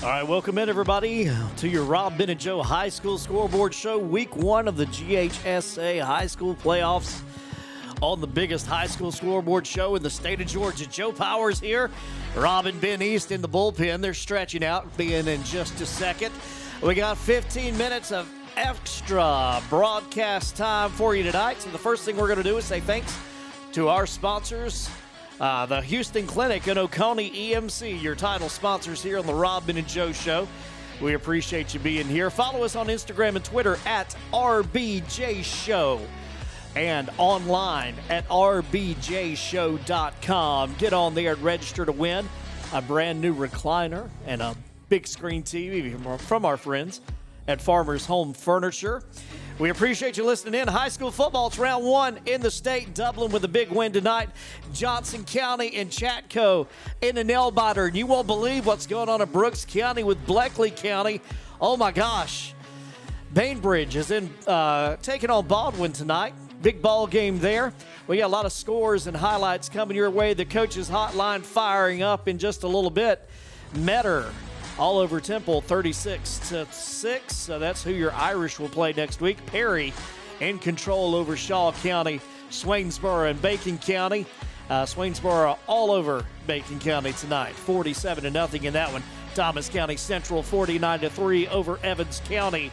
All right, welcome in everybody to your Rob Ben and Joe High School Scoreboard Show, week one of the GHSA High School Playoffs on the biggest high school scoreboard show in the state of Georgia. Joe Powers here, Robin Ben East in the bullpen. They're stretching out, being in just a second. We got 15 minutes of extra broadcast time for you tonight. So the first thing we're going to do is say thanks to our sponsors. Uh, the Hughston Clinic and Oconee EMC, your title sponsors here on the Rob and Joe Show. We appreciate you being here. Follow us on Instagram and Twitter at RBJ Show and online at rbjshow.com. Get on there and register to win a brand new recliner and a big screen TV from our friends at Farmers Home Furniture. We appreciate you listening in. High school football, it's round one in the state. Dublin with a big win tonight. Johnson County and Chatco in the nail biter. And you won't believe what's going on in Brooks County with Bleckley County. Oh my gosh. Bainbridge is in uh, taking on Baldwin tonight. Big ball game there. We got a lot of scores and highlights coming your way. The coaches' hotline firing up in just a little bit. Metter all over Temple 36 to 6. So that's who your Irish will play next week. Perry in control over Shaw County, Swainsboro, and Bacon County. Uh, Swainsboro all over Bacon County tonight, 47 to nothing in that one. Thomas County Central 49 to 3 over Evans County.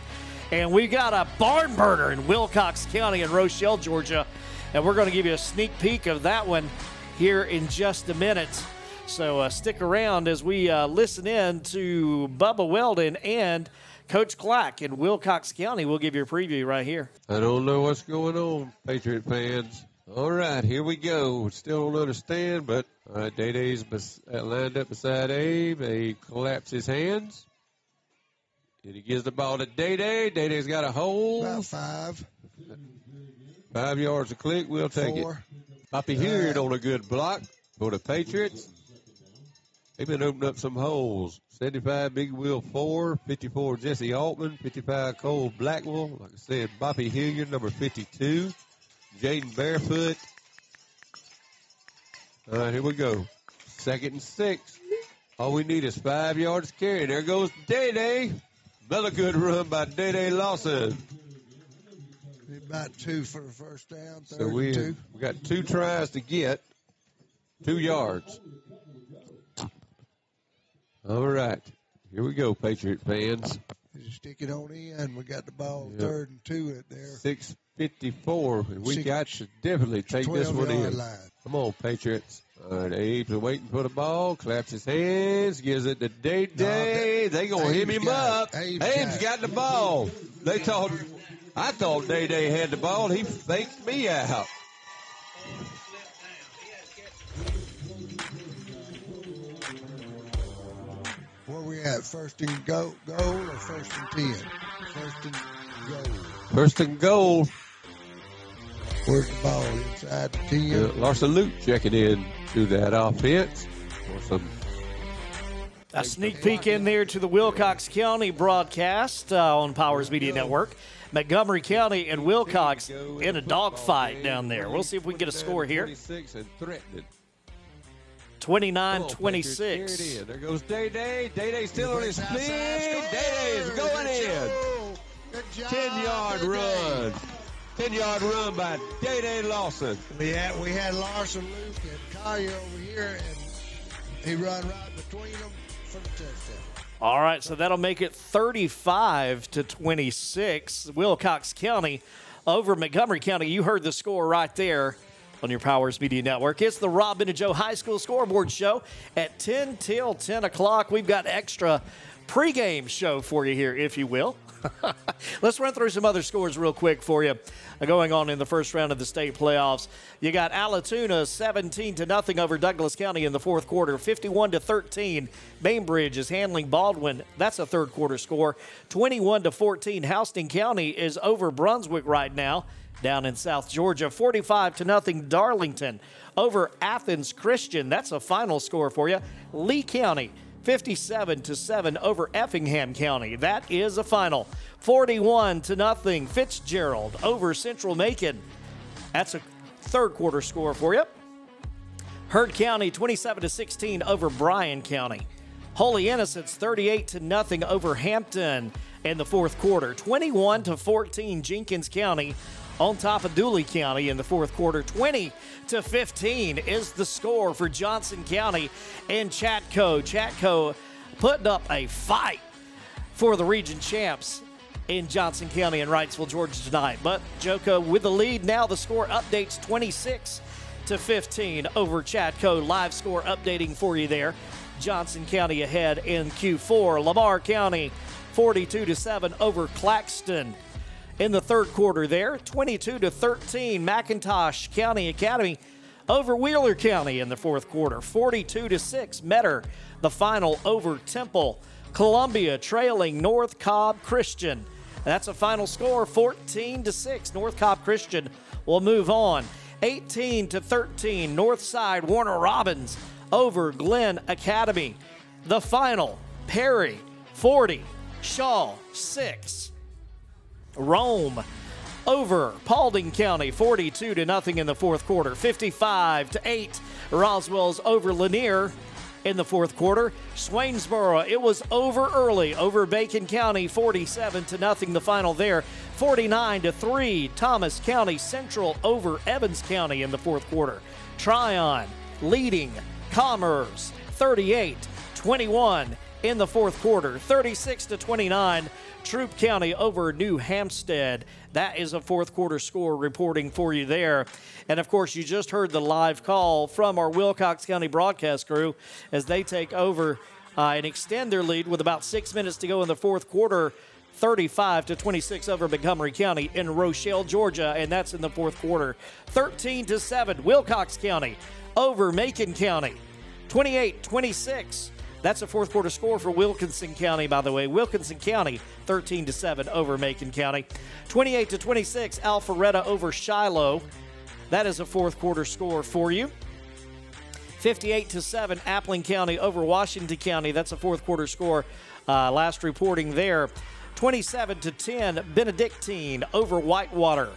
And we got a barn burner in Wilcox County in Rochelle, Georgia. And we're going to give you a sneak peek of that one here in just a minute. So uh, stick around as we uh, listen in to Bubba Weldon and Coach Clack in Wilcox County. We'll give you a preview right here. I don't know what's going on, Patriot fans. All right, here we go. Still don't understand, but all right, Day Day's bes- uh, lined up beside Abe. He claps his hands. And he gives the ball to Day Day. Day Day's got a hole. About five. Five yards a click. We'll take Four. it. Poppy Hilliard on a good block for the Patriots. They've been opening up some holes. 75 Big Wheel 4, 54 Jesse Altman, 55 Cole Blackwell. Like I said, Bobby Hilliard, number 52. Jaden Barefoot. All right, here we go. Second and six. All we need is five yards carry. There goes Day Day. Another good run by Day Day Lawson. About two for the first down, So we, and two. we got two tries to get two yards. All right. Here we go, Patriot fans. Just stick it on in. We got the ball Yep. third and two at there. 654. And we Six- got to definitely take this one in. line. Come on, Patriots. All right, Abe's waiting for the ball, claps his hands, gives it to Day Day. they going to hit him up. it. Abe's Abe's got got the ball. They thought, I thought Day Day had the ball. He faked me out. Where we at? First and go, goal or first and ten? First and goal. First and goal. Where's the ball? Inside the ten. Uh, Larson Luke checking in to that offense. For some A sneak peek in there to the Wilcox County broadcast uh, on Powers Media Network. Montgomery County and Wilcox in a dogfight down there. We'll see if we can get a score here. 26 and threatening. 29 Come on, Patriots, Here it 26. is. There goes Day Day. Day Day still on his feet. Day Day is going in. job. 10 yard Day Day. run. 10 yard run by Day Day Lawson. We had we had Larson Luke and Collier over here, and he run right between them for the touchdown. All right, so that'll make it 35 to 26. Wilcox County over Montgomery County. You heard the score right there on your Powers Media Network. It's the Robin and Joe High School Scoreboard Show at 10 till 10 o'clock. We've got extra pregame show for you here, if you will. Let's run through some other scores real quick for you. Uh, Going on in the first round of the state playoffs, you got Allatoona 17 to nothing over Douglas County in the fourth quarter, 51 to 13. Bainbridge is handling Baldwin. That's a third quarter score. 21 to 14. Houston County is over Brunswick right now down in South Georgia. 45 to nothing. Darlington over Athens Christian. That's a final score for you. Lee County 57 to 7 over Effingham County. That is a final. 41 to nothing Fitzgerald over Central Macon. That's a third quarter score for you. Heard County 27 to 16 over Bryan County. Holy Innocents 38 to nothing over Hampton in the fourth quarter. 21 to 14 Jenkins County on top of Dooley County in the fourth quarter. 20 to 15 is the score for Johnson County and Chatco. Chatco putting up a fight for the region champs in Johnson County and Wrightsville, Georgia tonight. But Joco with the lead now. The score updates 26 to 15 over Chatco. Live score updating for you there. Johnson County ahead in Q4. Lamar County 42 to 7 over Claxton in the third quarter there. 22 to 13 McIntosh County Academy over Wheeler County in the fourth quarter. 42 to 6 Metter the final over Temple. Columbia trailing North Cobb Christian. That's a final score 14 to 6. North Cobb Christian will move on. 18 to 13 Northside Warner Robins over Glynn Academy. The final, Perry 40, Shaw 6. Rome over Paulding County 42 to nothing in the fourth quarter. 55 to 8 Roswell's over Lanier in the fourth quarter. Swainsboro, it was over early over Bacon County 47 to nothing the final there. 49 to 3 Thomas County Central over Evans County in the fourth quarter. Trion leading Commerce 38 21 in the fourth quarter. 36 to 29 Troup County over New Hampstead. That is a fourth quarter score reporting for you there. And of course, you just heard the live call from our Wilcox County broadcast crew as they take over uh, and extend their lead with about six minutes to go in the fourth quarter. 35 to 26 over Montgomery County in Rochelle, Georgia, and that's in the fourth quarter. 13 to 7 Wilcox County over Macon County. 28 26. That's a fourth quarter score for Wilkinson County, by the way. Wilkinson County, 13 to 7 over Macon County. 28 to 26, Alpharetta over Shiloh. That is a fourth quarter score for you. 58 to 7, Appling County over Washington County. That's a fourth quarter score. Uh, last reporting there. 27 to 10, Benedictine over Whitewater.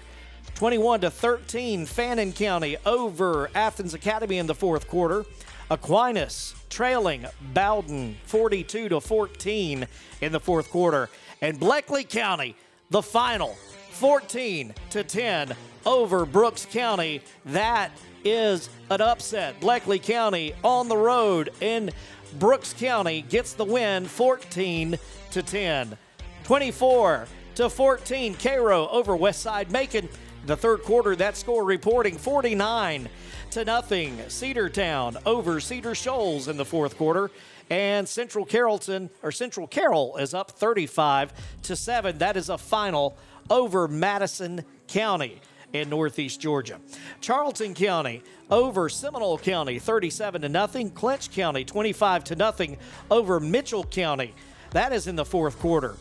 21 to 13, Fannin County over Athens Academy in the fourth quarter. Aquinas trailing Bowdon 42 to 14 in the fourth quarter. And Bleckley County, the final 14 to 10 over Brooks County. That is an upset. Bleckley County on the road in Brooks County gets the win 14 to 10. 24 to 14 Cairo over Westside Macon. The third quarter, that score reporting 49 to nothing. Cedartown over Cedar Shoals in the fourth quarter. And Central Carrollton or Central Carroll is up 35 to 7. That is a final over Madison County in Northeast Georgia. Charlton County over Seminole County 37 to nothing. Clinch County 25 to nothing over Mitchell County. That is in the fourth quarter.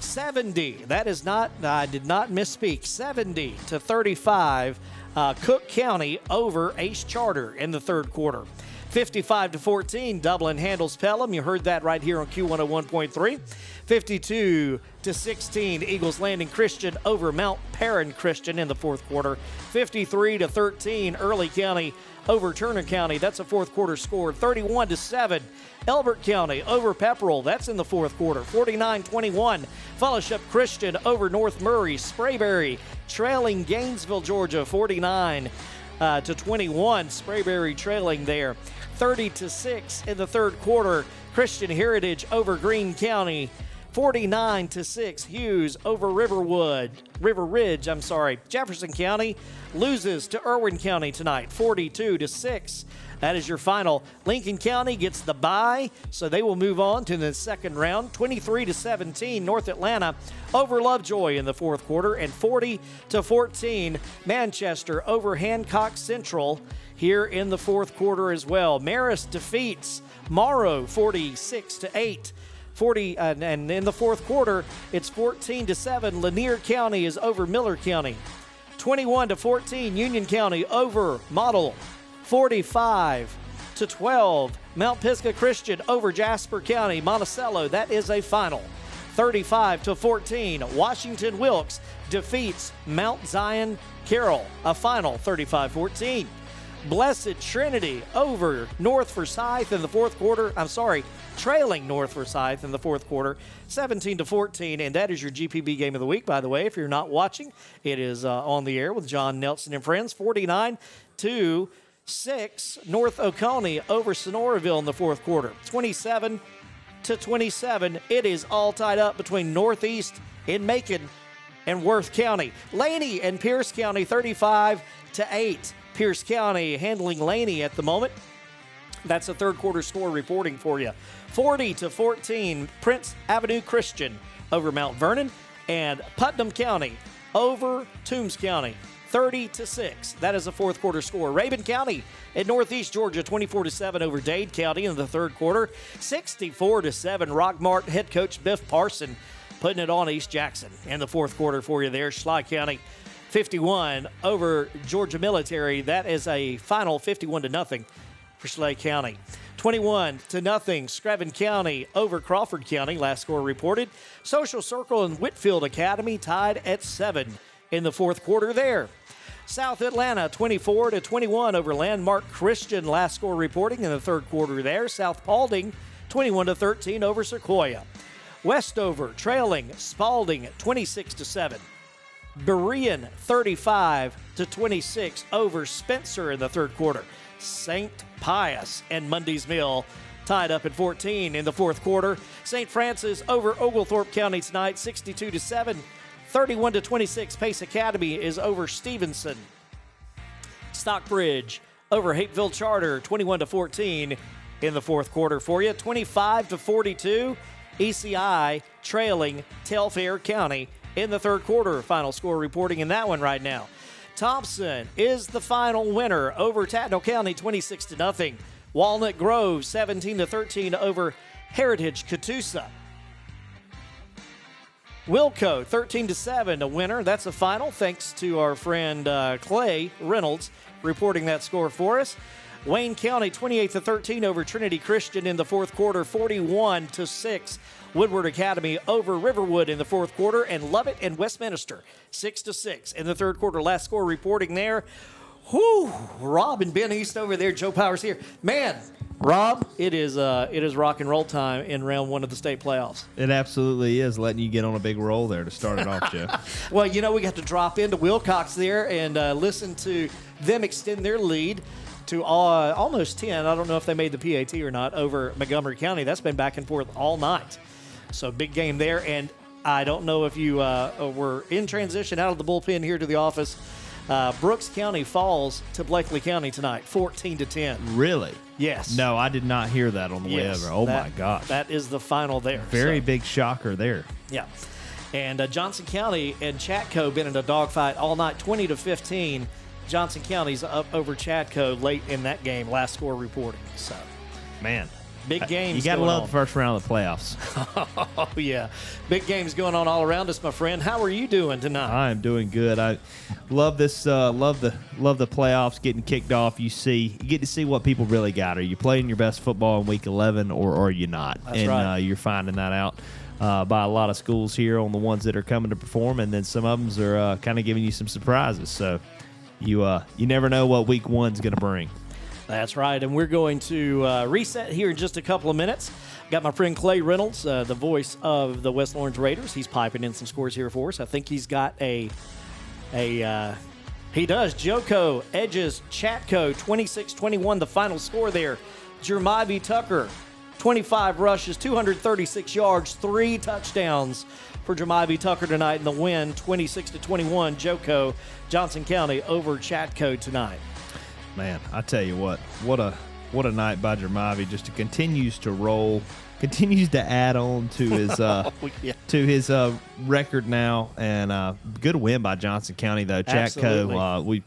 70. That is not, I did not misspeak. 70 to 35. Uh, Cook County over Ace Charter in the third quarter. 55 to 14, Dublin handles Pelham. You heard that right here on Q101.3. 52 to 16, Eagles Landing Christian over Mount Paran Christian in the fourth quarter. 53 to 13, Early County over Turner County. That's a fourth quarter score. 31 to 7, Elbert County over Pepperell. That's in the fourth quarter. 49 21, Fellowship Christian over North Murray. Sprayberry trailing Gainesville, Georgia. 49 uh, to 21. Sprayberry trailing there. 30 to 6 in the third quarter. Christian Heritage over Greene County. 49 to 6 Hughes over Riverwood River Ridge I'm sorry. Jefferson County loses to Irwin County tonight 42 to 6 that is your final. Lincoln County gets the bye so they will move on to the second round 23 to 17 North Atlanta over Lovejoy in the fourth quarter and 40 to 14 Manchester over Hancock Central here in the fourth quarter as well. Marist defeats Morrow 46 to 8 40 uh, and in the fourth quarter it's 14 to 7 lanier county is over miller county. 21 to 14 union county over model. 45 to 12 mount pisgah christian over jasper county monticello. That is a final. 35 to 14 washington wilkes defeats mount zion carroll. A final 35 14 Blessed Trinity over North Forsyth in the fourth quarter. I'm sorry, trailing North Forsyth in the fourth quarter, 17 to 14. And that is your GPB game of the week, by the way. If you're not watching, it is uh, on the air with John Nelson and friends, 49 to 6. North Oconee over Sonoraville in the fourth quarter, 27 to 27. It is all tied up between Northeast in Macon and Worth County. Laney and Pierce County 35 to 8. Pierce County handling Laney at the moment. That's a third quarter score reporting for you. 40 to 14 Prince Avenue Christian over Mount Vernon and Putnam County over Toombs County 30 to 6. That is a fourth quarter score. Rabun County in Northeast Georgia 24 to 7 over Dade County in the third quarter. 64 to 7 Rockmart head coach Biff Parson putting it on East Jackson in the fourth quarter for you there. Schley County 51 over Georgia Military. That is a final 51 to nothing for Schley County. 21 to nothing, Screven County over Crawford County. Last score reported. Social Circle and Whitfield Academy tied at seven in the fourth quarter there. South Atlanta 24 to 21 over Landmark Christian. Last score reporting in the third quarter there. South Paulding 21 to 13 over Sequoia. Westover trailing Spalding 26 to 7. Berean 35 to 26 over Spencer in the third quarter. St. Pius and Mundy's Mill tied up at 14 in the fourth quarter. St. Francis over Oglethorpe County tonight 62 to 7. 31 to 26 Pace Academy is over Stephenson. Stockbridge over Hapeville Charter 21 to 14 in the fourth quarter for you. 25 to 42 ECI trailing Telfair County in the third quarter. Final score reporting in that one right now. Thompson is the final winner over Tattnall County 26 to nothing. Walnut Grove 17 to 13 over Heritage Catoosa. Wilco 13 to 7 a winner. That's a final thanks to our friend uh, Clay Reynolds reporting that score for us. Wayne County 28 to 13 over Trinity Christian in the fourth quarter 41 to 6. Woodward Academy over Riverwood in the fourth quarter and Lovett and Westminster 6 to 6 in the third quarter. Last score reporting there. Whoo, Rob and Ben East over there. Joe Powers here. Man, Rob, it is uh, it is rock and roll time in round one of the state playoffs. It absolutely is letting you get on a big roll there to start it off, Joe. Well, you know we got to drop into Wilcox there and uh, listen to them extend their lead to uh, almost ten. I don't know if they made the PAT or not over Montgomery County. That's been back and forth all night. So big game there, and I don't know if you uh, were in transition out of the bullpen here to the office. Uh, Brooks County falls to Blakely County tonight, 14 to 10. really? Yes. No, I did not hear that on the way over. Oh that- my gosh. That is the final there. Very So, big shocker there. Yeah. And uh, Johnson County and Chatco been in a dogfight all night, 20 to 15. Johnson County's up over Chatco late in that game. Last score reporting. So Man. Big games. You got to love on. the first round of the playoffs. Oh yeah, big games going on all around us, my friend. How are you doing tonight? I am doing good. I love this. Uh, love the love the playoffs getting kicked off. You see, you get to see what people really got. Are you playing your best football in week eleven, or are you not? That's and right. uh, you're finding that out uh, by a lot of schools here on the ones that are coming to perform, and then some of them are uh, kind of giving you some surprises. So you uh, you never know what week one's going to bring. That's right, and we're going to uh, reset here in just a couple of minutes. Got my friend Clay Reynolds, uh, the voice of the West Orange Raiders. He's piping in some scores here for us. I think he's got a a uh, he does. Joko edges Chatco 26-21, the final score there. Jermivi Tucker 25 rushes, 236 yards, three touchdowns for Jermivi Tucker tonight in the win, 26 to 21. Joko Johnson County over Chatco tonight. Man, I tell you what, what a what a night by Jermavi. Just continues to roll, continues to add on to his uh, Yeah. to his uh, record now, and uh, good win by Johnson County though. Absolutely. Chatco, uh, we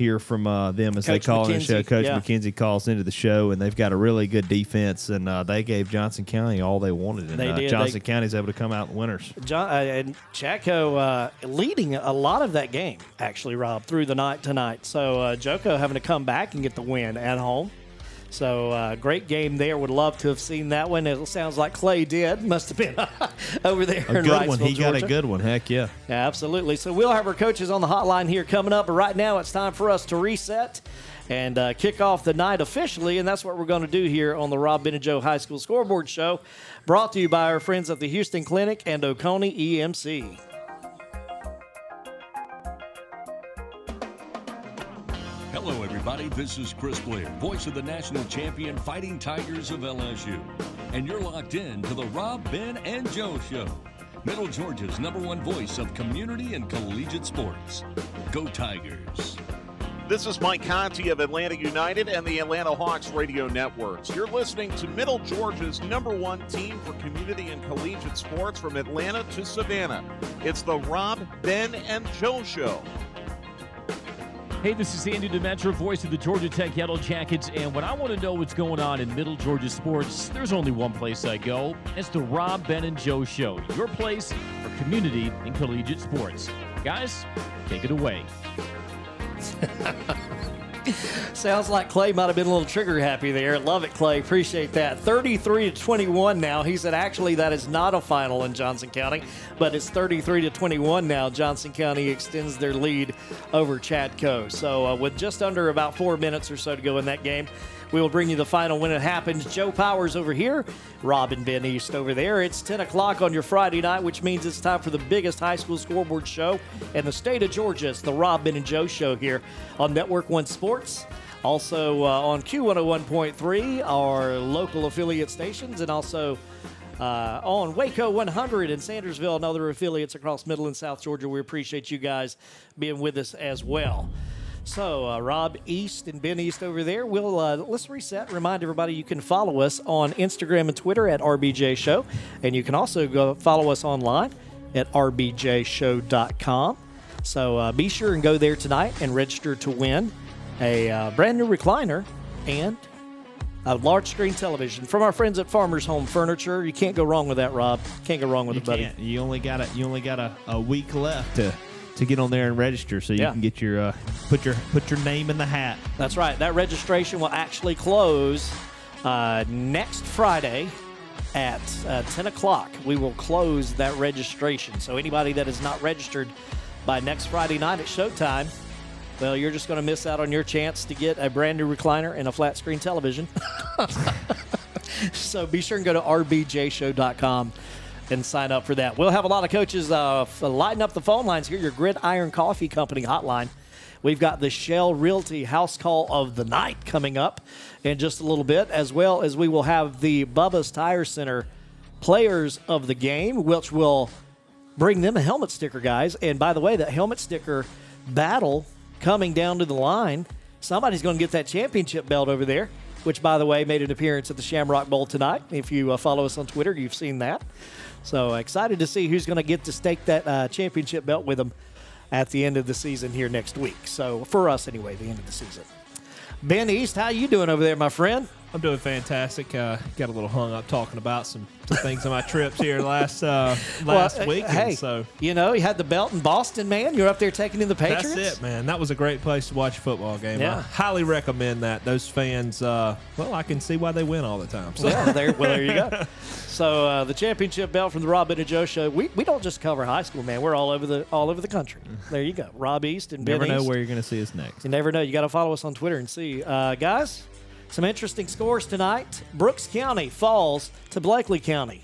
hear from uh, them as Coach they call in the show. Coach yeah. McKenzie calls into the show, and they've got a really good defense, and uh, they gave Johnson County all they wanted, and They uh. Johnson They- County's able to come out winners. John uh, and Chaco uh, leading a lot of that game, actually, Rob, through the night tonight. So uh, Joko having to come back and get the win at home. So uh, great game there. Would love to have seen that one. It sounds like Clay did. Must have been over there A in good one. He got a good one. Heck yeah. Yeah, absolutely. So we'll have our coaches on the hotline here coming up. But right now, it's time for us to reset and uh, kick off the night officially. And that's what we're going to do here on the Rob Joe High School Scoreboard Show, brought to you by our friends at the Hughston Clinic and Oconee EMC. Everybody. This is Chris Blair, voice of the national champion Fighting Tigers of LSU. And you're locked in to the Rob, Ben, and Joe Show, Middle Georgia's number one voice of community and collegiate sports. Go Tigers. This is Mike Conti of Atlanta United and the Atlanta Hawks radio networks. You're listening to Middle Georgia's number one team for community and collegiate sports from Atlanta to Savannah. It's the Rob, Ben, and Joe Show. Hey, this is Andy Demetra, voice of the Georgia Tech Yellow Jackets, and when I want to know what's going on in Middle Georgia sports, there's only one place I go. It's the Rob, Ben, and Joe Show, your place for community and collegiate sports. Guys, take it away. Sounds like Clay might have been a little trigger happy there. Love it, Clay. Appreciate that. 33 to 21 now. He said actually that is not a final in Johnson County, but it's 33 to 21 now. Johnson County extends their lead over Chadco. So uh, with just under about four minutes or so to go in that game, we will bring you the final when it happens. Joe Powers over here, Rob and Ben East over there. It's 10 o'clock on your Friday night, which means it's time for the biggest high school scoreboard show in the state of Georgia. It's the Rob, Ben, and Joe show here on Network One Sports. Also uh, on Q101.3, our local affiliate stations, and also uh, on Waco 100 in Sandersville and other affiliates across Middle and South Georgia. We appreciate you guys being with us as well. So, uh, Rob East and Ben East over there. We'll uh, let's reset. Remind everybody you can follow us on Instagram and Twitter at RBJ Show, and you can also go follow us online at rbjshow.com. So uh, be sure and go there tonight and register to win a uh, brand new recliner and a large screen television from our friends at Farmers Home Furniture. You can't go wrong with that, Rob. Can't go wrong with You it, buddy. can't. You only got a you only got a, a week left to to get on there and register, so you Yeah. can get your uh, put your put your name in the hat. That's right. That registration will actually close uh, next Friday at uh, 10 o'clock. We will close that registration. So anybody that is not registered by next Friday night at showtime, well, you're just going to miss out on your chance to get a brand new recliner and a flat screen television. so be sure and go to rbjshow.com and sign up for that. We'll have a lot of coaches uh, lighting up the phone lines here. Your Gridiron Coffee Company hotline. We've got the Shell Realty House Call of the Night coming up in just a little bit, as well as we will have the Bubba's Tire Center Players of the Game, which will bring them a helmet sticker, guys. And by the way, that helmet sticker battle coming down to the line, somebody's going to get that championship belt over there, which, by the way, made an appearance at the Shamrock Bowl tonight. If you uh, follow us on Twitter, you've seen that. So excited to see who's going to get to stake that uh, championship belt with them at the end of the season here next week. So for us, anyway, the end of the season. Ben East, how you doing over there, my friend? I'm doing fantastic. Uh, got a little hung up talking about some, some things on my trips here last uh, last Well, uh, week. Hey, so you know, you had the belt in Boston, man. You're up there taking in the Patriots. that's it, man. That was a great place to watch a football game. Yeah. I highly recommend that. Those fans, uh, well, I can see why they win all the time. So Well, there, well, there you go. So uh, the championship belt from the Rob and Joe show. We, we don't just cover high school, man. We're all over the all over the country. There you go. Rob East and Never Ben know East. where you're going to see us next. You never know. You got to follow us on Twitter and see, uh, guys. Some interesting scores tonight. Brooks County falls to Blakely County.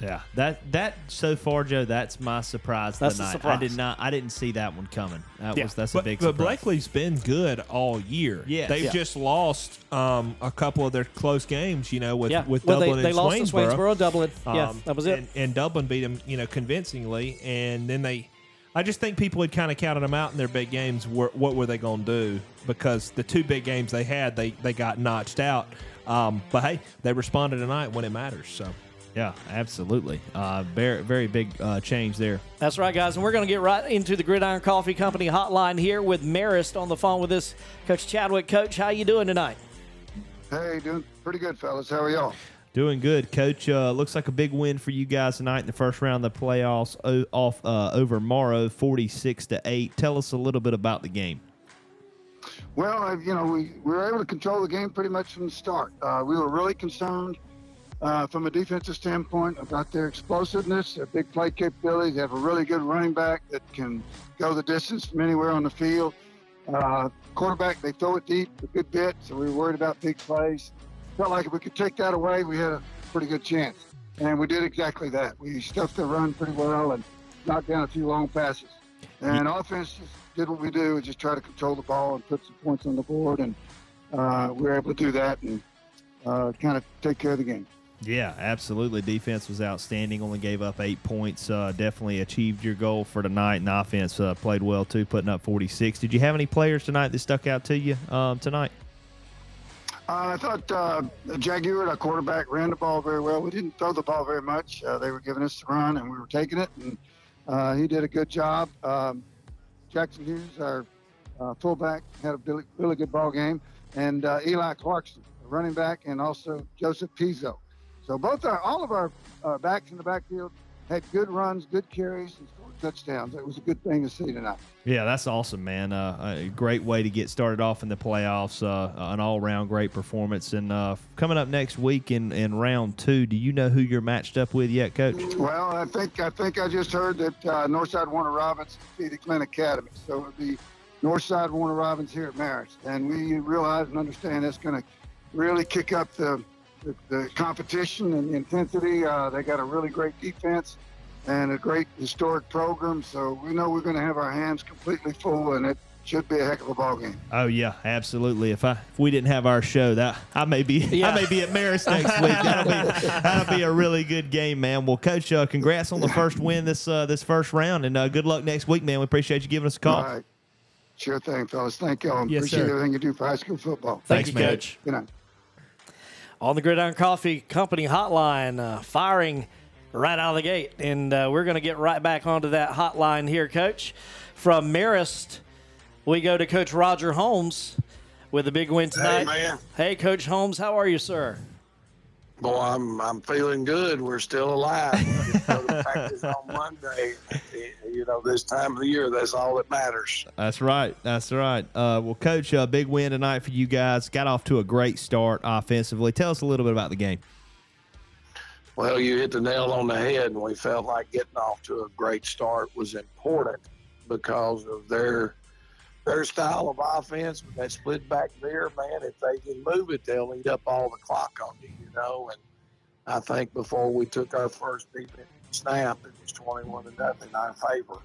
Yeah, that that so far, Joe, that's my surprise That's the tonight. I surprise. did not, I didn't see that one coming. That Yeah. was that's but, a big but surprise. Blakely's been good all year. Yes. they've Yeah. just lost um, a couple of their close games. You know, with Yeah. with well, Dublin they, they and lost to Swainsboro. Swainsboro, Dublin. yeah, Um, that was it. And, and Dublin beat them, you know, convincingly. And then they, I just think people had kind of counted them out in their big games. Were, what were they going to do? Because the two big games they had, they they got notched out. Um, but hey, they responded tonight when it matters. So yeah, absolutely. Uh, very very big uh, change there. That's right, guys. And we're going to get right into the Gridiron Coffee Company hotline here with Marist on the phone with us. Coach Chadwick. Coach, how you doing tonight? Hey, doing pretty good, fellas. How are y'all? Doing good, Coach. Uh, looks like a big win for you guys tonight in the first round of the playoffs o- off uh, over Morrow, forty-six to eight. Tell us a little bit about the game. Well, you know, we, we were able to control the game pretty much from the start. Uh, we were really concerned uh, from a defensive standpoint about their explosiveness, their big play capability. They have a really good running back that can go the distance from anywhere on the field. Uh, quarterback, they throw it deep a good bit, so we were worried about big plays. Felt like if we could take that away, we had a pretty good chance. And we did exactly that. We stuffed the run pretty well and knocked down a few long passes. And offense just did what we do, and just try to control the ball and put some points on the board. And uh, we were able to do that and uh, kind of take care of the game. Yeah, absolutely. Defense was outstanding. Only gave up eight points. Uh, definitely achieved your goal for tonight. And offense uh, played well too, putting up 46. Did you have any players tonight that stuck out to you um, tonight? Uh, I thought uh, Jack our quarterback, ran the ball very well. We didn't throw the ball very much. Uh, they were giving us the run, and we were taking it, and uh, he did a good job. Um, Jackson Hughes, our uh, fullback, had a really, really good ball game, and Eli Clarkson, running back, and also Joseph Pizzo. So both our, all of our uh, backs in the backfield had good runs, good carries, and scored touchdowns. It was a good thing to see tonight. Yeah, that's awesome, man. Uh, a great way to get started off in the playoffs. Uh, an all-around great performance. And uh, coming up next week in, in round two, do you know who you're matched up with yet, Coach? Well, I think I think I just heard that uh, Northside Warner Robins defeated Glynn Academy, so it'll be Northside Warner Robins here at Marist, and we realize and understand that's going to really kick up the, the, the competition and the intensity. Uh, they got a really great defense and a great historic program, so we know we're going to have our hands completely full, and it should be a heck of a ball game. Oh yeah, absolutely. If I if we didn't have our show, that I may be Yeah. I may be at Marist next week. That'll be that'll be a really good game, man. Well, Coach, uh, congrats on the first win this uh, this first round, and uh, good luck next week, man. We appreciate you giving us a call. All right. Sure thing, fellas. Thank y'all. Yes, Appreciate sir. everything you do for high school football. Thank Thanks, you, man. Coach. Good night. On the Gridiron Coffee Company hotline, uh, firing right out of the gate. And uh, we're going to get right back onto that hotline here, Coach. From Marist, we go to Coach Roger Holmes with a big win tonight. man. Hey, Coach Holmes, how are you, sir? Boy, I'm I'm feeling good. We're still alive. We get to go to practice on Monday. You know, this time of the year, that's all that matters. That's right. That's right. Uh, well, Coach, a big win tonight for you guys. Got off to a great start offensively. Tell us a little bit about the game. Well, you hit the nail on the head, and we felt like getting off to a great start was important because of their their style of offense with that split back there. Man, if they can move it, they'll eat up all the clock on you, you know. And I think before we took our first defensive snap, it was twenty-one to nothing in our favor,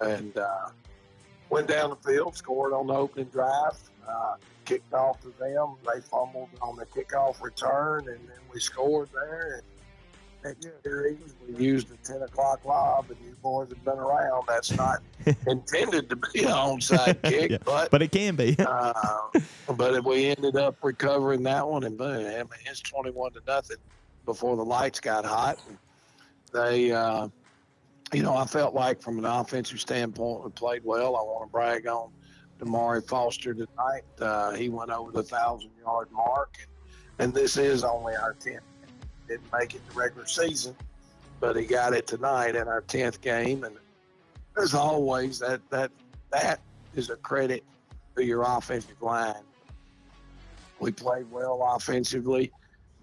and uh, went down the field, scored on the opening drive. Uh, kicked off to them. They fumbled on the kickoff return, and then we scored there. And next series, we used the 10 o'clock lob, and you boys have been around. That's not intended to be an onside kick, Yeah, but But it can be. uh, but we ended up recovering that one, and boom, I mean, it's 21 to nothing before the lights got hot. And they, uh, you know, I felt like from an offensive standpoint, we played well. I want to brag on Damari Foster tonight. Uh, he went over the thousand yard mark, and, and this is only our 10th. Didn't make it the regular season, but he got it tonight in our 10th game. And as always, that that that is a credit to your offensive line. We played well offensively.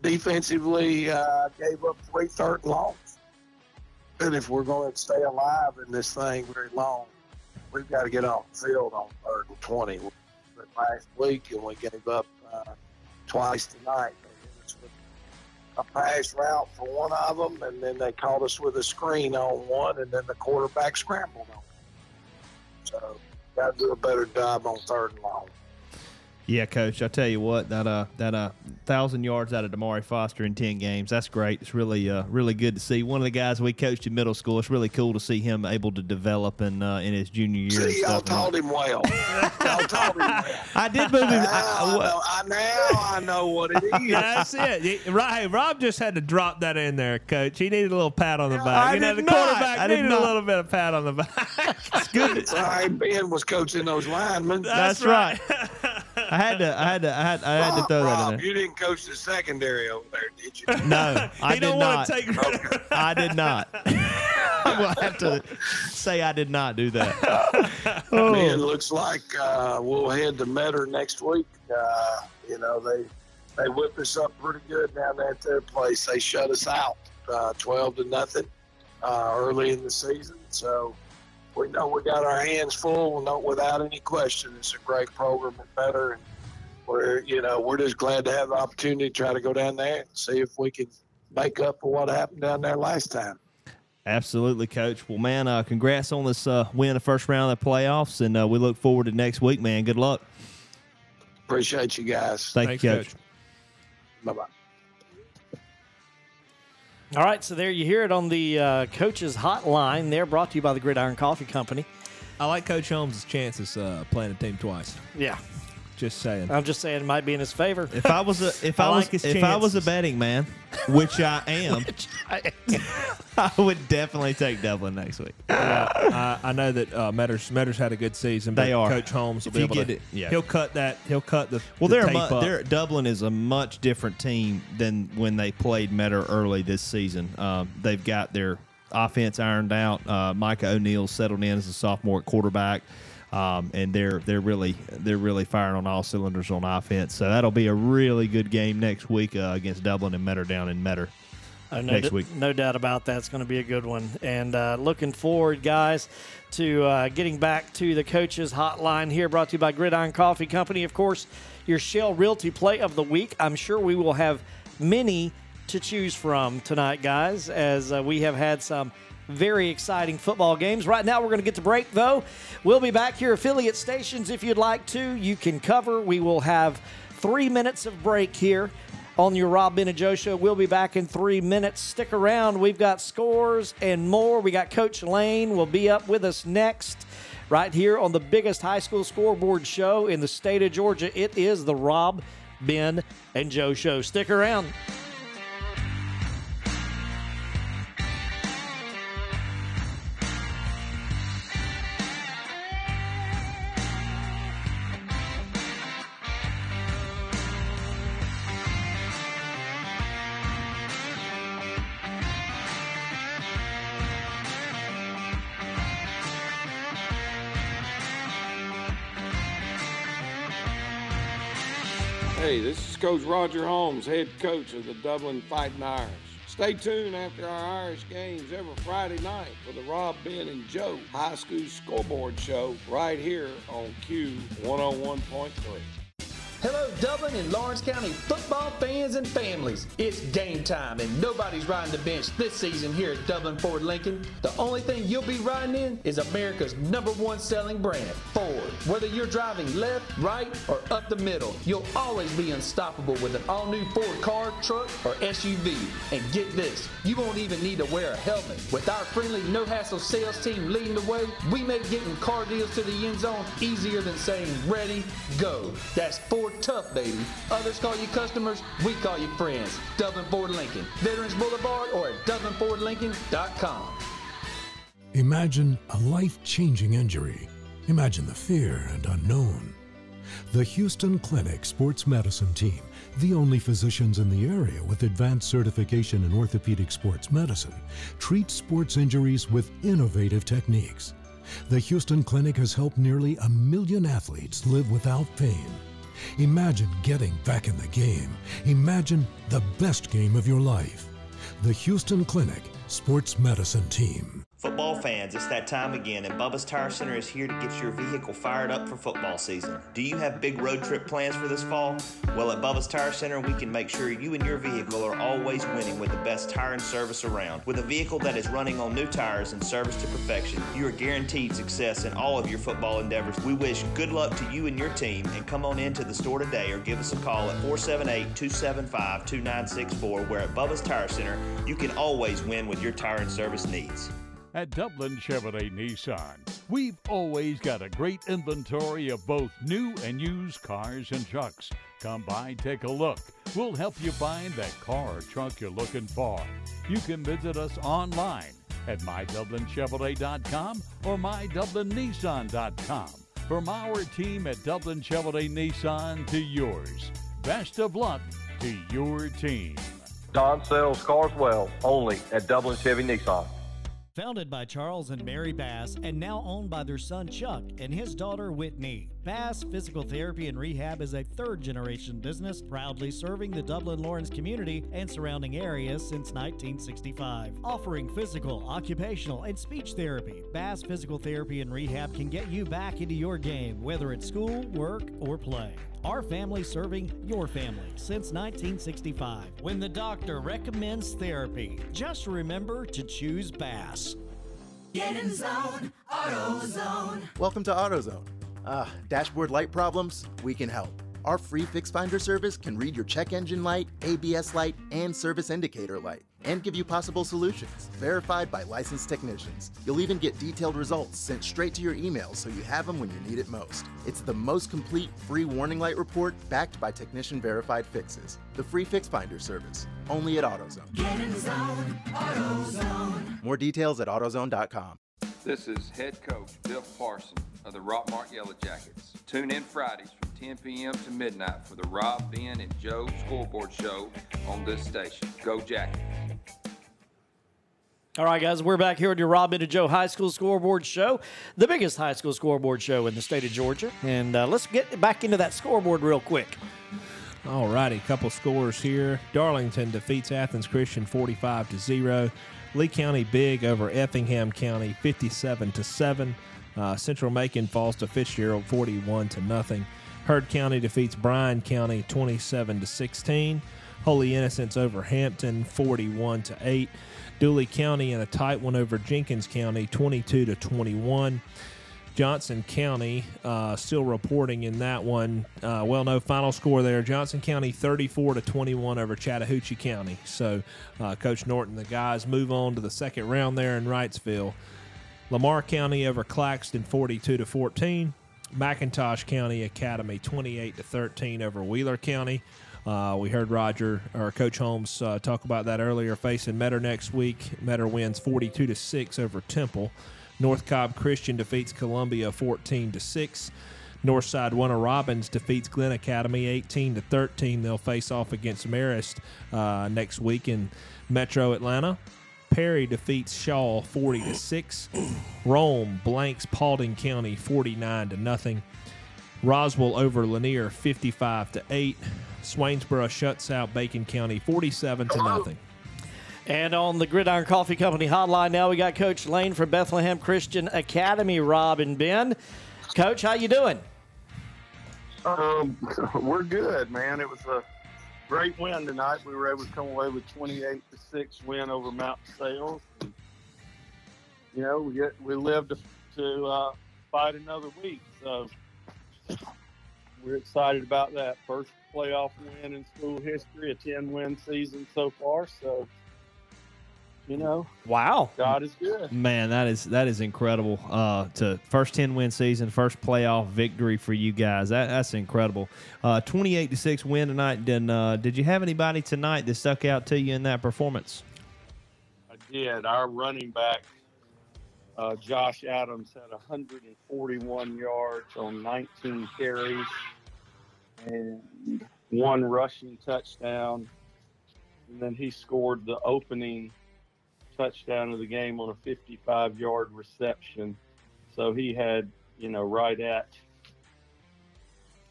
Defensively, uh, gave up three third longs. And if we're going to stay alive in this thing very long, we've got to get off the field on third and 20. We did last week, and we gave up uh, twice tonight. A pass route for one of them, and then they caught us with a screen on one, and then the quarterback scrambled on it. So, got to do a better job on third and long. Yeah, coach. I tell you what, that uh, that uh, thousand yards out of Damari Foster in ten games. That's great. It's really uh, really good to see. One of the guys we coached in middle school. It's really cool to see him able to develop in uh, in his junior year. and See, y'all stuff. taught him well. y'all taught him well. I did move him. Now I, I, know, I, now I know what it is. That's it. Right, hey, Rob just had to drop that in there, Coach. He needed a little pat on the back. I you know, the not. quarterback I needed not. a little bit of pat on the back. it's good. All right, Ben was coaching those linemen. That's, right. I had to. I had to. I had. I had to throw that in there. you didn't coach the secondary over there, did you? No, I he did don't not. take credit. I did not. I will have to say I did not do that. Oh. Man, looks like uh, we'll head to Metter next week. Uh, you know, they they whipped us up pretty good down at their place. They shut us out, uh, twelve to nothing, uh, early in the season. So we know we got our hands full. No, without any question, it's a great program at Metter, and we're you know we're just glad to have the opportunity to try to go down there and see if we can make up for what happened down there last time. Absolutely, Coach. Well, man, uh, congrats on this uh, win, the first round of the playoffs, and uh, we look forward to next week, man. Good luck. Appreciate you guys. Thank Thanks, you, Coach. Coach. Bye bye. All right, so there you hear it on the uh, coach's hotline. There, brought to you by the Gridiron Coffee Company. I like Coach Holmes' chances uh, playing a team twice. Yeah, Just saying. I'm just saying it might be in his favor. If I was a if I, I was like if I was a betting man, which I am, I would definitely take Dublin next week. I, I know that uh, Metters Metters had a good season. But They are. Coach Holmes will If be able to. it, yeah. He'll cut that. He'll cut the. Well, the they're, mu- they're Dublin is a much different team than when they played Metter early this season. Um, they've got their offense ironed out. Uh, Micah O'Neill settled in as a sophomore quarterback, um, and they're they're really they're really firing on all cylinders on offense. So that'll be a really good game next week uh, against Dublin and Metter down in Metter. Oh, no, next d- week. No doubt about that. It's going to be a good one. And uh, looking forward, guys, to uh, getting back to the coaches hotline here, brought to you by Gridiron Coffee Company. Of course, your Shell Realty Play of the Week. I'm sure we will have many to choose from tonight, guys, as uh, we have had some very exciting football games. Right now, we're going to get to break, though. We'll be back here, affiliate stations, if you'd like to. You can cover. We will have three minutes of break here on your Rob Ben and Joe show. We'll be back in three minutes. Stick around. We've got scores and more. We got Coach Lane will be up with us next, right here on the biggest high school scoreboard show in the state of Georgia. It is the Rob, Ben, and Joe show. Stick around. Coach Roger Holmes, head coach of the Dublin Fighting Irish. Stay tuned after our Irish games every Friday night for the Rob, Ben, and Joe High School Scoreboard Show right here on Q 101.3. Hello, Dublin and Laurens County football fans and families. It's game time, and nobody's riding the bench this season here at Dublin Ford Lincoln. The only thing you'll be riding in is America's number one selling brand, Ford. Whether you're driving left, right, or up the middle, you'll always be unstoppable with an all new Ford car, truck, or SUV. And get this, you won't even need to wear a helmet. With our friendly, no hassle sales team leading the way, we make getting car deals to the end zone easier than saying ready, go. That's Ford tough, baby. Others call you customers, we call you friends. Dublin Ford Lincoln, Veterans Boulevard, or at DublinFordLincoln.com. Imagine a life changing injury. Imagine the fear and unknown. The Hughston Clinic Sports Medicine Team, the only physicians in the area with advanced certification in orthopedic sports medicine, treats sports injuries with innovative techniques. The Hughston Clinic has helped nearly a million athletes live without pain. Imagine getting back in the game. Imagine the best game of your life. The Hughston Clinic Sports Medicine Team. Football fans, it's that time again, and Bubba's Tire Center is here to get your vehicle fired up for football season. Do you have big road trip plans for this fall? Well, at Bubba's Tire Center, we can make sure you and your vehicle are always winning with the best tire and service around. With a vehicle that is running on new tires and service to perfection, you are guaranteed success in all of your football endeavors. We wish good luck to you and your team, and come on into the store today or give us a call at 478 275 2964, where at Bubba's Tire Center, you can always win with your tire and service needs. At Dublin Chevrolet Nissan, we've always got a great inventory of both new and used cars and trucks. Come by, take a look. We'll help you find that car or truck you're looking for. You can visit us online at mydublinchevrolet.com or mydublinnissan.com. From our team at Dublin Chevrolet Nissan to yours, best of luck to your team. Don sells cars well, only at Dublin Chevy Nissan. Founded by Charles and Mary Bass and now owned by their son Chuck and his daughter Whitney, Bass Physical Therapy and Rehab is a third generation business proudly serving the Dublin Laurens community and surrounding areas since 1965. Offering physical, occupational, and speech therapy, Bass Physical Therapy and Rehab can get you back into your game, whether it's school, work, or play. Our family serving your family since 1965. When the doctor recommends therapy, just remember to choose Bass. Get in zone, AutoZone. Welcome to AutoZone. Ah, dashboard light problems? We can help. Our free Fix Finder service can read your check engine light, ABS light, and service indicator light, and give you possible solutions, verified by licensed technicians. You'll even get detailed results sent straight to your email so you have them when you need it most. It's the most complete free warning light report backed by technician verified fixes. The free Fix Finder service, only at AutoZone. Get in the zone, AutoZone. More details at AutoZone.com. This is head coach Biff Parson of the Rockmart Yellow Jackets. Tune in Fridays from 10 p.m. to midnight for the Rob, Ben, and Joe scoreboard show on this station. Go Jackets. All right, guys, we're back here at your Rob and Joe High School Scoreboard Show, the biggest high school scoreboard show in the state of Georgia. And uh, let's get back into that scoreboard real quick. All righty, couple scores here. Darlington defeats Athens Christian 45 to 0. Lee County big over Effingham County 57 to 7. Uh, Central Macon falls to Fitzgerald 41 to nothing. Heard County defeats Bryan County 27 to 16. Holy Innocents over Hampton 41 to 8. Dooly County in a tight one over Jenkins County 22 to 21. Johnson County uh, still reporting in that one. Uh, well, no final score there. Johnson County 34 to 21 over Chattahoochee County. So, uh, Coach Norton, the guys move on to the second round there in Wrightsville. Lamar County over Claxton 42 to 14. McIntosh County Academy 28 to 13 over Wheeler County. Uh, we heard Roger or Coach Holmes uh, talk about that earlier. Facing Metter next week. Metter wins 42 to six over Temple. North Cobb Christian defeats Columbia 14 to six. Northside Warner Robins defeats Glynn Academy 18 to 13. They'll face off against Marist uh, next week in Metro Atlanta. Perry defeats Shaw 40 to 6. Rome blanks Paulding County 49 to nothing. Roswell over Lanier 55 to 8. Swainsboro shuts out Bacon County 47 to nothing. And on the Gridiron Coffee Company hotline now, we got Coach Lane from Bethlehem Christian Academy. Rob and Ben, Coach, how you doing? Um, we're good, man. It was a great win tonight. We were able to come away with 28 to six win over Mount de Sales. And, you know, we get we live to, to uh, fight another week, so we're excited about that. First playoff win in school history, a 10 win season so far. So, you know, Wow. God is good. Man, that is that is incredible. Uh, to first ten win season, first playoff victory for you guys. That, that's incredible. Uh, Twenty eight to six win tonight. Then uh, did you have anybody tonight that stuck out to you in that performance? I did. Our running back, uh, Josh Adams, had 141 yards on 19 carries and one rushing touchdown. And then he scored the opening touchdown of the game on a 55 yard reception. So he had, you know, right at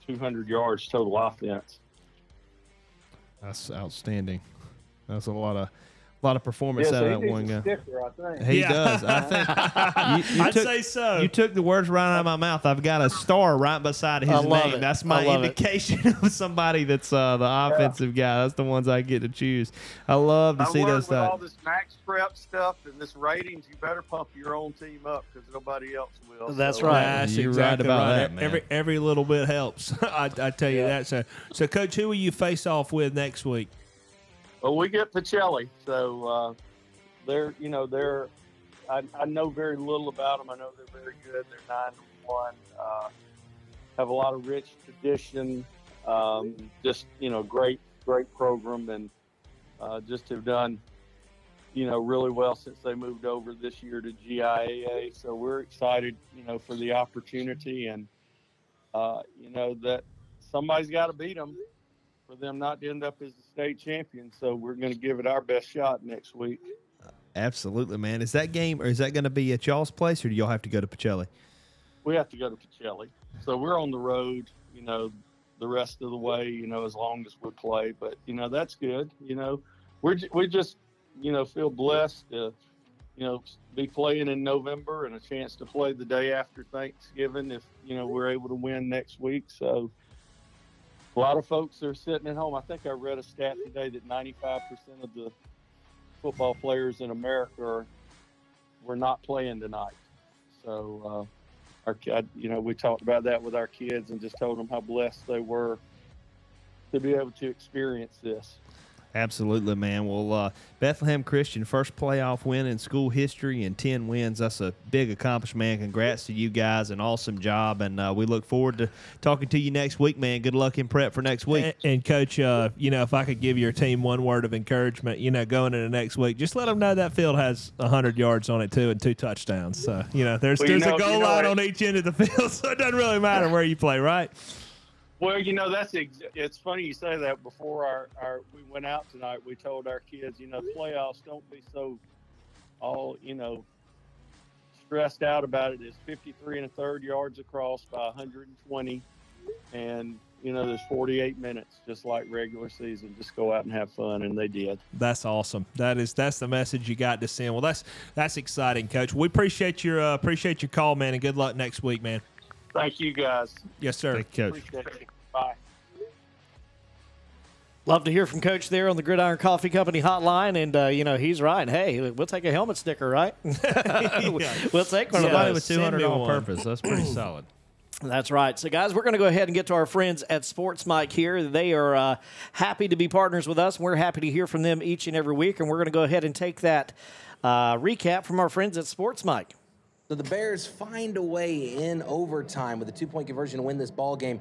200 yards total offense. That's outstanding. That's a lot of a lot of performance Yeah, out so of that one guy. sticker, I think. He Yeah. does. I think. You, you I'd took, say so. You took the words right out of my mouth. I've got a star right beside his I love name. it. That's I my love it. indication of somebody that's uh, the offensive guy. That's the ones I get to choose. I love to I see learned those with all this max prep stuff and this ratings, you better pump your own team up because nobody else will. That's So- right. That's You're right about right. that, man. Every every little bit helps. I, I tell you that. So, so coach, who will you face off with next week? Well, we get Pacelli, so uh, they're you know they're I, I know very little about them. I know they're very good. They're nine one. Uh, have a lot of rich tradition. Um, just you know, great great program, and uh, just have done you know really well since they moved over this year to GIAA. So we're excited, you know, for the opportunity, and uh, you know that somebody's got to beat them for them not to end up as state champion. So we're going to give it our best shot next week. Absolutely, man. Is that game or is that going to be at y'all's place, or do y'all have to go to Pacelli? We have to go to Pacelli, so we're on the road. You know, the rest of the way. You know, as long as we play, but you know that's good. You know, we're we just you know feel blessed to you know be playing in November and a chance to play the day after Thanksgiving if you know we're able to win next week. So a lot of folks are sitting at home. I think I read a stat today that 95% of the football players in America are were not playing tonight. So uh, our kid, you know, we talked about that with our kids and just told them how blessed they were to be able to experience this. Absolutely, man. Well, uh, Bethlehem Christian, first playoff win in school history and 10 wins. That's a big accomplishment, man. Congrats to you guys. An awesome job. And uh, we look forward to talking to you next week, man. Good luck in prep for next week. And, and Coach, uh, you know, if I could give your team one word of encouragement, you know, going into next week, just let them know that field has 100 yards on it, too, and two touchdowns. So, you know, there's, Well, you there's know- a goal you know line it- on each end of the field, so it doesn't really matter where you play, right? Well, you know that's ex- it's funny you say that. Before our, our we went out tonight, we told our kids, you know, playoffs don't be so all you know stressed out about it. It's 53 and a third yards across by 120, and you know there's 48 minutes, just like regular season. Just go out and have fun, and they did. That's awesome. That is that's the message you got to send. Well, that's that's exciting, Coach. We appreciate your uh, appreciate your call, man, and good luck next week, man. Thank you guys. Yes, sir. Appreciate you. Bye. Love to hear from Coach there on the Gridiron Coffee Company hotline, and uh, you know he's right. Hey, we'll take a helmet sticker, right? We'll take one of Somebody those. with 200 all purpose. That's pretty solid. That's right. So, guys, we're going to go ahead and get to our friends at Sports Mike here. They are uh, happy to be partners with us. We're happy to hear from them each and every week, and we're going to go ahead and take that uh, recap from our friends at Sports Mike. So the Bears find a way in overtime with a two-point conversion to win this ball game.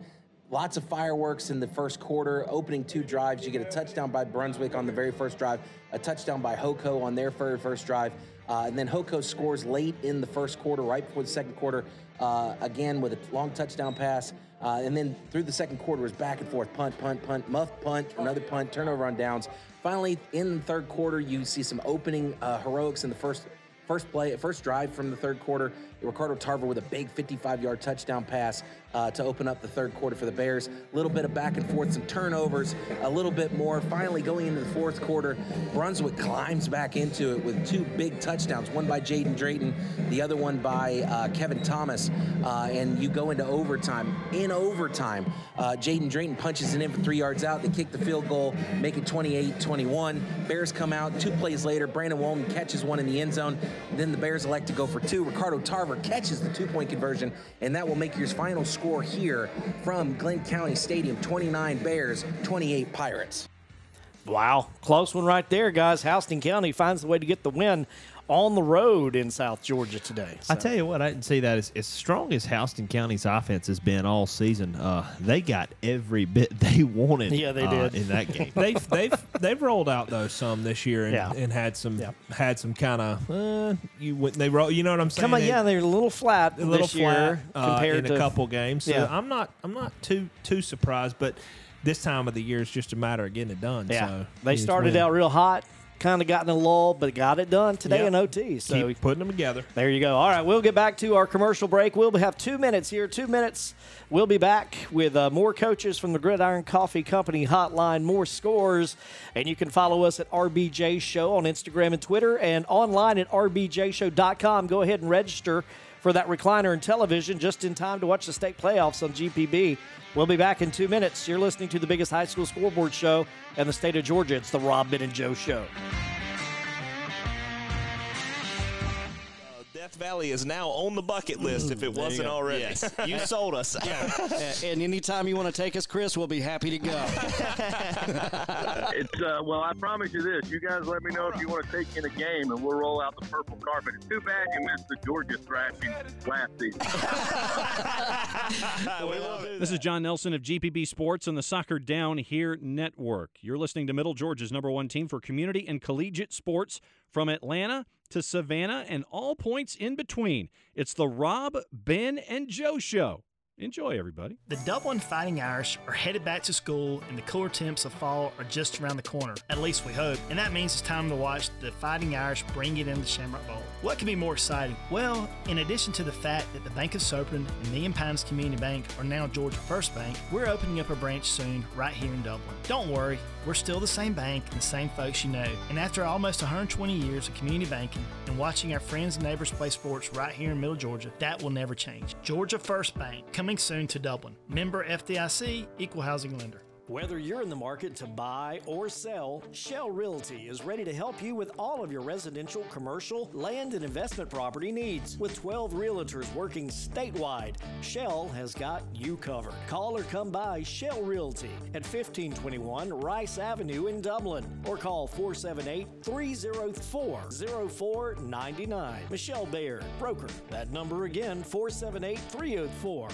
Lots of fireworks in the first quarter. Opening two drives, you get a touchdown by Brunswick on the very first drive, a touchdown by Hoko on their very first drive, uh, and then Hoko scores late in the first quarter, right before the second quarter, uh, again with a long touchdown pass. Uh, and then through the second quarter was back and forth, punt, punt, punt, muff, punt, another punt, turnover on downs. Finally, in the third quarter, you see some opening uh, heroics in the first First play, first drive from the third quarter, Ricardo Tarver with a big 55-yard touchdown pass uh, to open up the third quarter for the Bears. A little bit of back and forth, some turnovers, a little bit more. Finally, going into the fourth quarter, Brunswick climbs back into it with two big touchdowns, one by Jaden Drayton, the other one by uh, Kevin Thomas. Uh, and you go into overtime. In overtime, uh, Jaden Drayton punches it in for three yards out. They kick the field goal, make it 28-21. Bears come out. Two plays later, Brandon Walton catches one in the end zone. Then the Bears elect to go for two. Ricardo Tarver catches the two-point conversion, and that will make your final score here from Glynn County Stadium: 29 Bears, 28 Pirates. Wow, close one right there, guys. Houston County finds the way to get the win on the road in South Georgia today. I tell you what, I didn't see that as, as strong as Houston County's offense has been all season. Uh, they got every bit they wanted. Yeah, they uh, did. in that game. they've they've they've rolled out though some this year and, Yeah. and had some had some kind of uh, you went they roll you know what I'm saying Come on, They- yeah, they're a little flat a little this year flat uh, compared in to a couple games. So Yeah. I'm not I'm not too too surprised, but this time of the year is just a matter of getting it done. Yeah, So they started win. out real hot, kind of gotten a lull, but got it done today Yep. in OT. So Keep putting them together. There you go. All right, we'll get back to our commercial break. We'll have two minutes here. Two minutes. We'll be back with uh, more coaches from the Gridiron Coffee Company hotline, more scores. And you can follow us at RBJ Show on Instagram and Twitter and online at RBJShow.com. Go ahead and register for that recliner and television just in time to watch the state playoffs on GPB. We'll be back in two minutes. You're listening to the biggest high school scoreboard show in the state of Georgia. It's the Rob Ben and Joe Show. Death Valley is now on the bucket list if it wasn't go. already. Yes. you sold us. Yeah. and anytime you want to take us, Chris, we'll be happy to go. It's uh, well, I promise you this: you guys let me know if you want to take in a game, and we'll roll out the purple carpet. It's too bad you missed the Georgia thrashing last season. This is John Nelson of GPB Sports on the Soccer Down Here Network. You're listening to Middle Georgia's number one team for community and collegiate sports from Atlanta to Savannah and all points in between. It's the Rob, Ben, and Joe Show. Enjoy, everybody. The Dublin Fighting Irish are headed back to school, and the cooler temps of fall are just around the corner. At least we hope. And that means it's time to watch the Fighting Irish bring it in the Shamrock Bowl. What could be more exciting? Well, in addition to the fact that the Bank of Soperton and Million Pines Community Bank are now Georgia First Bank, we're opening up a branch soon right here in Dublin. Don't worry, we're still the same bank and the same folks you know. And after almost 120 years of community banking and watching our friends and neighbors play sports right here in Middle Georgia, that will never change. Georgia First Bank, coming soon to Dublin. Member FDIC, Equal Housing Lender. Whether you're in the market to buy or sell, Shell Realty is ready to help you with all of your residential, commercial, land, and investment property needs. With 12 realtors working statewide, Shell has got you covered. Call or come by Shell Realty at 1521 Rice Avenue in Dublin or call 478 304 0499. Michelle Baird, broker. That number again, 478 304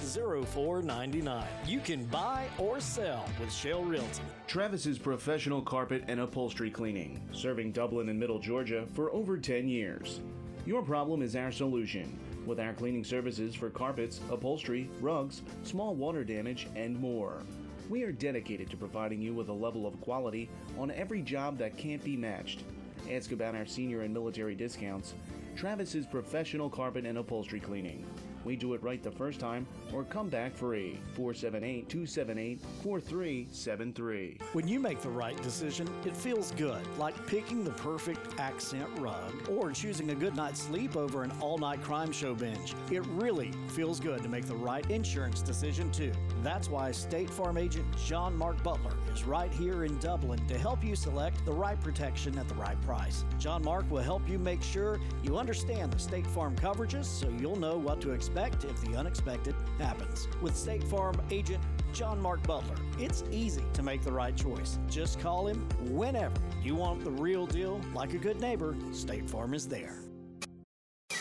0499. You can buy or sell with Shell Realty. Travis's professional carpet and upholstery cleaning, serving Dublin and Middle Georgia for over 10 years. Your problem is our solution with our cleaning services for carpets, upholstery, rugs, small water damage, and more. We are dedicated to providing you with a level of quality on every job that can't be matched. Ask about our senior and military discounts. Travis's professional carpet and upholstery cleaning. We do it right the first time or come back free. 478 278 4373. When you make the right decision, it feels good, like picking the perfect accent rug or choosing a good night's sleep over an all night crime show binge. It really feels good to make the right insurance decision, too. That's why State Farm agent John Mark Butler is right here in Dublin to help you select the right protection at the right price. John Mark will help you make sure you understand the State Farm coverages so you'll know what to expect if the unexpected happens. With State Farm agent John Mark Butler, it's easy to make the right choice. Just call him whenever you want the real deal. Like a good neighbor, State Farm is there.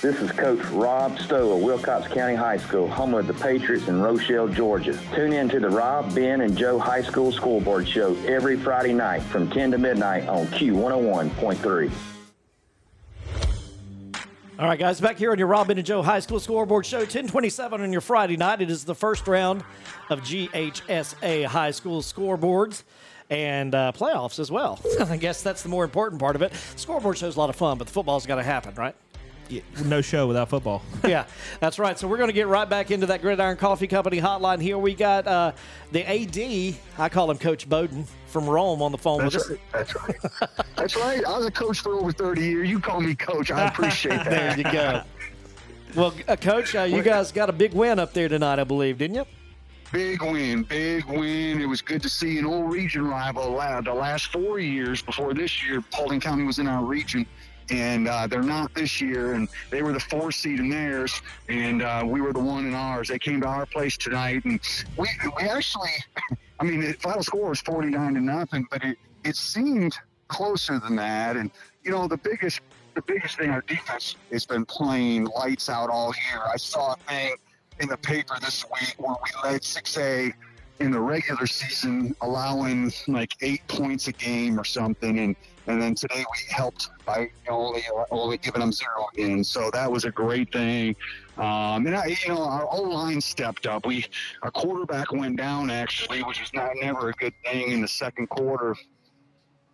This is Coach Rob Stowe of Wilcox County High School, home of the Patriots in Rochelle, Georgia. Tune in to the Rob, Ben, and Joe High School Scoreboard Show every Friday night from 10 to midnight on Q101.3. All right, guys, back here on your Robin and Joe High School Scoreboard Show, 1027 on your Friday night. It is the first round of GHSA High School Scoreboards and uh, playoffs as well. I guess that's the more important part of it. Scoreboard show's a lot of fun, but the football's got to happen, right? Yeah, no show without football. yeah, that's right. So we're going to get right back into that Gridiron Coffee Company hotline here. We got uh, the AD, I call him Coach Bowden from Rome on the phone That's with right. That's right. That's right. I was a coach for over 30 years. You call me coach. I appreciate that. there you go. Well, uh, Coach, uh, you guys got a big win up there tonight, I believe, didn't you? Big win, big win. It was good to see an old region rival. The last four years before this year, Paulding County was in our region, and uh, they're not this year. And they were the four seed in theirs, and uh, we were the one in ours. They came to our place tonight, and we we actually, I mean, the final score was forty nine to nothing, but it it seemed closer than that. And you know, the biggest the biggest thing our defense has been playing lights out all year. I saw a thing in the paper this week where we led 6A in the regular season, allowing like eight points a game or something, and and then today we helped by only only giving them zero again. So that was a great thing. Um, and I, you know, our O line stepped up. We our quarterback went down actually, which is not never a good thing in the second quarter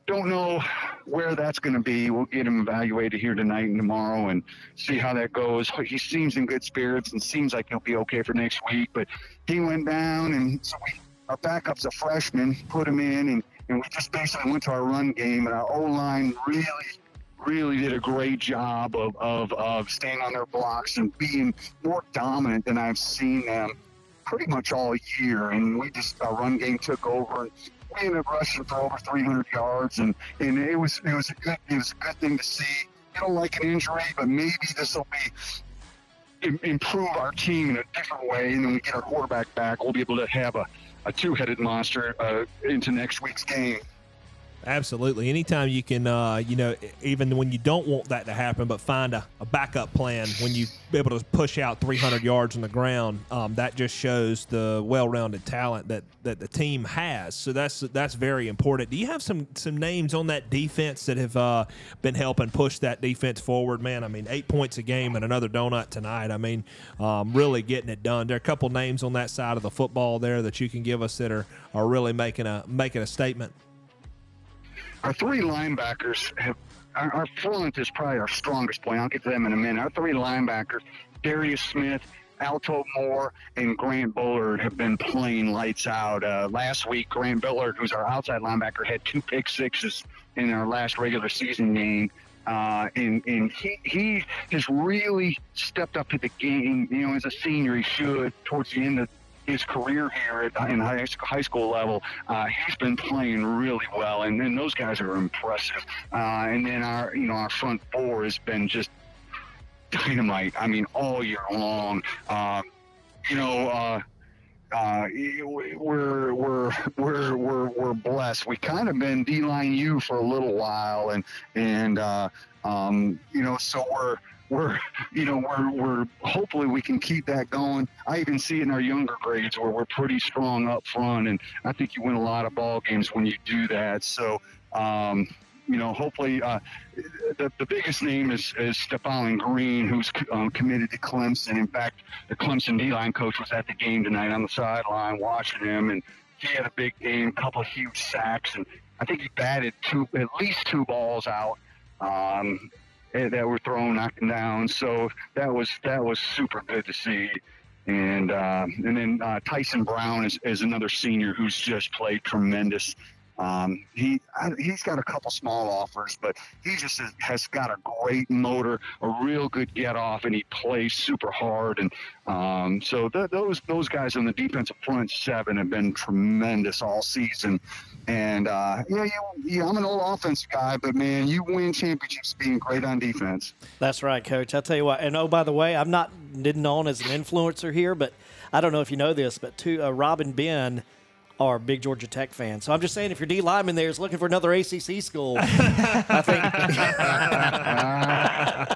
don't know where that's going to be. We'll get him evaluated here tonight and tomorrow and see how that goes. He seems in good spirits and seems like he'll be okay for next week. But he went down, and so we, our backup's a freshman, put him in, and, and we just basically went to our run game. And our O line really, really did a great job of, of, of staying on their blocks and being more dominant than I've seen them pretty much all year. And we just, our run game took over. And we ended up rushing for over 300 yards, and, and it was it was a good it was a good thing to see. You don't like an injury, but maybe this will be improve our team in a different way, and then we get our quarterback back. We'll be able to have a, a two-headed monster uh, into next week's game. Absolutely. Anytime you can, uh, you know, even when you don't want that to happen, but find a, a backup plan when you be able to push out 300 yards on the ground, um, that just shows the well-rounded talent that, that the team has. So that's that's very important. Do you have some some names on that defense that have uh, been helping push that defense forward? Man, I mean, eight points a game and another donut tonight. I mean, um, really getting it done. There are a couple names on that side of the football there that you can give us that are, are really making a making a statement. Our three linebackers have. Our, our front is probably our strongest point. I'll get to them in a minute. Our three linebackers, Darius Smith, Alto Moore, and Grant Bullard have been playing lights out. Uh, last week, Grant Bullard, who's our outside linebacker, had two pick sixes in our last regular season game. Uh, and and he, he has really stepped up to the game. You know, as a senior, he should towards the end of his career here at, in high, high school level, uh, he's been playing really well, and then those guys are impressive. Uh, and then our, you know, our front four has been just dynamite. I mean, all year long. Um, you know, uh, uh, we're we're we're we're we're blessed. We kind of been D line U for a little while, and and uh, um, you know, so we're we're you know we're we're hopefully we can keep that going. I even see in our younger grades where we're pretty strong up front, and I think you win a lot of ball games when you do that. So. Um, you know, hopefully, uh, the, the biggest name is, is Stefan Green, who's um, committed to Clemson. In fact, the Clemson D-line coach was at the game tonight on the sideline watching him, and he had a big game, a couple huge sacks, and I think he batted two, at least two balls out. Um, that were thrown, knocking down. So that was that was super good to see. And uh, and then uh, Tyson Brown is, is another senior who's just played tremendous. Um, he he's got a couple small offers, but he just has got a great motor, a real good get off, and he plays super hard. And um, so th- those those guys on the defensive front seven have been tremendous all season. And uh, yeah, you, yeah, I'm an old offense guy, but man, you win championships being great on defense. That's right, Coach. I'll tell you what. And oh, by the way, I'm not known as an influencer here, but I don't know if you know this, but to uh, Robin Ben are big Georgia Tech fans. So I'm just saying, if your D lineman there is looking for another ACC school, I think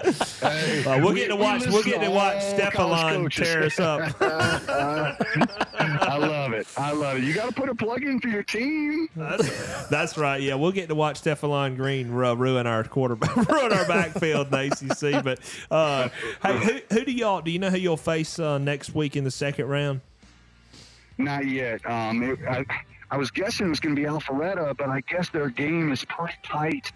Uh, we'll get to watch. We'll get to watch Stefan tear us up. I love it. I love it. You got to put a plug in for your team. That's, that's right. Yeah, we'll get to watch Stefan Green ru- ruin our quarterback, ruin our backfield in the ACC. But uh, hey, who, who do y'all? Do you know who you'll face uh, next week in the second round? Not yet. Um, it, I, I was guessing it was going to be Alpharetta, but I guess their game is pretty tight.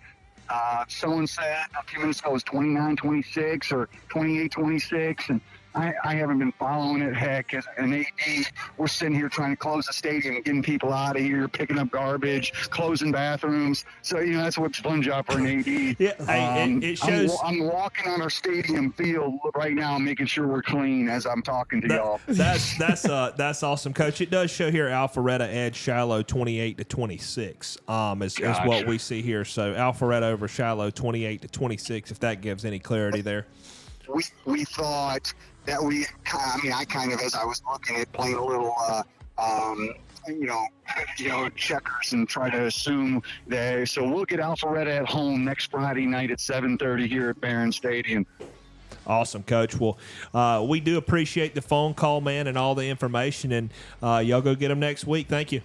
Uh, someone said a few minutes ago it was 29 26 or 28 26. And I, I haven't been following it. Heck, as an AD, we're sitting here trying to close the stadium, getting people out of here, picking up garbage, closing bathrooms. So you know that's what's fun job for an AD. yeah, Um, it, it shows. I'm, I'm walking on our stadium field right now, making sure we're clean as I'm talking to y'all. That's that's uh that's awesome, Coach. It does show here Alpharetta edge Shiloh twenty eight to twenty six. Um, is, is what we see here. So Alpharetta over Shiloh twenty eight to twenty six. If that gives any clarity there. We we thought that we I mean I kind of as I was looking at playing a little uh, um, you know you know checkers and try to assume that so we'll get Alpharetta at home next Friday night at 7:30 here at Barron Stadium. Awesome, Coach. Well, uh, we do appreciate the phone call, man, and all the information. And uh, y'all go get them next week. Thank you.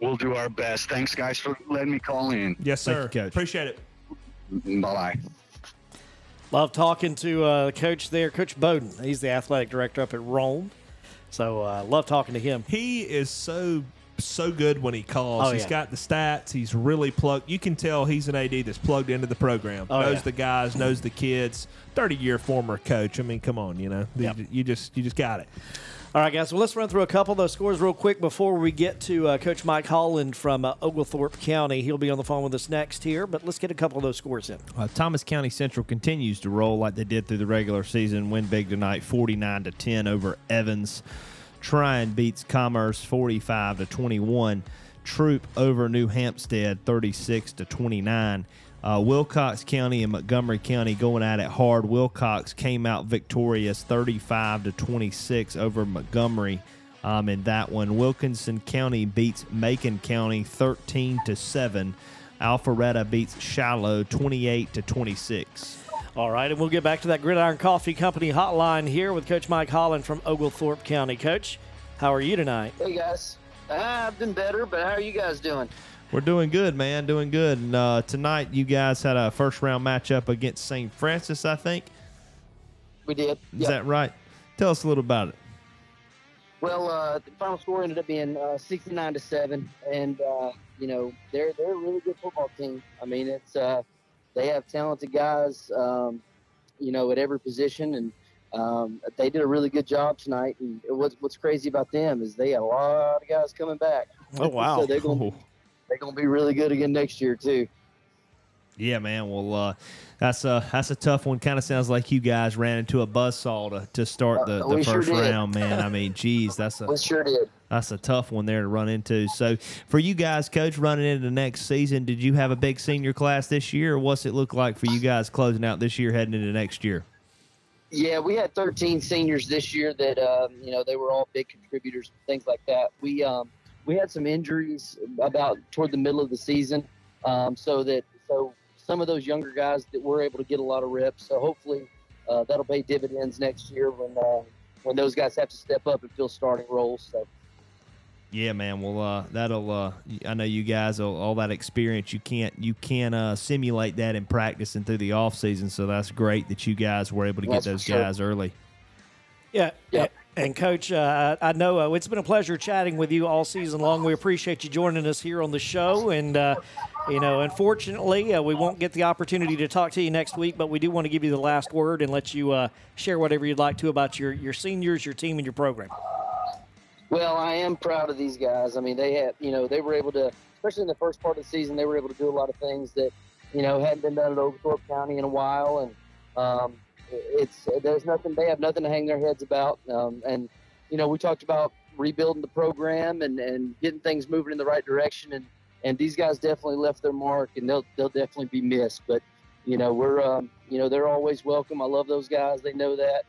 We'll do our best. Thanks guys for letting me call in. Yes, sir. coach. Appreciate it. Bye bye. Love talking to uh, coach there, Coach Bowden. He's the athletic director up at Rome. So uh, love talking to him. He is so so good when he calls. Oh, He's yeah. got the stats. He's really plugged. You can tell he's an AD that's plugged into the program. Oh, knows yeah. the guys, knows the kids. Thirty year former coach. I mean, come on, you know, you, you just you just got it. All right, guys. Well, let's run through a couple of those scores real quick before we get to uh, Coach Mike Holland from uh, Oglethorpe County. He'll be on the phone with us next here, but let's get a couple of those scores in. Uh, Thomas County Central continues to roll like they did through the regular season. Win big tonight, forty-nine to ten over Evans. Trion beats Commerce forty-five to twenty-one. Troup over New Hampstead thirty-six to twenty-nine. Uh, Wilcox County and Montgomery County going at it hard. Wilcox came out victorious, thirty-five to twenty-six over Montgomery. um, in that one. Wilkinson County beats Macon County 13 to 7. Alpharetta beats Shiloh 28 to 26. All right, and we'll get back to that Gridiron Coffee Company hotline here with Coach Mike Holland from Oglethorpe County. Coach, how are you tonight? Hey guys, I've been better, but how are you guys doing? We're doing good, man. Doing good. And uh, tonight, you guys had a first round matchup against St. Francis, I think. We did. Is Yep. that right? Tell us a little about it. Well, uh, the final score ended up being uh, 69 to seven, and uh, you know they're they're a really good football team. I mean, it's uh, they have talented guys, um, you know, at every position, and um, they did a really good job tonight. And what's what's crazy about them is they had a lot of guys coming back. Oh, wow. so they're gonna they're gonna be really good again next year too. Yeah, man. Well, uh, that's a that's a tough one. Kind of sounds like you guys ran into a buzzsaw to, to start the, Uh, the we sure first round, man. I mean, geez, that's a We sure did. that's a tough one there to run into. So, for you guys, coach, running into the next season, did you have a big senior class this year, or what's it look like for you guys closing out this year, heading into next year? Yeah, we had 13 seniors this year that um, you know they were all big contributors, things like that. We um, we had some injuries about toward the middle of the season, um, so that so some of those younger guys that were able to get a lot of reps. So hopefully uh, that'll pay dividends next year when uh, when those guys have to step up and fill starting roles. So Yeah, man. Well, uh, that'll. Uh, I know you guys all, all that experience. You can't you can't uh, simulate that in practice and through the off season. So that's great that you guys were able to get That's for those sure. guys early. Yeah. yeah. And Coach, uh, I know uh, it's been a pleasure chatting with you all season long. We appreciate you joining us here on the show. And, uh, you know, unfortunately, uh, we won't get the opportunity to talk to you next week, but we do want to give you the last word and let you uh, share whatever you'd like to about your, your seniors, your team, and your program. Well, I am proud of these guys. I mean, they had, you know, they were able to, especially in the first part of the season, they were able to do a lot of things that, you know, hadn't been done at Oglethorpe County in a while. And um, it's there's nothing they have nothing to hang their heads about. Um, and you know, we talked about rebuilding the program and, and getting things moving in the right direction. And and these guys definitely left their mark, and they'll they'll definitely be missed. But you know, we're um, you know they're always welcome. I love those guys. They know that,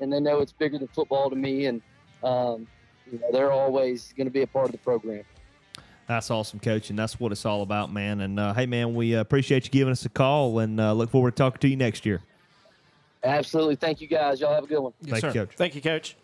and they know it's bigger than football to me. And um, you know, they're always going to be a part of the program. That's awesome, coach, and that's what it's all about, man. And uh, hey, man, we uh, appreciate you giving us a call, and uh, look forward to talking to you next year. Absolutely. Thank you guys. Y'all have a good one. Thank you, Coach. Thank you, Coach.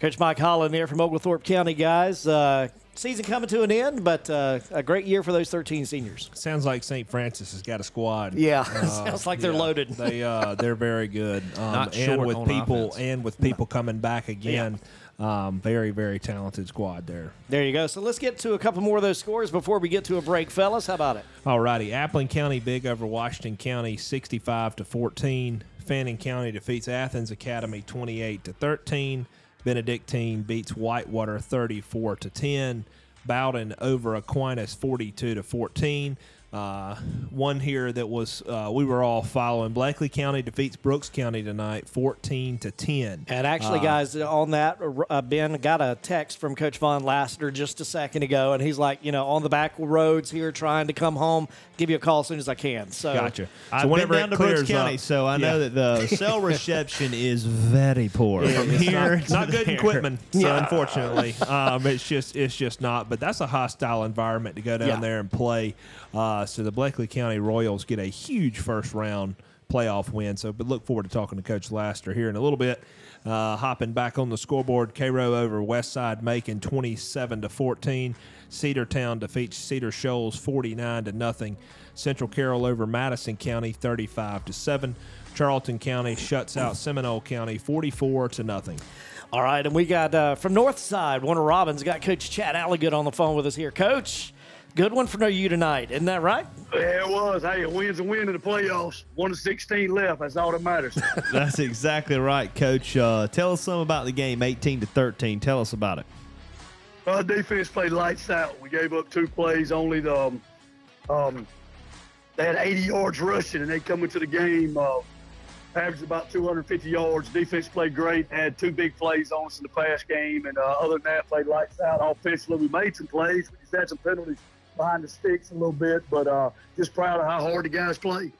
Coach Mike Holland there from Oglethorpe County, guys. Uh, season coming to an end, but uh, a great year for those 13 seniors. Sounds like St. Francis has got a squad. Yeah, sounds like they're loaded. They uh, they're very good. Um, Not and with on people offense. and with people coming back again, um, very very talented squad there. There you go. So let's get to a couple more of those scores before we get to a break, fellas. How about it? All righty. Appling County big over Washington County, sixty-five to fourteen. Fannin County defeats Athens Academy, twenty-eight to thirteen. Benedictine beats Whitewater, thirty-four to ten. Bowdon over Aquinas, forty-two to fourteen. Uh, one here that was uh, we were all following. Bleckley County defeats Brooks County tonight, fourteen to ten. And actually, Uh, guys, on that, uh, Ben got a text from Coach Von Lassiter just a second ago, and he's like, you know, on the back roads here, trying to come home. Give you a call as soon as I can. So Gotcha. I've So been down to Brooks County, up- so I know that the cell reception is very poor Yeah, from here. not, not good in there. Quitman, so Yeah. unfortunately, um, it's just it's just not. But that's a hostile environment to go down Yeah. there and play. Uh, so the Bleckley County Royals get a huge first round playoff win. So, but look forward to talking to Coach Laster here in a little bit. Uh, hopping back on the scoreboard, Cairo over Westside Macon, twenty-seven to fourteen. Cedartown defeats Cedar Shoals, forty-nine to nothing. Central Carroll over Madison County, thirty-five to seven. Charlton County shuts out Seminole County, forty-four to nothing. All right, and we got uh, from North Side, Warner Robins got Coach Chad Alligood on the phone with us here. Coach, good one for you tonight, isn't that right? Yeah, it was. Hey, a win's a win in the playoffs. One to 16 left. That's all that matters. That's exactly right, Coach. Uh, tell us some about the game, eighteen to thirteen. Tell us about it. Our defense played lights out. We gave up two plays. Only the um, um, they had 80 yards rushing, and they come into the game uh, averaged about 250 yards. Defense played great. Had two big plays on us in the past game, and uh, other than that, played lights out. Offensively, we made some plays. We just had some penalties behind the sticks a little bit, but uh, just proud of how hard the guys play.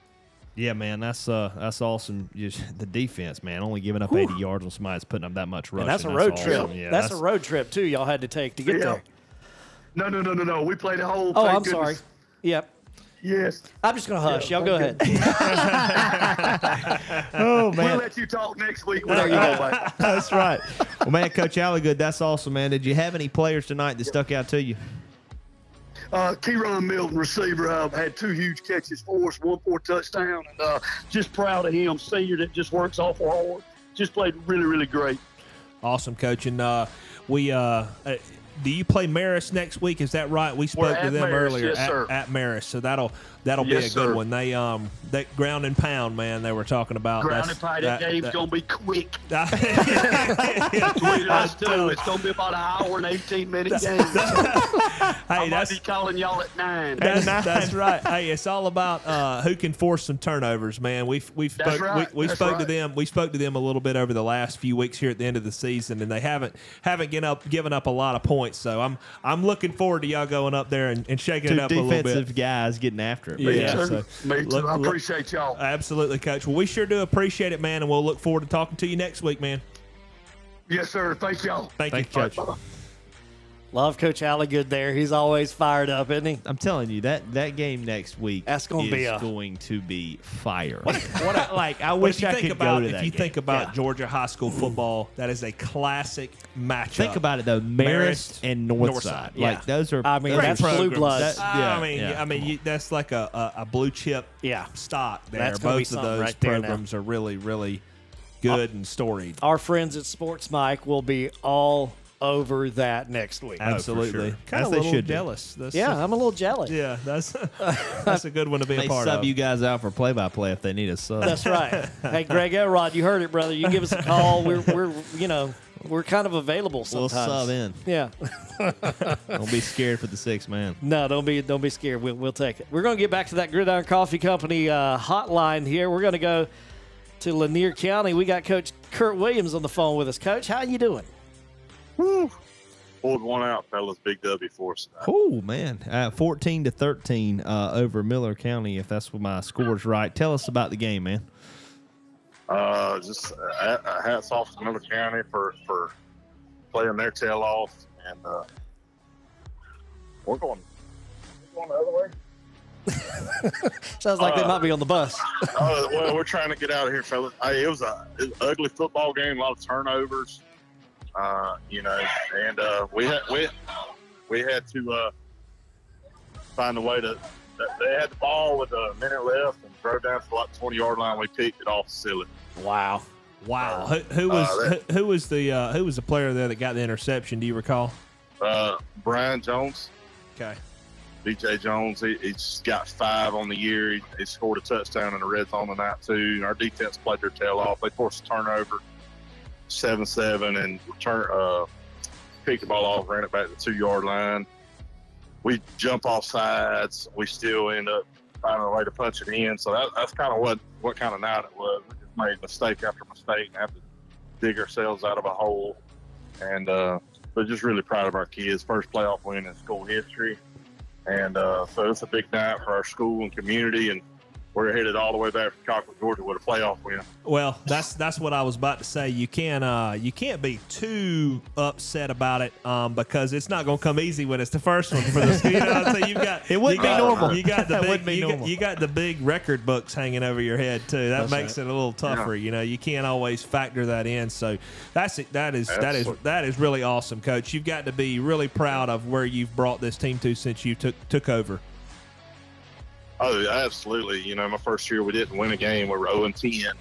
Yeah, man, that's uh, that's awesome. Just the defense, man, only giving up 80 yards on somebody that's putting up that much rush. That's a road trip. awesome. Yeah, that's, a road trip too. Y'all had to take to get Yeah. there. No, no, no, no, no. We played the whole. Oh, I'm goodness. sorry. Yep. Yes. I'm just gonna hush. Yeah, Y'all go ahead. thank Oh We'll let you talk next week. There you go. that's right. Well, man, Coach Alligood, that's awesome, man. Did you have any players tonight that stuck out to you? Uh, Keyron Milton, receiver, uh, had two huge catches for us, one for a touchdown, and uh, just proud of him. Senior that just works awful hard. Just played really, really great. Awesome, coach. And uh, we, uh, uh, do you play Marist next week? Is that right? We spoke to them Marist, earlier yes, at, sir. at Marist, so that'll that'll be a Yes, good sir. one. They um that ground and pound man they were talking about. Ground That's- and pound, that, game's that- going to be quick. that- Between us two, it's going to be about an hour and 18 minute game. I might that's- be calling y'all at nine. That's, that's right. Hey, it's all about uh, who can force some turnovers, man. We've we've That's spoke, right. we, we That's spoke to them. We spoke to them a little bit over the last few weeks here at the end of the season, and they haven't haven't given up given up a lot of points. So I'm I'm looking forward to y'all going up there and, and shaking Two it up a little bit. defensive guys getting after it. Yeah, Me too. so Me too. look- I appreciate y'all. Absolutely, coach. Well, we sure do appreciate it, man, and we'll look forward to talking to you next week, man. Yes, sir. Thank y'all. Thank, Thank you, you, coach. Love Coach Alligood there. He's always fired up, isn't he? I'm telling you that that game next week That's gonna is be a- going to be fire. What I- like I wish you I think could about, go to if that you game. think about Yeah. Georgia high school football, that is a classic matchup. Think about it though, Marist, and Northside. yeah. Like those are I mean, those that's are blue programs. bloods. That- I mean, yeah. I mean, you, that's like a, a, a blue chip Yeah. stock there. That's Both of those right programs are really, really good uh, and storied. Our friends at Sports Mike will be all over that next week. Absolutely, sure. kind of a little should be. jealous. That's Yeah, I'm a little jealous. yeah, that's that's a good one to be a part of. They part sub of. you guys out for play by play if they need a sub. That's right. hey, Greg Elrod, you heard it, brother. You give us a call. We're, we're you know, we're kind of available We'll sometimes. sub in. Yeah. Don't be scared for the six man. No, don't be don't be scared. We'll, we'll take it. We're going to get back to that Gridiron Coffee Company uh, hotline here. We're going to go to Lanier County. We got Coach Kurt Williams on the phone with us. Coach, how you doing? Pulled one out, fellas. Big W for us. Oh man, uh, fourteen to thirteen uh, over Miller County. If that's what my score's right, tell us about the game, man. Uh, just uh, uh, hats off to Miller County for for playing their tail off, and uh, we're going. we're going the other way. Sounds like they Uh, might be on the bus. uh, well, we're trying to get out of here, fellas. Hey, it was a it was an ugly football game, a lot of turnovers. Uh, you know, and uh, we had we we had to uh, find a way to. They had the ball with a minute left and drove down to like twenty yard line. We picked it off silly. Wow. Wow, who, who was Uh, that- who, who was the uh, who was the player there that got the interception? Do you recall? Uh, Brian Jones, Okay. DJ Jones, he, he's got five on the year. He, he scored a touchdown in the red zone tonight too. Our defense played their tail off. They forced a turnover, seven seven, and return uh, picked the ball off, ran it back to the two yard line. We jump off sides. We still end up finding a way to punch it in. So that, that's kind of what what kind of night it was. We just made mistake after mistake and have to dig ourselves out of a hole. And uh, but just really proud of our kids. First playoff win in school history. And uh, so it's a big night for our school and community. And we're headed all the way back from Colquitt, Georgia with a playoff win. Well, that's that's what I was about to say. You can't uh, you can't be too upset about it um, because it's not going to come easy when it's the first one for the you know what I'm saying? You've got It wouldn't you be got, normal. You got the big wouldn't be you, got, you got the big record books hanging over your head too. That That's makes right. it a little tougher. You know, you can't always factor that in. So that's it. that is that is that is really awesome, Coach. You've got to be really proud of where you've brought this team to since you took took over. Oh, absolutely. You know, my first year we didn't win a game. We were 0 and 10.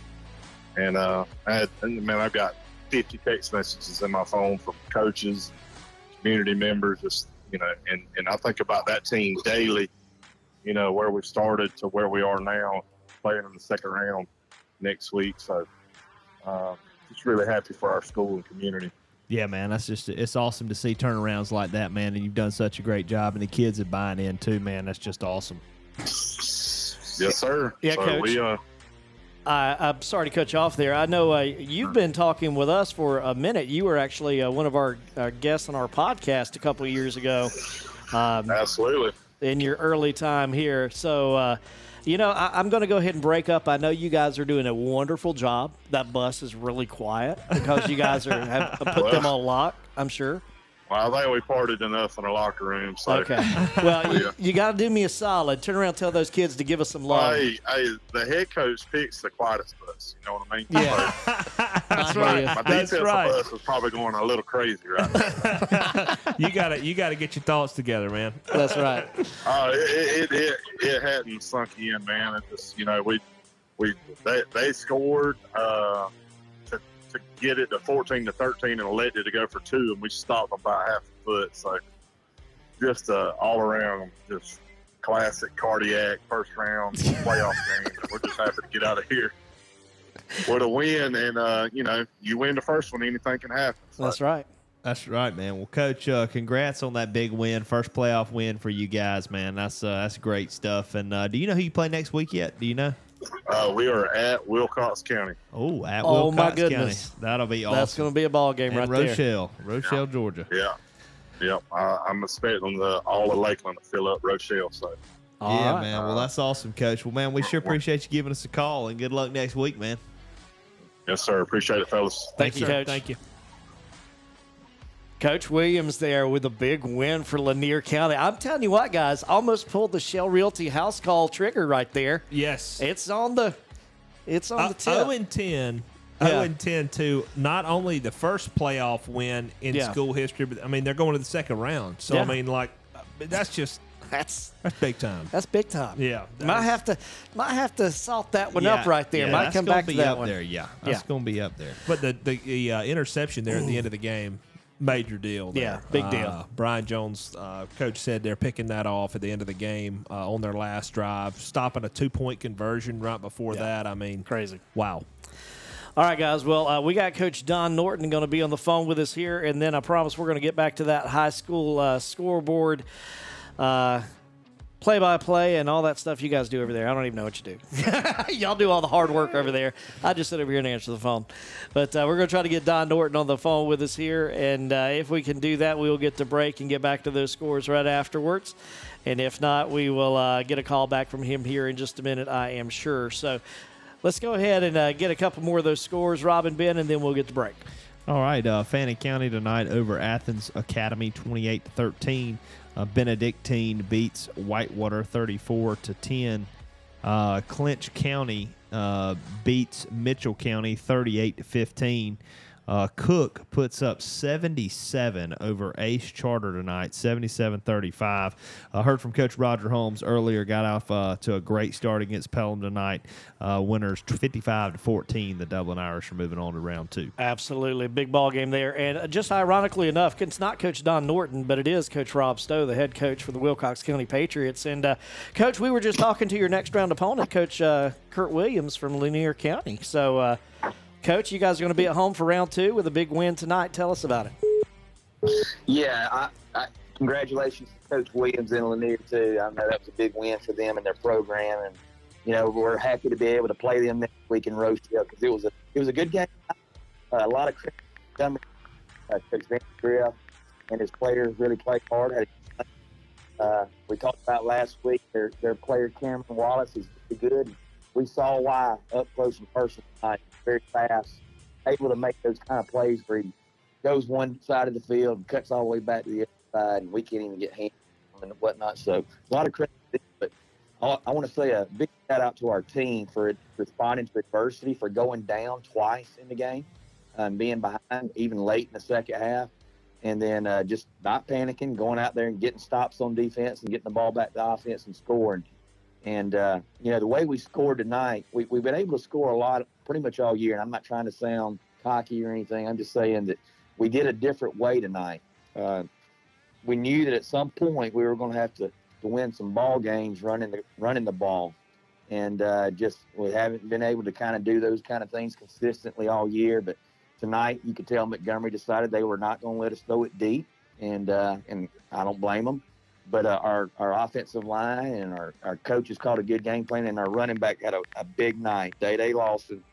And uh, I had, man, I've got 50 text messages in my phone from coaches, community members, just, you know, and, and I think about that team daily, you know, where we started to where we are now, playing in the second round next week. So, uh, just really happy for our school and community. Yeah, man, that's just it's awesome to see turnarounds like that, man. And you've done such a great job, and the kids are buying in too, man. That's just awesome. Yes, sir. Yeah, so Coach. we, uh, I, I'm sorry to cut you off there. I know uh, you've been talking with us for a minute. You were actually uh, one of our uh, guests on our podcast a couple of years ago. Um, absolutely. in your early time here. So, uh, you know, I, I'm going to go ahead and break up. I know you guys are doing a wonderful job. That bus is really quiet because you guys are have put them on lock. I'm sure. Well, I think we partied enough in the locker room. So. Okay. Well, you, Yeah. you got to do me a solid. Turn around, and tell those kids to give us some love. Hey, hey, the head coach picks the quietest bus. You know what I mean? Yeah. That's right. My That's defensive right. bus is probably going a little crazy right now. you got to you got to get your thoughts together, man. That's right. Uh, it, it, it, it hadn't sunk in, man. It just, you know, we, we, they, they scored, uh, to, to get it to 14 to 13 and elected to go for two, and we stopped them by half a foot. So just, uh, all around, just classic cardiac first round playoff game. We're just happy to get out of here with a win. And, uh, you know, you win the first one, anything can happen. That's right. That's right, man. Well, Coach, uh, congrats on that big win, first playoff win for you guys, man. That's uh, that's great stuff. And uh, do you know who you play next week yet? Do you know? Uh, we are at Wilcox County. Oh, at Oh, Wilcox my goodness. County. That'll be awesome. That's going to be a ball game And right there. Rochelle, Rochelle, Georgia. Yeah. Yep. I, I'm expecting the, all of Lakeland to fill up Rochelle. So, yeah, man. Well, that's awesome, Coach. Well, man, we sure appreciate you giving us a call, and good luck next week, man. yes, sir. Appreciate it, fellas. Thank you, Coach. Thank you. Coach Williams there with a big win for Lanier County. I'm telling you what, guys, almost pulled the Shell Realty house call trigger right there. Yes. It's on the it's on the tip. 0 and 10. Yeah. 0 and 10 to not only the first playoff win in Yeah. school history, but I mean they're going to the second round. So I mean, like, that's just that's that's big time. That's big time. Yeah, might is- have to might have to salt that one Yeah, up right there. yeah, might come back to that one. there. Yeah, that's going to be up there. But the the, the uh, interception there at the end of the game, major deal. there. Yeah, big deal. Uh, Brian Jones, uh, coach said they're picking that off at the end of the game uh, on their last drive, stopping a two point conversion right before that. I mean, crazy. Wow. All right, guys. Well, uh, we got Coach Don Norton going to be on the phone with us here, and then I promise we're going to get back to that high school scoreboard. uh, scoreboard, uh, play-by-play, and all that stuff you guys do over there. I don't even know what you do. Y'all do all the hard work over there. I just sit over here and answer the phone. But uh, we're going to try to get Don Norton on the phone with us here, and uh, if we can do that, we will get to break and get back to those scores right afterwards. And if not, we will uh, get a call back from him here in just a minute, I am sure. So let's go ahead and uh, get a couple more of those scores, Robin Ben, and then we'll get the break. All right, uh, Fannin County tonight over Athens Academy, twenty-eight to thirteen. Uh, Benedictine beats Whitewater, thirty-four to ten. Uh, Clinch County uh, beats Mitchell County, thirty-eight to fifteen. Uh, Cook puts up 77 over Ace Charter tonight, 77-35. I heard from Coach Roger Holmes earlier, got off uh, to a great start against Pelham tonight. Uh, winners 55 to 14. The Dublin Irish are moving on to round two. Absolutely. Big ball game there. And uh, just ironically enough, it's not Coach Don Norton, but it is Coach Rob Stowe, the head coach for the Wilcox County Patriots. And, uh, Coach, we were just talking to your next round opponent, Coach Kurt Williams from Lanier County. So, Coach, you guys are going to be at home for round two with a big win tonight. Tell us about it. Yeah, I, I, congratulations to Coach Williams and Lanier too. I know that was a big win for them and their program, and you know we're happy to be able to play them next week in Rochelle because it was a it was a good game. Uh, a lot of Montgomery, uh, Coach Van Griff and his players really played hard. Uh, we talked about last week their their player Cameron Wallace is good. We saw why up close and personal tonight, very fast, able to make those kind of plays where he goes one side of the field cuts all the way back to the other side, and we can't even get hands and whatnot. So a lot of credit. But I, I want to say a big shout out to our team for responding to adversity, for going down twice in the game, um, being behind even late in the second half, and then uh, just not panicking, going out there and getting stops on defense and getting the ball back to offense and scoring. And uh, you know the way we scored tonight, we, we've been able to score a lot, pretty much all year. And I'm not trying to sound cocky or anything. I'm just saying that we did a different way tonight. Uh, we knew that at some point we were going to have to, to win some ball games running the running the ball, and uh, just we haven't been able to kind of do those kind of things consistently all year. But tonight, you could tell Montgomery decided they were not going to let us throw it deep, and uh, and I don't blame them. But uh, our our offensive line and our, our coaches called a good game plan, and our running back had a, a big night. Day Day Lawson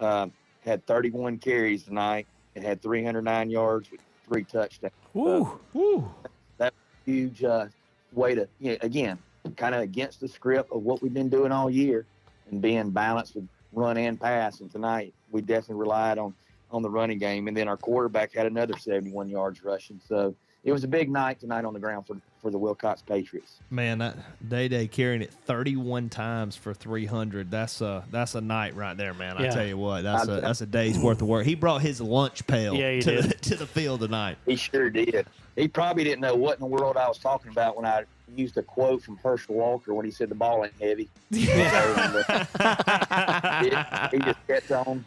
uh, had 31 carries tonight and had 309 yards with three touchdowns. Woo, woo. That's huge, uh, way to you know, again kind of against the script of what we've been doing all year and being balanced with run and pass. And tonight we definitely relied on on the running game, and then our quarterback had another 71 yards rushing. So it was a big night tonight on the ground for for the Wilcox Patriots. Man, that Day Day carrying it 31 times for 300. That's a that's a night right there, man. I tell you what, that's a I'm- that's a day's worth of work. He brought his lunch pail Yeah, he to, The, to the field tonight. He sure did. He probably didn't know what in the world I was talking about when I used a quote from Herschel Walker when he said the ball ain't heavy. he, he just kept on.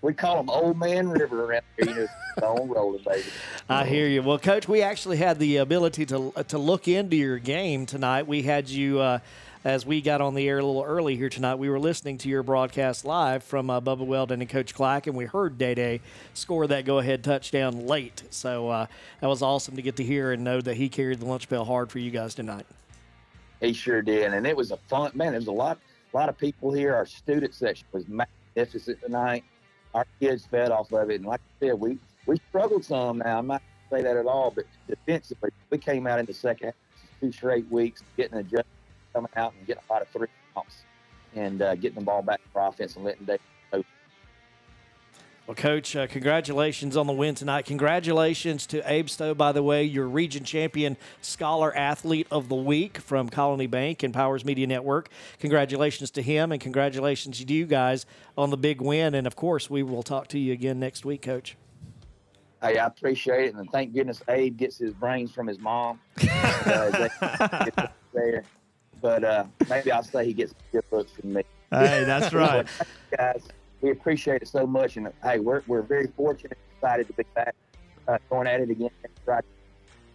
We call him Old Man River around here. You know, it's on rolling, baby. I hear you. Well, Coach, we actually had the ability to to look into your game tonight. We had you. Uh, as we got on the air a little early here tonight, we were listening to your broadcast live from uh, Bubba Weldon and Coach Clack, and we heard Day Day score that go ahead touchdown late. So uh, that was awesome to get to hear and know that he carried the lunch bell hard for you guys tonight. He sure did, and it was a fun man. There was a lot, a lot of people here. Our student section was magnificent tonight. Our kids fed off of it, and like I said, we we struggled some. Now I'm not say that at all, but defensively, we came out in the second half, two straight weeks, getting adjusted, coming out and getting a lot of three points, and uh, getting the ball back for offense and letting Dave. Well, Coach, uh, congratulations on the win tonight. Congratulations to Abe Stowe, by the way, your region champion scholar athlete of the week from Colony Bank and Powers Media Network. Congratulations to him, and congratulations to you guys on the big win. And of course, we will talk to you again next week, Coach. Hey, I appreciate it, and thank goodness Abe gets his brains from his mom. Uh, there, but uh, maybe I'll say he gets good looks from me. Hey, that's right. guys. We appreciate it so much, and hey, we're we're very fortunate, and excited to be back, uh, going at it again next Friday.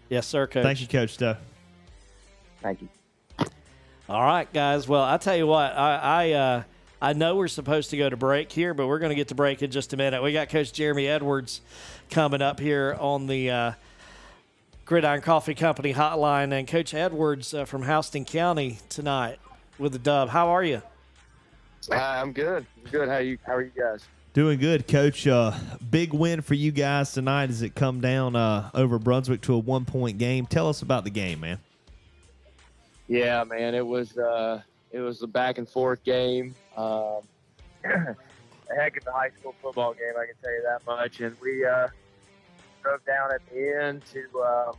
Yes, sir, Coach. Thank you, Coach Stowe. Thank you. All right, guys. Well, I tell you what, I I, uh, I know we're supposed to go to break here, but we're going to get to break in just a minute. We got Coach Jeremy Edwards coming up here on the uh, Gridiron Coffee Company hotline, and Coach Edwards uh, from Houston County tonight with the dub. How are you? I'm good. I'm good. How you? How are you guys? Doing good, Coach. Uh, big win for you guys tonight as it come down uh, over Brunswick to a one point game. Tell us about the game, man. Yeah, man. It was uh, it was a back and forth game. Um, a heck of a high school football game, I can tell you that much. And we uh, drove down at the end to um,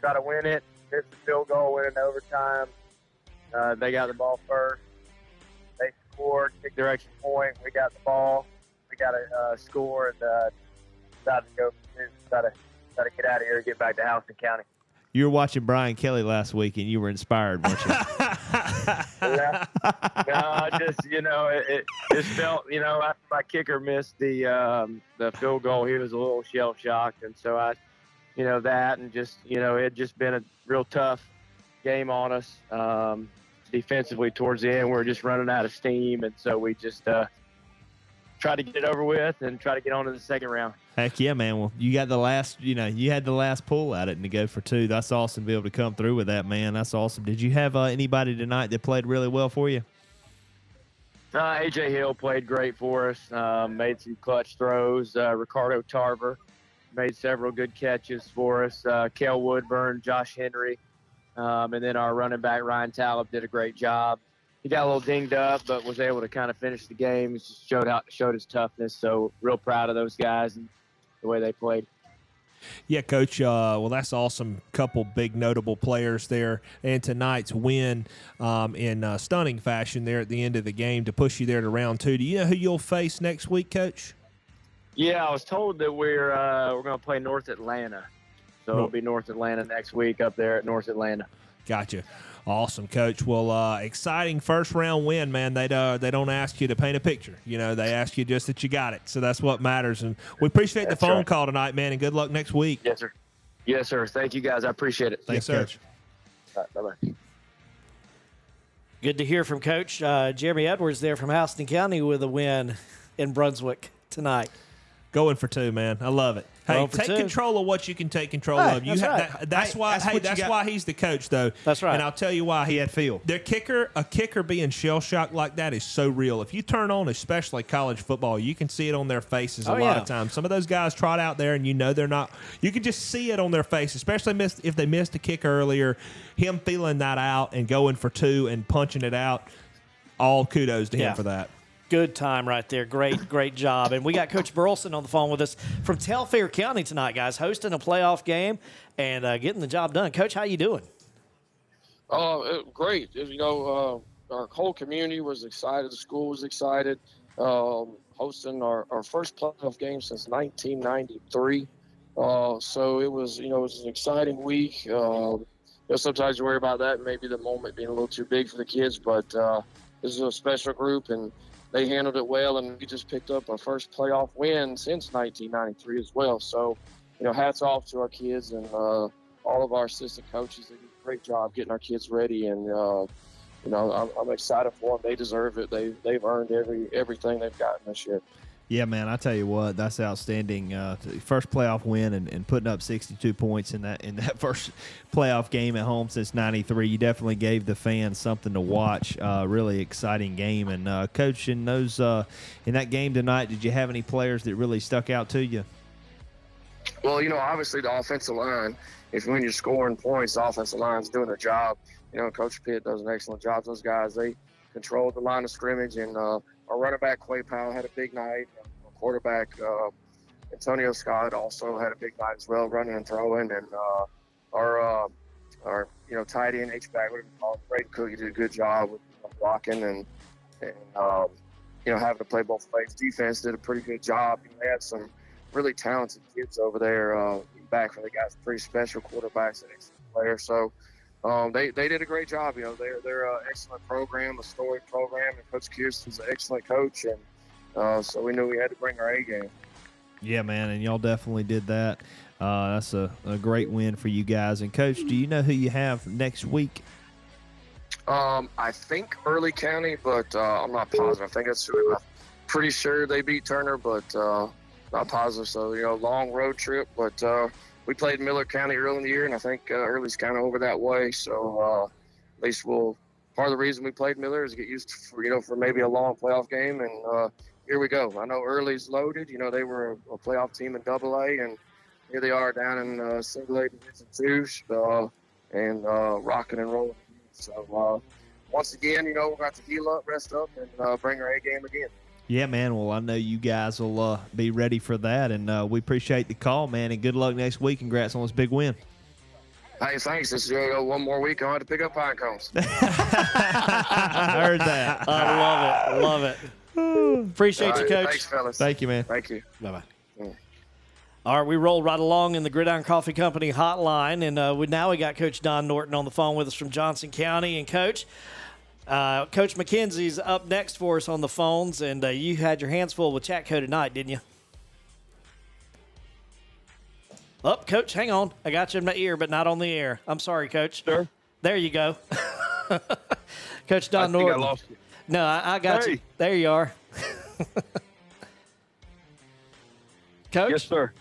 try to win it. Missed the field goal, win in overtime. Uh, they got the ball first. They scored, kicked their extra point. We got the ball. We got a uh, score and uh, decided to go. Decided, decided to get out of here and get back to Houston County. You were watching Brian Kelly last week and you were inspired, weren't you? yeah. No, I just you know it, it just felt you know after my kicker missed the um, the field goal, he was a little shell shocked, and so I, you know that, and just you know it had just been a real tough game on us um, defensively towards the end. We were just running out of steam, and so we just uh, tried to get it over with and try to get on to the second round. Heck yeah, man. Well, you got the last, you know, you had the last pull at it and to go for two. That's awesome to be able to come through with that, man. That's awesome. Did you have uh, anybody tonight that played really well for you? Uh, AJ Hill played great for us. Um, made some clutch throws. Uh, Ricardo Tarver made several good catches for us. Uh, Kel Woodburn, Josh Henry, um, and then our running back Ryan Talib did a great job. He got a little dinged up, but was able to kind of finish the game. Just showed out, showed his toughness. So real proud of those guys and the way they played. Yeah, Coach. Uh, well, that's awesome. Couple big notable players there, and tonight's win um, in uh, stunning fashion there at the end of the game to push you there to round two. Do you know who you'll face next week, Coach? Yeah, I was told that we're uh, we're going to play North Atlanta, so it'll be North Atlanta next week up there at North Atlanta. Gotcha. Awesome, Coach. Well, uh, exciting first round win, man. They uh, they don't ask you to paint a picture. You know, they ask you just that you got it. So that's what matters. And we appreciate That's the phone right. call tonight, man. And good luck next week. Yes, sir. Yes, sir. Thank you, guys. I appreciate it. Thanks, sir. bye bye. Good to hear from Coach uh, Jeremy Edwards there from Houston County with a win in Brunswick tonight. Going for two, man. I love it. Hey, Going for take two. control of what you can take control Hey, of. You that's ha- right. that- that's Hey, why. that's hey, what you that's got- why he's the coach, though. That's right. And I'll tell you why He had feel. Their kicker, a kicker being shell shocked like that is so real. If you turn on, especially college football, you can see it on their faces a Oh, lot yeah. of times. Some of those guys trot out there, and you know they're not. You can just see it on their face, especially missed, if they missed a kick earlier. Him feeling that out and going for two and punching it out. All kudos to him Yeah. for that. Good time right there. Great, great job. And we got Coach Burleson on the phone with us from Telfair County tonight, guys, hosting a playoff game and uh, getting the job done. Coach, how you doing? It, great. You know, uh, our whole community was excited. The school was excited. Um, hosting our, our first playoff game since 1993. Uh, so it was, you know, it was an exciting week. Um, you know, sometimes you worry about that, maybe the moment being a little too big for the kids, but uh, this is a special group and they handled it well. And we just picked up our first playoff win since 1993 as well. So, you know, hats off to our kids and uh, all of our assistant coaches. They did a great job getting our kids ready, and uh, you know, I'm, I'm excited for them. They deserve it. They they've earned every everything they've gotten this year. Yeah, man, I tell you what, that's outstanding. Uh, first playoff win and, and putting up 62 points in that in that first playoff game at home since '93. You definitely gave the fans something to watch. Uh, really exciting game. And uh, coach, in those uh, in that game tonight, did you have any players that really stuck out to you? Well, you know, obviously the offensive line. If when you're scoring points, the offensive line's doing their job. You know, Coach Pitt does an excellent job. Those guys, they controlled the line of scrimmage, and uh, our running back Clay Powell had a big night. Our quarterback uh, Antonio Scott also had a big night as well, running and throwing. And uh, our uh, our you know tight end H back, whatever you call it, Cook, he did a good job with blocking and and um, you know having to play both ways. Defense did a pretty good job. You know, they had some really talented kids over there. Uh, back from the guys, pretty special quarterbacks and excellent players. So um, they they did a great job. You know, they're they're an excellent program, a storied program, and Coach Kirsten's an excellent coach, and uh, so we knew we had to bring our A game. Yeah, man, and y'all definitely did that. Uh, that's a, a great win for you guys. And coach, do you know who you have next week? Um, I think Early County, but uh, I'm not positive. I think that's who. I'm pretty sure they beat Turner, but uh, not positive. So you know, long road trip. But uh, we played Miller County early in the year, and I think uh, Early's kind of over that way. So uh, at least we'll. Part of the reason we played Miller is get used for, you know, for maybe a long playoff game, and uh, here we go. I know Early's loaded. You know, they were a, a playoff team in Double A, and here they are down in uh, Single A Division Two, uh, and uh, rocking and rolling. So uh, once again, you know, we're going to heal up, rest up, and uh, bring our A game again. Yeah, man. Well, I know you guys will uh, be ready for that, and uh, we appreciate the call, man. And good luck next week. Congrats on this big win. Hey, thanks. This is going to go one more week. I'll have to pick up pine cones. I heard that. I love it. Love it. Appreciate All you, Coach. Thanks, fellas. Thank you, man. Thank you. Bye bye. All right, we roll right along in the Gridiron Coffee Company hotline, and uh, we now we got Coach Don Norton on the phone with us from Johnson County. And Coach, uh, Coach McKenzie's up next for us on the phones, and uh, you had your hands full with Chatco tonight, didn't you? Up, oh, Coach, hang on. I got you in my ear, but not on the air. I'm sorry, Coach. Sure. There you go. Coach Don I think I lost you. No, I, I got you. There you are. Coach? Yes, sir.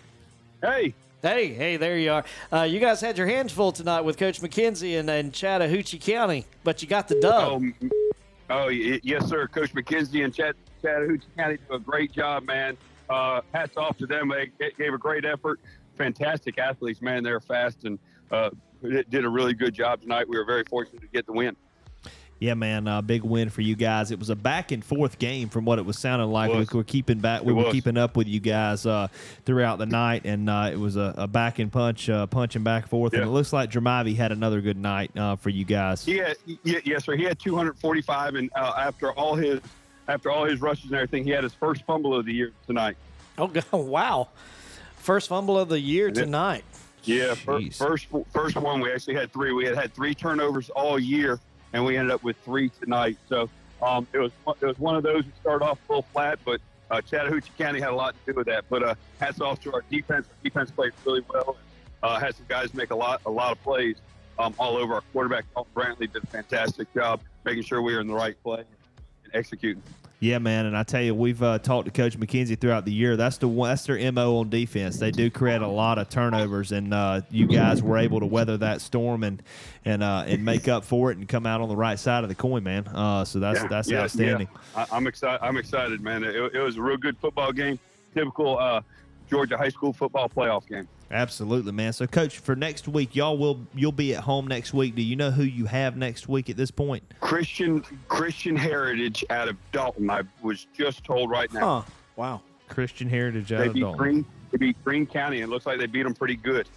Hey. Hey, hey, there you are. Uh, you guys had your hands full tonight with Coach McKenzie and, Chattahoochee County, but you got the dub. Oh, oh, yes, sir. Coach McKenzie and Chat- Chattahoochee County do a great job, man. Uh, hats off to them. They gave a great effort. Fantastic athletes, man. They're fast and uh, did a really good job tonight. We were very fortunate to get the win. Yeah, man, uh, big win for you guys. It was a back and forth game from what it was sounding like. It We were keeping back. We It were was. keeping up with you guys uh, throughout the night, and uh, it was a, a back and punch, uh, punching back and forth. And it looks like Dramavi had another good night uh, for you guys. He had, yeah, yes, sir. He had 245, and uh, after all his after all his rushes and everything, he had his first fumble of the year tonight. Oh, God, wow. First fumble of the year And it- tonight. Yeah, fir- first first one we actually had three. We had had three turnovers all year, and we ended up with three tonight. So um, it was it was one of those that started off little flat, but uh, Chattahoochee County had a lot to do with that. But uh, hats off to our defense. Our defense played really well. Uh, had some guys make a lot a lot of plays um, all over. Our quarterback Dalton Brantley did a fantastic job making sure we were in the right play executing. Yeah, man, and I tell you, we've uh, talked to Coach McKenzie throughout the year. That's the one. That's their mo on defense. They do create a lot of turnovers, and uh, you guys were able to weather that storm and and uh, and make up for it and come out on the right side of the coin, man. Uh, so that's Yeah, that's yeah, outstanding. yeah. I, I'm excited. I'm excited, man. It, it was a real good football game. Typical uh, Georgia high school football playoff game. Absolutely, man. So, Coach, for next week, y'all will you'll be at home next week. Do you know who you have next week at this point? Christian Christian Heritage out of Dalton. I was just told right now. Huh. Wow. Christian Heritage out They of beat Dalton. Green. They beat Greene County, and it looks like they beat them pretty good.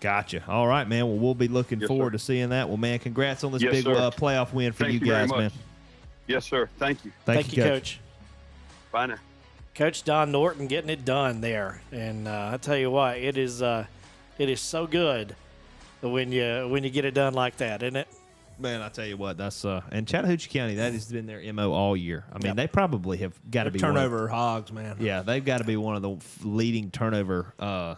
Gotcha. All right, man. Well, we'll be looking Yes, forward sir. to seeing that. Well, man, congrats on this Yes, big uh, playoff win for Thank you you guys, much. man. Yes, sir. Thank you. Thank, Thank you, you, Coach. Coach. Bye now. Coach Don Norton getting it done there, and uh, I tell you what, it is uh, it is so good when you when you get it done like that, isn't it? Man, I tell you what, that's uh, and Chattahoochee County that has been their mo all year. I mean, they probably have got to They're be one of- turnover hogs, man. yeah, they've got to be one of the leading turnover, uh,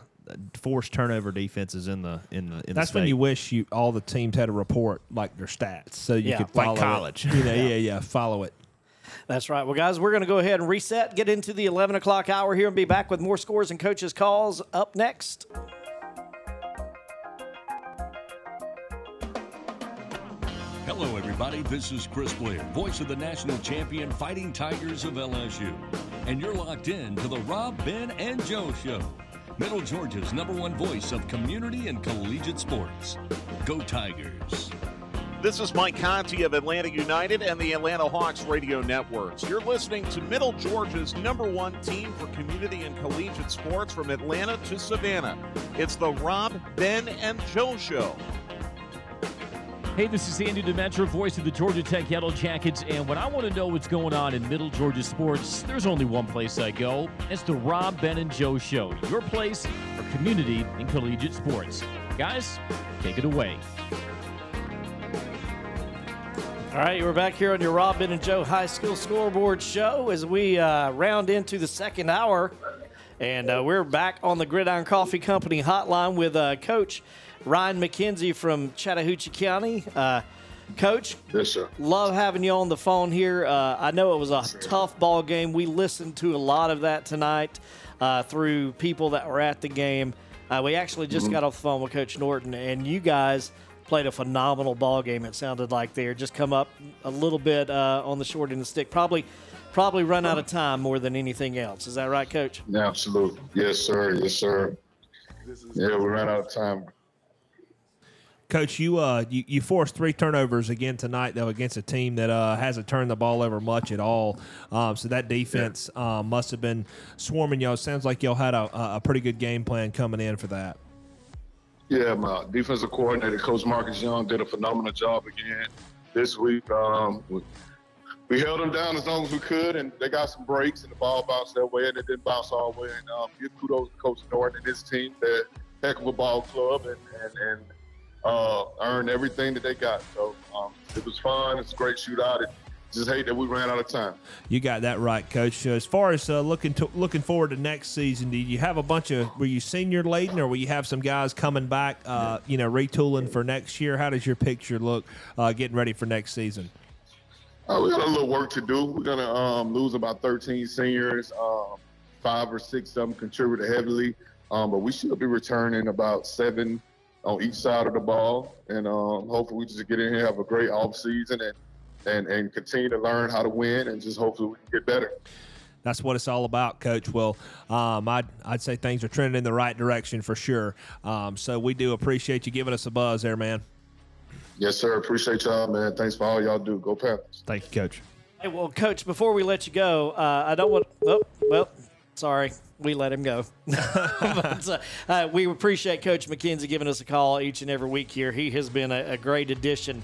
forced turnover defenses in the in the. In That's the when you wish you all the teams had a report like their stats, so you Yeah, could like follow it. college. You know, Yeah. yeah, yeah, follow it. That's right. Well, guys, we're going to go ahead and reset, get into the 11 o'clock hour here, and be back with more scores and coaches' calls up next. Hello, everybody. This is Chris Blair, voice of the national champion Fighting Tigers of LSU. And you're locked in to the Rob, Ben, and Joe Show, Middle Georgia's number one voice of community and collegiate sports. Go Tigers. This is Mike Conti of Atlanta United and the Atlanta Hawks radio networks. You're listening to Middle Georgia's number one team for community and collegiate sports from Atlanta to Savannah. It's the Rob, Ben, and Joe Show. Hey, this is Andy Demetra, voice of the Georgia Tech Yellow Jackets, and when I want to know what's going on in Middle Georgia sports, there's only one place I go. It's the Rob, Ben, and Joe Show, your place for community and collegiate sports. Guys, take it away. All right, we're back here on your Robin and Joe High School Scoreboard Show as we uh, round into the second hour. And uh, we're back on the Gridiron Coffee Company hotline with uh, Coach Ryan McKenzie from Chattahoochee County. Uh, Coach, Yes, sir. love having you on the phone here. Uh, I know it was a tough ball game. We listened to a lot of that tonight uh, through people that were at the game. Uh, we actually just Mhm. got off the phone with Coach Norton, and you guys played a phenomenal ball game. It sounded like they just come up a little bit uh, on the short end of the stick. Probably, probably run out of time more than anything else. Is that right, Coach? Yeah, Absolutely. Yes, sir. Yes, sir. Yeah, we ran out of time. Coach, you uh you, you forced three turnovers again tonight though against a team that uh, hasn't turned the ball over much at all. Um, so that defense um, must have been swarming y'all. Sounds like y'all had a, a pretty good game plan coming in for that. Yeah, my defensive coordinator, Coach Marcus Young, did a phenomenal job again this week. Um, we, held them down as long as we could, and they got some breaks, and the ball bounced their way, and it didn't bounce all the way. And um, give kudos to Coach Norton and his team. They're heck of a ball club, and and, and uh, earned everything that they got. So um, it was fun. It's a great shootout. It, just hate that we ran out of time. You got that right, Coach. Uh, as far as uh, looking to, looking forward to next season, do you have a bunch of were you senior laden, or will you have some guys coming back, uh, you know, retooling for next year? How does your picture look uh, getting ready for next season? Uh, we got a little work to do. We're gonna um, lose about 13 seniors. Um, five or six of them contributed heavily, um, but we should be returning about seven on each side of the ball, and um, hopefully we just get in here, have a great off season, and and and continue to learn how to win, and just hopefully we can get better. That's what it's all about, Coach. Well, um, I'd, I'd say things are trending in the right direction for sure. Um, so we do appreciate you giving us a buzz there, man. Yes, sir. Appreciate y'all, man. Thanks for all y'all do. Go Panthers. Thank you, Coach. Hey, well, Coach, before we let you go, uh, I don't want. Oh, well, sorry, we let him go. but, uh, uh, we appreciate Coach McKenzie giving us a call each and every week here. He has been a, a great addition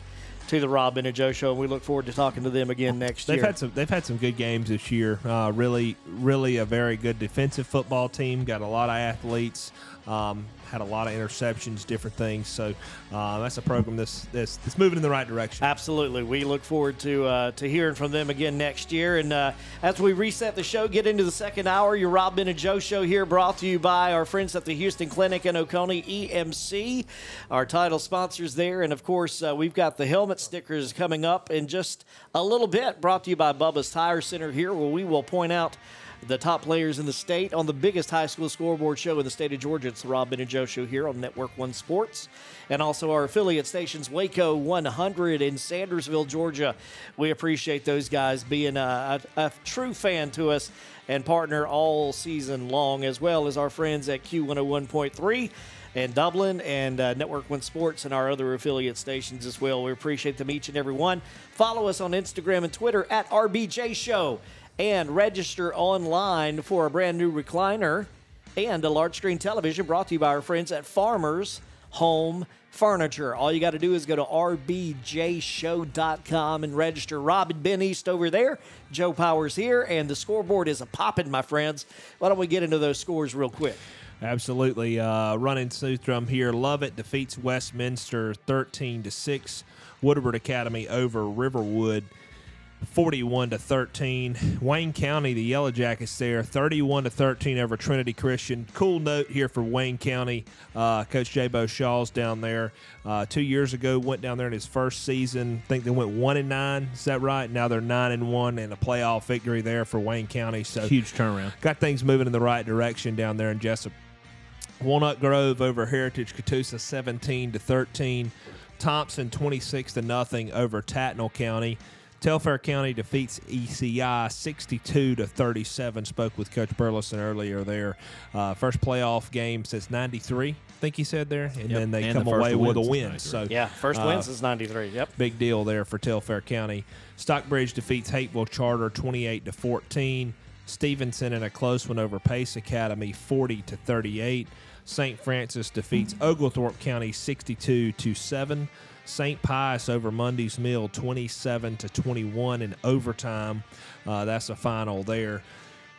to the Rob and Joe show, and we look forward to talking to them again next They've year. had some. They've had some good games this year. Uh, really, really a very good defensive football team. Got a lot of athletes. Um, had a lot of interceptions, different things. So uh, that's a program that's, that's that's moving in the right direction. Absolutely. We look forward to uh, to hearing from them again next year. And uh, as we reset the show, get into the second hour, your Rob Ben and Joe show here, brought to you by our friends at the Hughston Clinic and Oconee EMC, our title sponsors there. And of course, uh, we've got the helmet Stickers coming up in just a little bit. Brought to you by Bubba's Tire Center here, where we will point out the top players in the state on the biggest high school scoreboard show in the state of Georgia. It's the Rob and Joe show here on Network One Sports. And also our affiliate stations, Waco 100 in Sandersville, Georgia. We appreciate those guys being a, a, a true fan to us and partner all season long, as well as our friends at Q101.3 and Dublin and uh, Network One Sports and our other affiliate stations as well. We appreciate them each and every one. Follow us on Instagram and Twitter at RBJ Show and register online for a brand new recliner and a large screen television brought to you by our friends at Farmers Home Furniture. All you got to do is go to rbjshow.com and register. Rob and Ben East over there, Joe Powers here, and the scoreboard is a popping, my friends. Why don't we get into those scores real quick? Absolutely. Uh, running them here. Lovett defeats Westminster 13 to 6. Woodward Academy over Riverwood 41 to 13. Wayne County, the Yellow Jackets there, 31 to 13 over Trinity Christian. Cool note here for Wayne County. Uh, Coach Jabo Shaw's down there. Uh, two years ago, went down there in his first season. I think they went one and nine. Is that right? Now they're nine and one, and a playoff victory there for Wayne County. So Huge turnaround. Got things moving in the right direction down there in Jesup. Walnut Grove over Heritage Catoosa 17 to 13. Thompson 26 to nothing over Tatnall County. Telfair County defeats ECI 62 to 37. Spoke with Coach Burleson earlier there. Uh, first playoff game since 93, I think he said there. And Yep. then they And come the away with a win win. So Yeah, first uh, win since 93. Yep. Big deal there for Telfair County. Stockbridge defeats Hapeville Charter 28 to 14. Stephenson in a close one over Pace Academy 40 to 38. St. Francis defeats Oglethorpe County 62 to 7. St. Pius over Mundy's Mill 27 to 21 in overtime. Uh, that's a final there.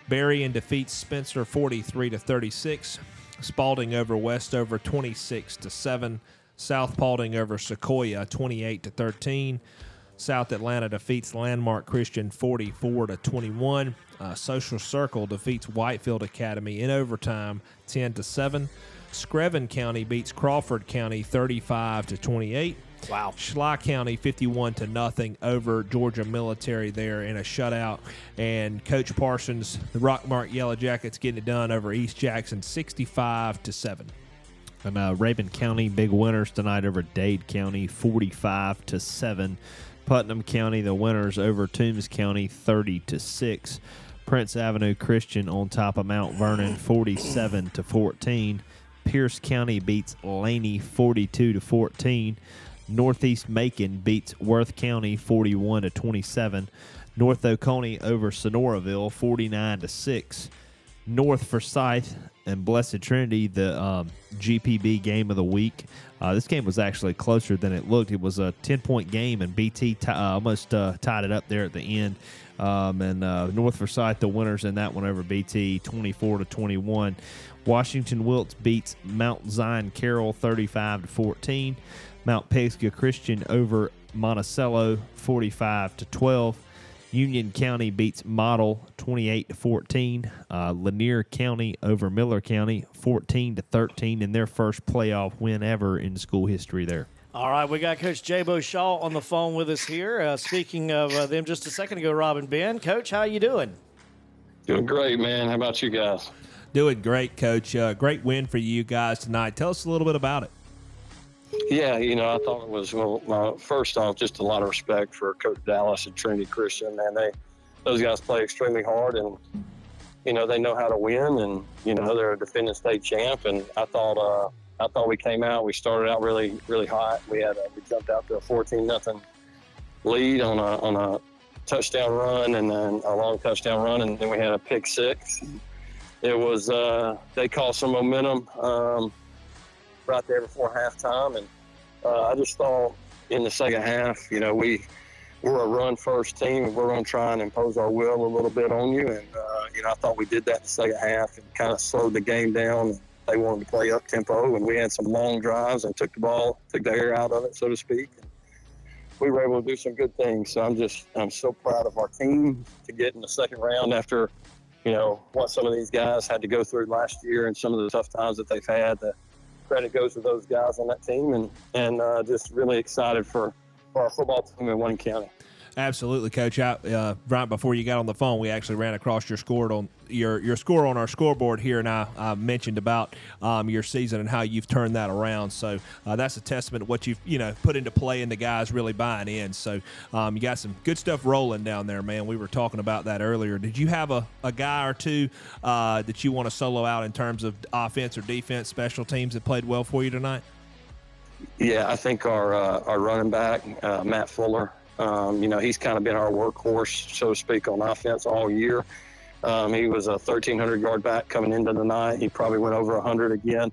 Berrien defeats Spencer 43 to 36. Spalding over Westover 26 to 7. South Paulding over Sequoyah 28 to 13. South Atlanta defeats Landmark Christian 44 to 21. Uh, Social Circle defeats Whitefield Academy in overtime 10 to 7. Screven County beats Crawford County 35 to 28. Wow. Schley County 51 to nothing over Georgia Military there in a shutout. And Coach Parsons, the Rockmart Yellow Jackets getting it done over East Jackson 65 to 7. And uh, Rabun County big winners tonight over Dade County, forty-five to seven. Putnam County the winners over Toombs County, thirty to six. Prince Avenue Christian on top of Mount Vernon, forty-seven to fourteen. Pierce County beats Laney, forty-two to fourteen. Northeast Macon beats Worth County, forty-one to twenty-seven. North Oconee over Sonoraville, forty-nine to six. North Forsyth and Blessed Trinity, the um, GPB game of the week. Uh, this game was actually closer than it looked. It was a 10 point game, and BT ti- uh, almost uh, tied it up there at the end. Um, and uh, North Forsyth, the winners in that one over BT, 24 to 21. Washington-Wilkes beats Mount Zion Carroll 35 to 14. Mount Pisgah Christian over Monticello 45 to 12. Union County beats Model 28 to 14. Uh, Lanier County over Miller County 14 to 13 in their first playoff win ever in school history there. All right, we got Coach Jabo Shaw on the phone with us here. Uh, speaking of uh, them just a second ago, Robin Ben. Coach, how you doing? Doing great, man. How about you guys? Doing great, Coach. Uh, great win for you guys tonight. Tell us a little bit about it. Yeah, you know, I thought it was well. First off, just a lot of respect for Coach Dallas and Trinity Christian. Man, they those guys play extremely hard, and you know they know how to win, and you know they're a defending state champ. And I thought, uh, I thought we came out. We started out really, really hot. We had a, we jumped out to a fourteen nothing lead on a on a touchdown run, and then a long touchdown run, and then we had a pick six. It was uh, they caused some momentum. Um, right there before halftime. And uh, I just thought in the second half, you know, we we're a run first team and we're going to try and impose our will a little bit on you. And uh, you know, I thought we did that in the second half and kind of slowed the game down. They wanted to play up tempo, and we had some long drives and took the ball, took the air out of it, so to speak. And we were able to do some good things. So I'm just I'm so proud of our team to get in the second round after. You know what some of these guys had to go through last year, and some of the tough times that they've had. Credit goes to those guys on that team, and and uh, just really excited for for our football team in Wayne County. Absolutely, Coach. I, uh, right before you got on the phone, we actually ran across your score on your your score on our scoreboard here, and I, I mentioned about um, your season and how you've turned that around. So uh, that's a testament to what you've you know put into play and the guys really buying in. So um, you got some good stuff rolling down there, man. We were talking about that earlier. Did you have a, a guy or two uh, that you want to solo out in terms of offense or defense, special teams that played well for you tonight? Yeah, I think our uh, our running back uh, Matt Fuller. Um, you know, he's kind of been our workhorse, so to speak, on offense all year. Um, he was a 1,300 yard back coming into the night. He probably went over 100 again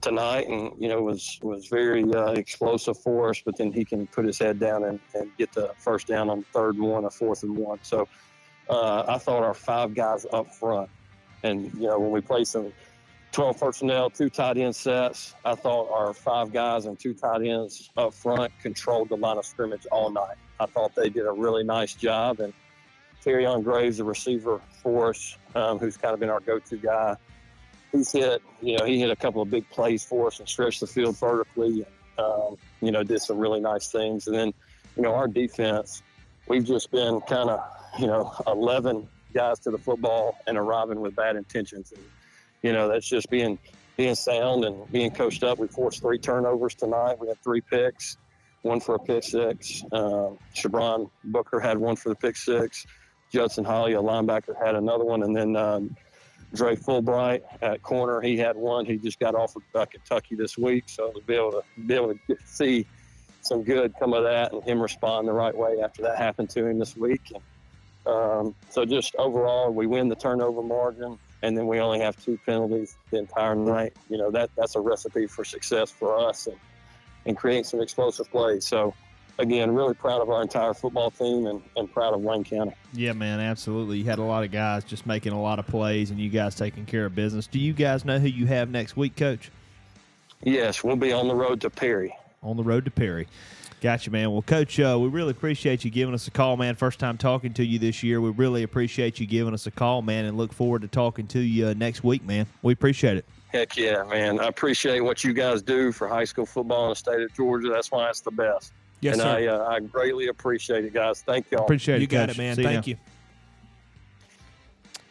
tonight, and you know was was very uh, explosive for us. But then he can put his head down and, and get the first down on third and one, a fourth and one. So uh, I thought our five guys up front, and you know when we play some 12 personnel, two tight end sets. I thought our five guys and two tight ends up front controlled the line of scrimmage all night. I thought they did a really nice job. And Terry on Graves, the receiver for us, um, who's kind of been our go-to guy, he's hit, you know, he hit a couple of big plays for us and stretched the field vertically. Um, you know, did some really nice things. And then, you know, our defense, we've just been kind of, you know, 11 guys to the football and arriving with bad intentions. And, you know, that's just being being sound and being coached up. We forced three turnovers tonight. We had three picks, one for a pick six. Uh, Shabron Booker had one for the pick six. Judson Holly, a linebacker, had another one, and then um, Dre Fulbright at corner, he had one. He just got offered by Kentucky this week, so to be able to be able to get, see some good come of that and him respond the right way after that happened to him this week. And, um, so just overall, we win the turnover margin and then we only have two penalties the entire night. You know that that's a recipe for success for us and and create some explosive plays. So again, really proud of our entire football team and, and proud of Wayne County. Yeah, man, absolutely. You had a lot of guys just making a lot of plays, and you guys taking care of business. Do you guys know who you have next week, Coach? Yes, we'll be on the road to Perry. On the road to Perry. Gotcha, man. Well, Coach, uh, we really appreciate you giving us a call, man. First time talking to you this year. We really appreciate you giving us a call, man, and look forward to talking to you uh, next week, man. We appreciate it. Heck yeah, man. I appreciate what you guys do for high school football in the state of Georgia. That's why it's the best. Yes, and sir. I, uh, I greatly appreciate it, guys. Thank y'all. Appreciate You it, got Coach. it, man. See Thank now. you.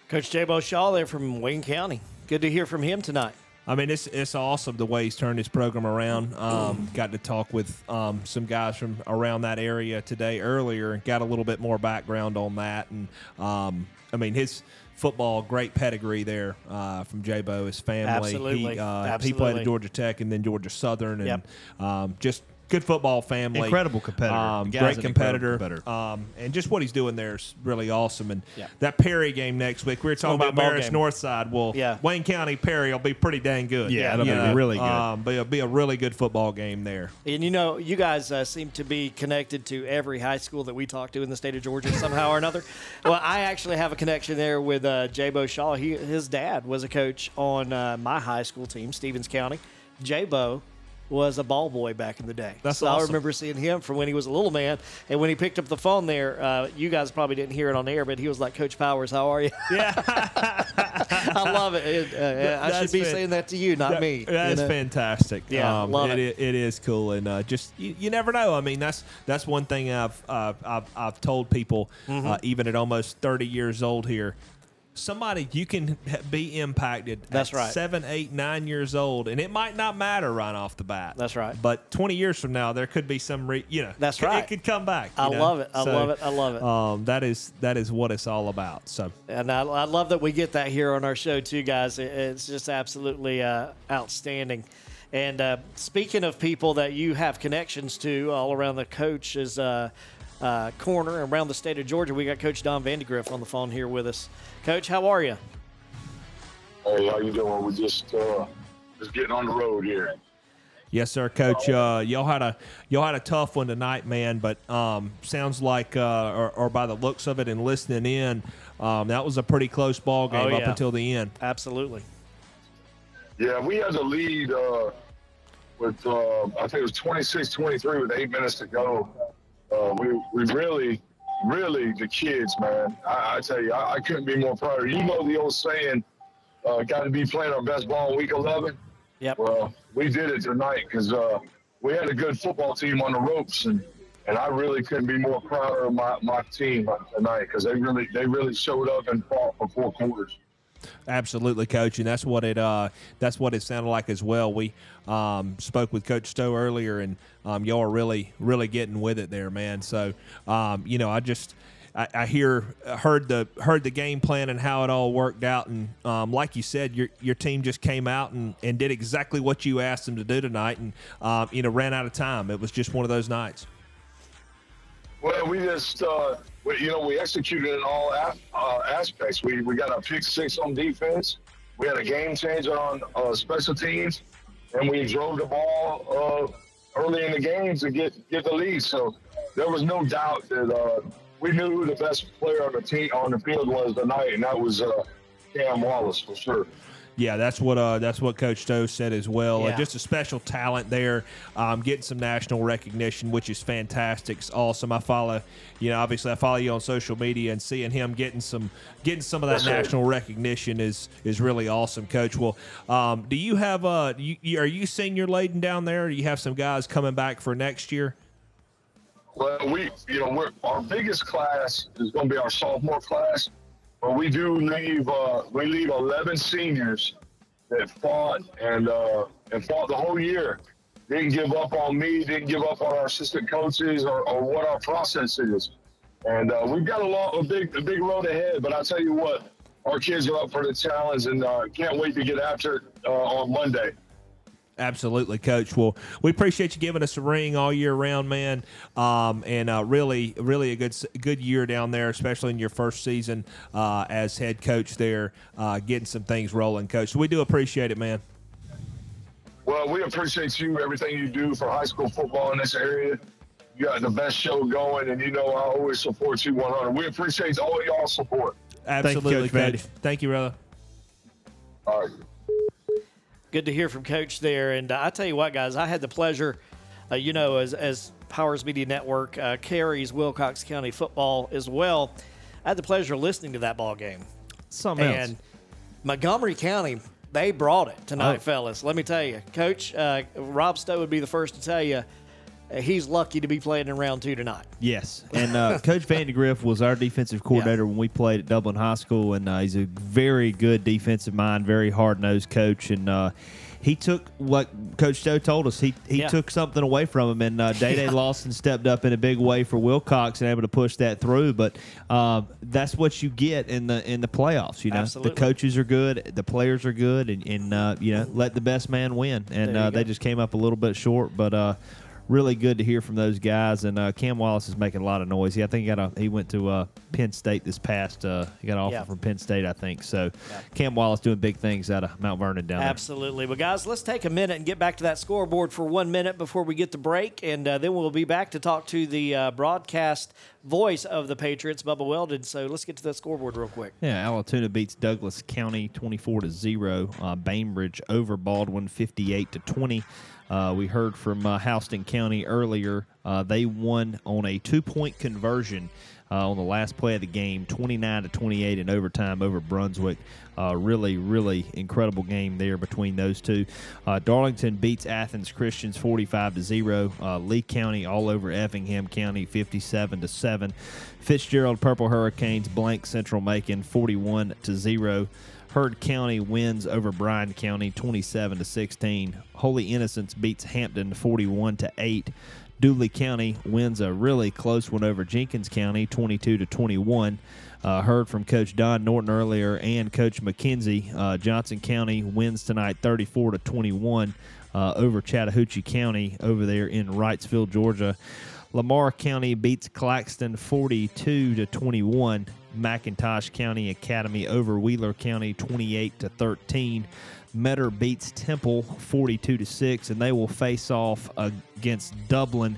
Coach J-Bo Shaw there from Wayne County. Good to hear from him tonight. I mean, it's it's awesome the way he's turned his program around. Um, got to talk with um, some guys from around that area today earlier, and got a little bit more background on that. And um, I mean, his football great pedigree there uh, from J-Bo, his family. Absolutely. He, uh, he played at Georgia Tech and then Georgia Southern, and Yep. um, just good football family. Incredible competitor. Um, great competitor. competitor. Um, and just what he's doing there is really awesome. And Yeah. that Perry game next week, we were talking about a ball Marist game. Northside. Well, Yeah. Wayne County Perry will be pretty dang good. Yeah, it'll You be really good. Um, be, a, be a really good football game there. And you know, you guys uh, seem to be connected to every high school that we talk to in the state of Georgia somehow or another. Well, I actually have a connection there with uh, J-Bo Shaw. He, his dad was a coach on uh, my high school team, Stephens County. J-Bo was a ball boy back in the day. That's so I remember seeing him from when he was a little man. And when he picked up the phone there, uh, you guys probably didn't hear it on air, but he was like, Coach Powers, how are you? Yeah. I love it. It, uh, I should be fan- saying that to you, not That- me. That is know? fantastic. Yeah, um, love it. it. It is cool, and uh, just you, you never know. I mean, that's that's one thing I've uh, I've, I've told people, Mm-hmm. uh, even at almost thirty years old here. Somebody you can be impacted. That's at right. Seven, eight, nine years old, and it might not matter right off the bat. That's right. But twenty years from now, there could be some. Re- you know, That's right. It could come back. you I know? love it. I So, love it. I love it. Um, that is that is what it's all about. So And I, I love that we get that here on our show too, guys. It- it's just absolutely uh, outstanding. And uh, speaking of people that you have connections to all around the coach's uh, uh, corner and around the state of Georgia, we got Coach Don Vandegrift on the phone here with us. Coach, how are you? Hey, how you doing? We're just uh, just getting on the road here. Yes, sir, Coach. Uh, y'all had a y'all had a tough one tonight, man. But um, sounds like, uh, or, or by the looks of it and listening in, um, that was a pretty close ball game Oh, up until the end. Absolutely. Yeah, we had the lead uh, with uh, I think it was 26-23 with eight minutes to go. Uh, we we really, really the kids, man. I, I tell you, I, I couldn't be more proud. You know the old saying, uh, "Got to be playing our best ball in week 11." Yep. Well, we did it tonight because uh, we had a good football team on the ropes, and and I really couldn't be more proud of my, my team tonight because they really they really showed up and fought for four quarters. Absolutely, coach, and that's what it uh, that's what it sounded like as well. We um, spoke with Coach Stowe earlier, and um, y'all are really really getting with it there, man. So um, you know, I just I, I hear heard the heard the game plan and how it all worked out, and um, like you said, your your team just came out and, and did exactly what you asked them to do tonight, and um, you know ran out of time. It was just one of those nights. Well, we just, uh, we, you know, we executed in all uh, aspects. We we got a pick six on defense. We had a game changer on uh, special teams, and we drove the ball uh, early in the game to get get the lead. So there was no doubt that uh, we knew who the best player on the team on the field was tonight, and that was uh, Cam Wallace for sure. Yeah, that's what uh, that's what Coach Stowe said as well. Uh, just a special talent there, um, getting some national recognition, which is fantastic. It's awesome. I follow, you know, obviously I follow you on social media, and seeing him getting some getting some of that Yes, sir. national recognition is is really awesome, Coach. Well, um, do you have uh, you, you, are you senior laden down there? Or do you have some guys coming back for next year? Well, we, you know, we're, our biggest class is going to be our sophomore class, but we do leave, uh, we leave 11 seniors that fought and uh, and fought the whole year. Didn't give up on me, didn't give up on our assistant coaches or, or what our process is. And uh, we've got a lot, a big, a big road ahead. But I tell you what, our kids are up for the challenge and uh, can't wait to get after it uh, on Monday. Absolutely, Coach. Well, we appreciate you giving us a ring all year round, man. Um, and uh, really, really a good good year down there, especially in your first season uh, as head coach there, uh, getting some things rolling, Coach. So we do appreciate it, man. Well, we appreciate you, everything you do for high school football in this area. You got the best show going, and you know I always support you 100. We appreciate all y'all support. Absolutely, Coach Coach. Thank you, brother. All right. Good to hear from Coach there. And uh, I tell you what, guys, I had the pleasure, uh, you know, as, as Powers Media Network uh, carries Wilcox County football as well, I had the pleasure of listening to that ball game. Something else. and Montgomery County, they brought it tonight, Oh. fellas. Let me tell you, Coach uh, Rob Stowe would be the first to tell you he's lucky to be playing in round two tonight. Yes, and uh, Coach Vandegrift was our defensive coordinator when we played at Dublin High School, and uh, he's a very good defensive mind, very hard nosed coach, and uh, he took what Coach Joe told us. He he Yeah. took something away from him, and uh, Day Day Yeah. Lawson stepped up in a big way for Wilcox and able to push that through. But uh, that's what you get in the in the playoffs. You know, Absolutely. the coaches are good, the players are good, and, and uh, you know, let the best man win. And uh, they just came up a little bit short, but. Really good to hear from those guys. And uh, Cam Wallace is making a lot of noise. He, I think he got a, he went to uh, Penn State this past. Uh, he got an offer Yeah. from Penn State, I think. So Cam Wallace doing big things out of Mount Vernon down there. Absolutely. Well, guys, let's take a minute and get back to that scoreboard for one minute before we get the break, and uh, then we'll be back to talk to the uh, broadcast voice of the Patriots, Bubba Weldon. So let's get to that scoreboard real quick. Yeah, Allatoona beats Douglas County 24 to 0. Uh, Bainbridge over Baldwin 58 to 20. Uh, we heard from uh, Houston County earlier. Uh, they won on a two point conversion uh, on the last play of the game, 29 to 28 in overtime over Brunswick. Uh, really, really incredible game there between those two. Uh, Darlington beats Athens Christians 45 to 0. Uh, Lee County all over Effingham County 57 to 7. Fitzgerald Purple Hurricanes blank Central Macon 41 to 0. Heard County wins over Bryan County 27 to 16. Holy Innocents beats Hampton 41 to 8. Dooly County wins a really close one over Jenkins County 22 to 21. Uh, heard from Coach Don Norton earlier and Coach McKenzie. Uh, Johnson County wins tonight 34 to 21 uh, over Chattahoochee County over there in Wrightsville, Georgia. Lamar County beats Claxton 42 to 21. McIntosh County Academy over Wheeler County 28 to 13. Metter beats Temple 42 to 6 and they will face off against Dublin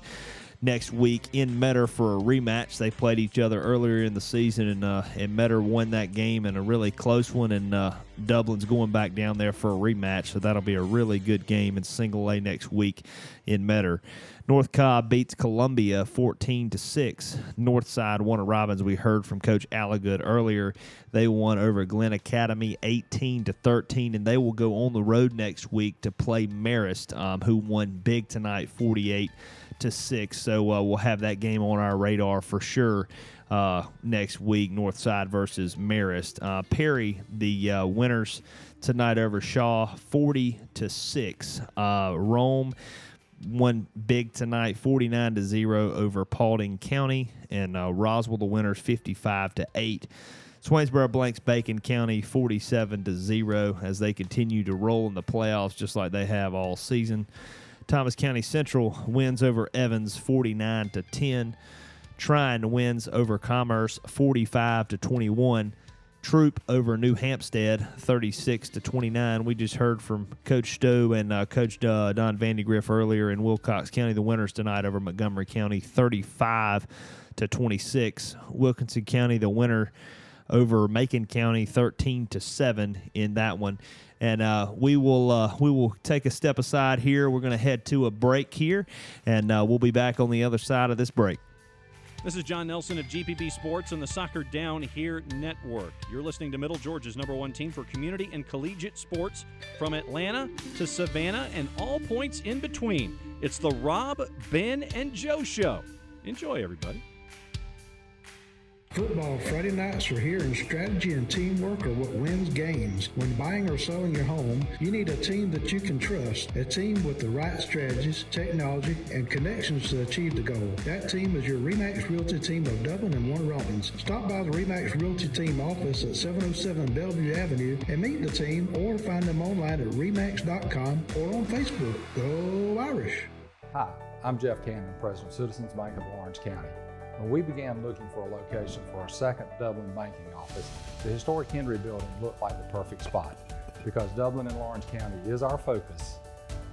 next week in Metter for a rematch. They played each other earlier in the season, and uh, and Metter won that game in a really close one. And uh, Dublin's going back down there for a rematch, so that'll be a really good game in Single A next week in Metter. North Cobb beats Columbia 14 to 6. Northside Warner Robins. We heard from Coach Allagood earlier. They won over Glynn Academy 18 to 13, and they will go on the road next week to play Marist, um, who won big tonight 48 to six. So uh, we'll have that game on our radar for sure uh, next week. Northside versus Marist. Uh, Perry, the uh, winners tonight over Shaw, forty to six. Uh, Rome won big tonight, forty nine to zero over Paulding County, and uh, Roswell the winners, fifty five to eight. Swainsboro blanks Bacon County 47 to 0 as they continue to roll in the playoffs just like they have all season. Thomas County Central wins over Evans 49 to 10. Trion wins over Commerce 45 to 21. Troup over New Hampstead 36 to 29. We just heard from Coach Stowe and uh, Coach uh, Don Vandigriff earlier in Wilcox County. The winners tonight over Montgomery County 35 to 26. Wilkinson County the winner over Macon County 13 to 7 in that one. And uh, we will uh, we will take a step aside here. We're going to head to a break here, and uh, we'll be back on the other side of this break. This is John Nelson of GPB Sports and the Soccer Down Here Network. You're listening to Middle Georgia's number one team for community and collegiate sports from Atlanta to Savannah and all points in between. It's the Rob, Ben, and Joe Show. Enjoy, everybody. Football Friday nights are here, and strategy and teamwork are what wins games. When buying or selling your home, you need a team that you can trust, a team with the right strategies, technology, and connections to achieve the goal. That team is your REMAX Realty team of Dublin and Warner Robins. Stop by the REMAX Realty team office at 707 Bellevue Avenue and meet the team or find them online at REMAX.com or on Facebook. Go Irish! Hi, I'm Jeff Cannon, President of Citizens Bank of Orange County. When we began looking for a location for our second Dublin banking office, the historic Henry building looked like the perfect spot because Dublin and Laurens County is our focus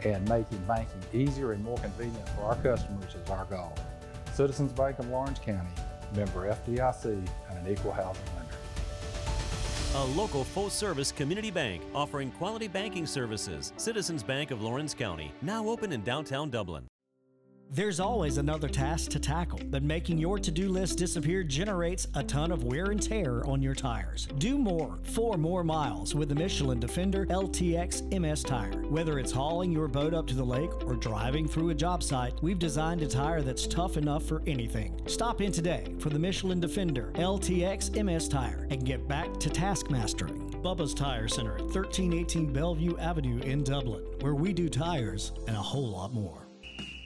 and making banking easier and more convenient for our customers is our goal. Citizens Bank of Laurens County, member FDIC, and an equal housing lender. A local full service community bank offering quality banking services. Citizens Bank of Laurens County, now open in downtown Dublin. There's always another task to tackle, but making your to do list disappear generates a ton of wear and tear on your tires. Do more, four more miles with the Michelin Defender LTX MS tire. Whether it's hauling your boat up to the lake or driving through a job site, we've designed a tire that's tough enough for anything. Stop in today for the Michelin Defender LTX MS tire and get back to task mastering. Bubba's Tire Center at 1318 Bellevue Avenue in Dublin, where we do tires and a whole lot more.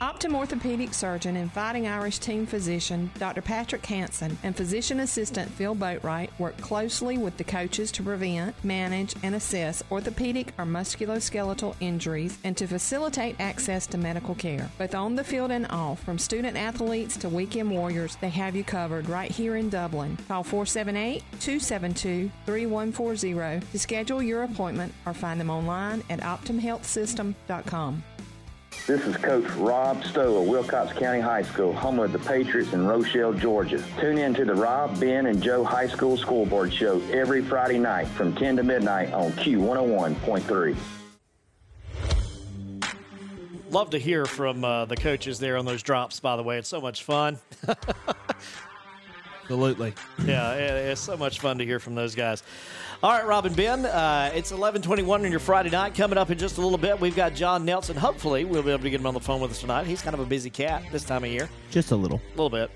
Optim orthopedic surgeon and Fighting Irish team physician Dr. Patrick Hansen and physician assistant Phil Boatwright work closely with the coaches to prevent, manage, and assess orthopedic or musculoskeletal injuries and to facilitate access to medical care. Both on the field and off, from student athletes to weekend warriors, they have you covered right here in Dublin. Call 478 272 3140 to schedule your appointment or find them online at OptimHealthSystem.com. This is Coach Rob Stowe of Wilcox County High School, home of the Patriots in Rochelle, Georgia. Tune in to the Rob, Ben, and Joe High School Scoreboard Show every Friday night from 10 to midnight on Q101.3. Love to hear from uh, the coaches there on those drops, by the way. It's so much fun. Absolutely. yeah, it's so much fun to hear from those guys. All right, Robin Ben, uh, it's 1121 on your Friday night. Coming up in just a little bit, we've got John Nelson. Hopefully, we'll be able to get him on the phone with us tonight. He's kind of a busy cat this time of year. Just a little. A little bit.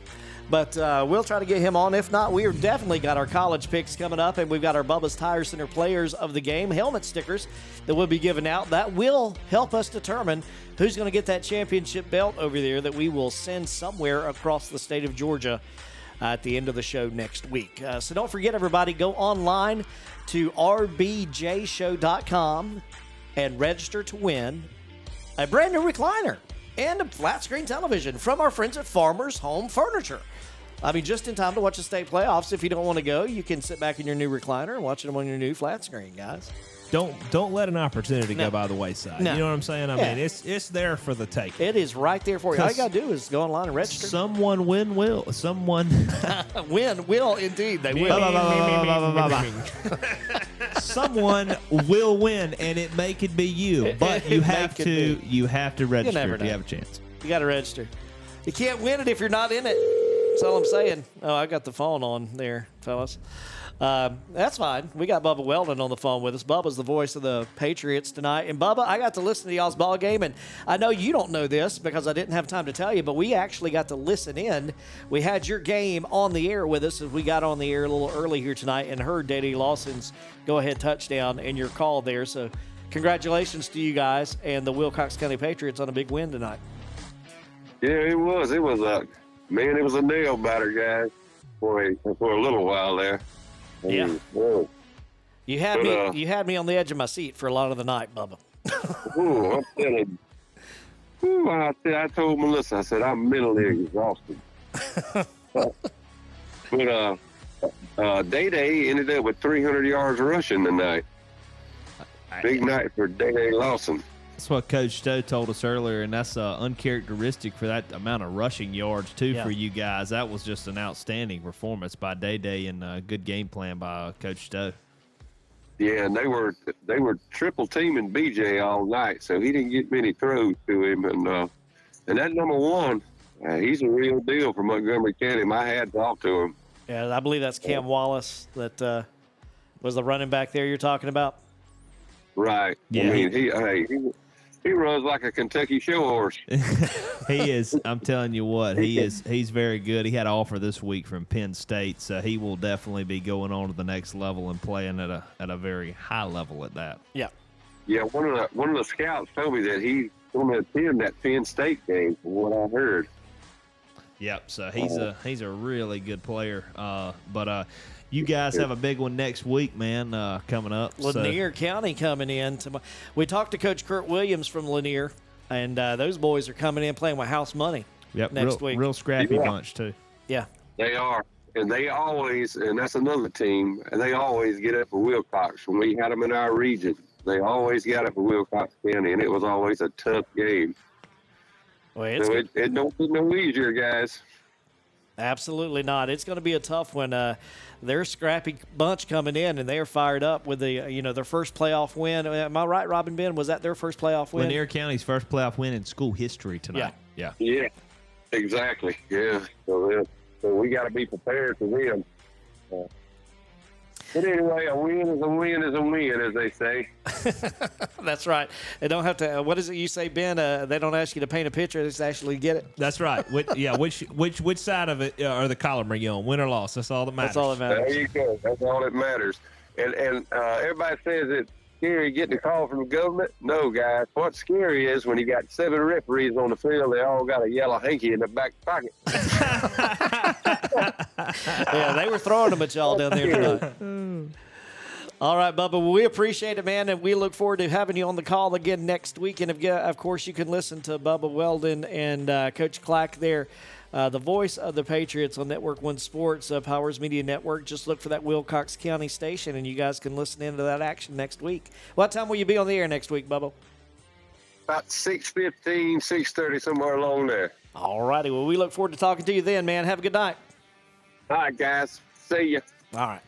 But uh, we'll try to get him on. If not, we are definitely got our college picks coming up, and we've got our Bubba's Tire Center players of the game helmet stickers that we'll be giving out. That will help us determine who's going to get that championship belt over there that we will send somewhere across the state of Georgia uh, at the end of the show next week. Uh, so don't forget, everybody, go online to rbjshow.com and register to win a brand new recliner and a flat screen television from our friends at Farmers Home Furniture. I mean, just in time to watch the state playoffs. If you don't want to go, you can sit back in your new recliner and watch them on your new flat screen, guys. Don't don't let an opportunity No. go by the wayside. No. You know what I'm saying? I Yeah. mean, it's it's there for the take. It is right there for you. All you got to do is go online and register. Someone win will. Someone win will indeed. They will. Someone will win, and it may could be you, but you have to be. you have to register never if you have a chance. You got to register. You can't win it if you're not in it. That's all I'm saying. Oh, I got the phone on there, fellas. Um, that's fine. We got Bubba Weldon on the phone with us. Bubba's the voice of the Patriots tonight. And Bubba, I got to listen to y'all's ball game, and I know you don't know this because I didn't have time to tell you, but we actually got to listen in. We had your game on the air with us as we got on the air a little early here tonight and heard Day Day Lawson's go-ahead touchdown and your call there. So, congratulations to you guys and the Wilcox County Patriots on a big win tonight. Yeah, it was. It was a man. It was a nail biter, guys, for a for a little while there. Yeah. Whoa. You had But, me. uh, you had me on the edge of my seat for a lot of the night, Bubba. Ooh, I'm. Ooh, I, said- I told Melissa, I said, I'm mentally exhausted. but uh, uh, Day Day ended up with 300 yards rushing tonight. Big night for Day Day Lawson. That's what Coach Stowe told us earlier, and that's uh, uncharacteristic for that amount of rushing yards too Yeah. for you guys. That was just an outstanding performance by Day Day and a good game plan by uh, Coach Stowe. Yeah, and they were they were triple teaming BJ all night, so he didn't get many throws to him. And uh, and that number one, uh, he's a real deal for Montgomery County. My hat off to him. Yeah, I believe that's Cam Wallace that uh, was the running back there you're talking about. Right. Yeah, I mean, he- he hey, he, he runs like a Kentucky show horse. he is. I'm telling you what, he is. He's very good. He had an offer this week from Penn State, so he will definitely be going on to the next level and playing at a at a very high level at that. Yeah. Yeah, one of the one of the scouts told me that he's going to attend that Penn State game, from what I heard. Yep. So he's a he's a really good player. Uh, but uh, you guys have a big one next week, man, uh, coming up. so- Lanier County coming in. Tomorrow. we talked to Coach Kurt Williams from Lanier, and uh, those boys are coming in playing with house money. Yep. next real, week. real scrappy Yeah. bunch too. Yeah. They are, and they always, and that's another team, and they always get up for Wilcox. When we had them in our region, they always got up for Wilcox County, and it was always a tough game. Well, it's So it, it don't get no easier, guys. Absolutely not. It's going to be a tough one. Uh, they're a scrappy bunch coming in, and they're fired up with the uh, you know their first playoff win. Am I right, Robin Ben? Was that their first playoff win? Lanier County's first playoff win in school history tonight. Yeah. Yeah, yeah exactly. Yeah. So, so we got to be prepared for them. Uh, but anyway, a win is a win is a win, as they say. That's right. They don't have to. Uh, what is it you say, Ben? Uh, they don't ask you to paint a picture; they just actually get it. That's right. Which, yeah, which which which side of it uh, are the column are you on? Win or loss? That's all that matters. That's all that matters. There you go. That's all that matters. And and uh, everybody says it's scary getting a call from the government. No, guys. What's scary is when you got seven referees on the field. They all got a yellow hanky in their back pocket. yeah, they were throwing them at y'all down there tonight. All right, Bubba. Well, we appreciate it, man, and we look forward to having you on the call again next week. And of, of course, you can listen to Bubba Weldon and uh, Coach Clack there, uh, the voice of the Patriots on Network One Sports, uh, Powers Media Network. Just look for that Wilcox County station, and you guys can listen into that action next week. What time will you be on the air next week, Bubba? About 6.15, 6.30, somewhere along there. All righty. Well, we look forward to talking to you then, man. Have a good night. All right, guys. See you. All right.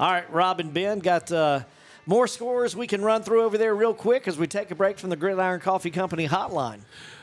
All right, Rob and Ben got uh, more scores we can run through over there real quick as we take a break from the Gridiron Coffee Company hotline.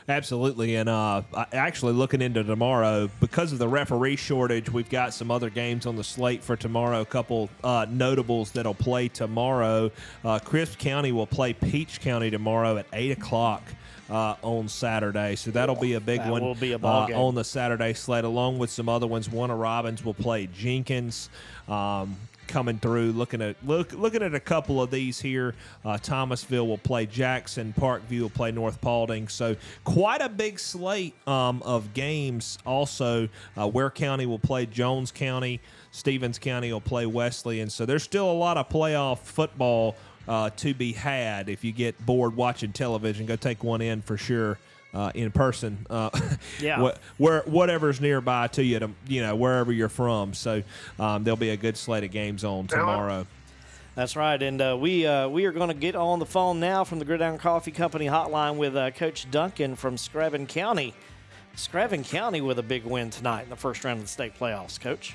Absolutely, and uh, actually looking into tomorrow because of the referee shortage, we've got some other games on the slate for tomorrow. A couple uh, notables that'll play tomorrow. Uh, Crisp County will play Peach County tomorrow at eight o'clock. Uh, on Saturday, so that'll be a big That one will be a ball uh, game. on the Saturday slate, along with some other ones. Warner Robins will play Jenkins. Um, coming through. Looking at look looking at a couple of these here. Uh, Thomasville will play Jackson. Parkview will play North Paulding. So quite a big slate um, of games. Also, uh, Ware County will play Jones County. Stephens County will play Wesley, and so there's still a lot of playoff football uh, to be had. If you get bored watching television, go take one in for sure. Uh, in person, uh, Yeah. what, where whatever's nearby to you, to, you know, wherever you're from. So um, there'll be a good slate of games on tomorrow. That's right, and uh, we uh, we are going to get on the phone now from the Gridiron Coffee Company hotline with uh, Coach Duncan from Screven County. Screven County with a big win tonight in the first round of the state playoffs. Coach,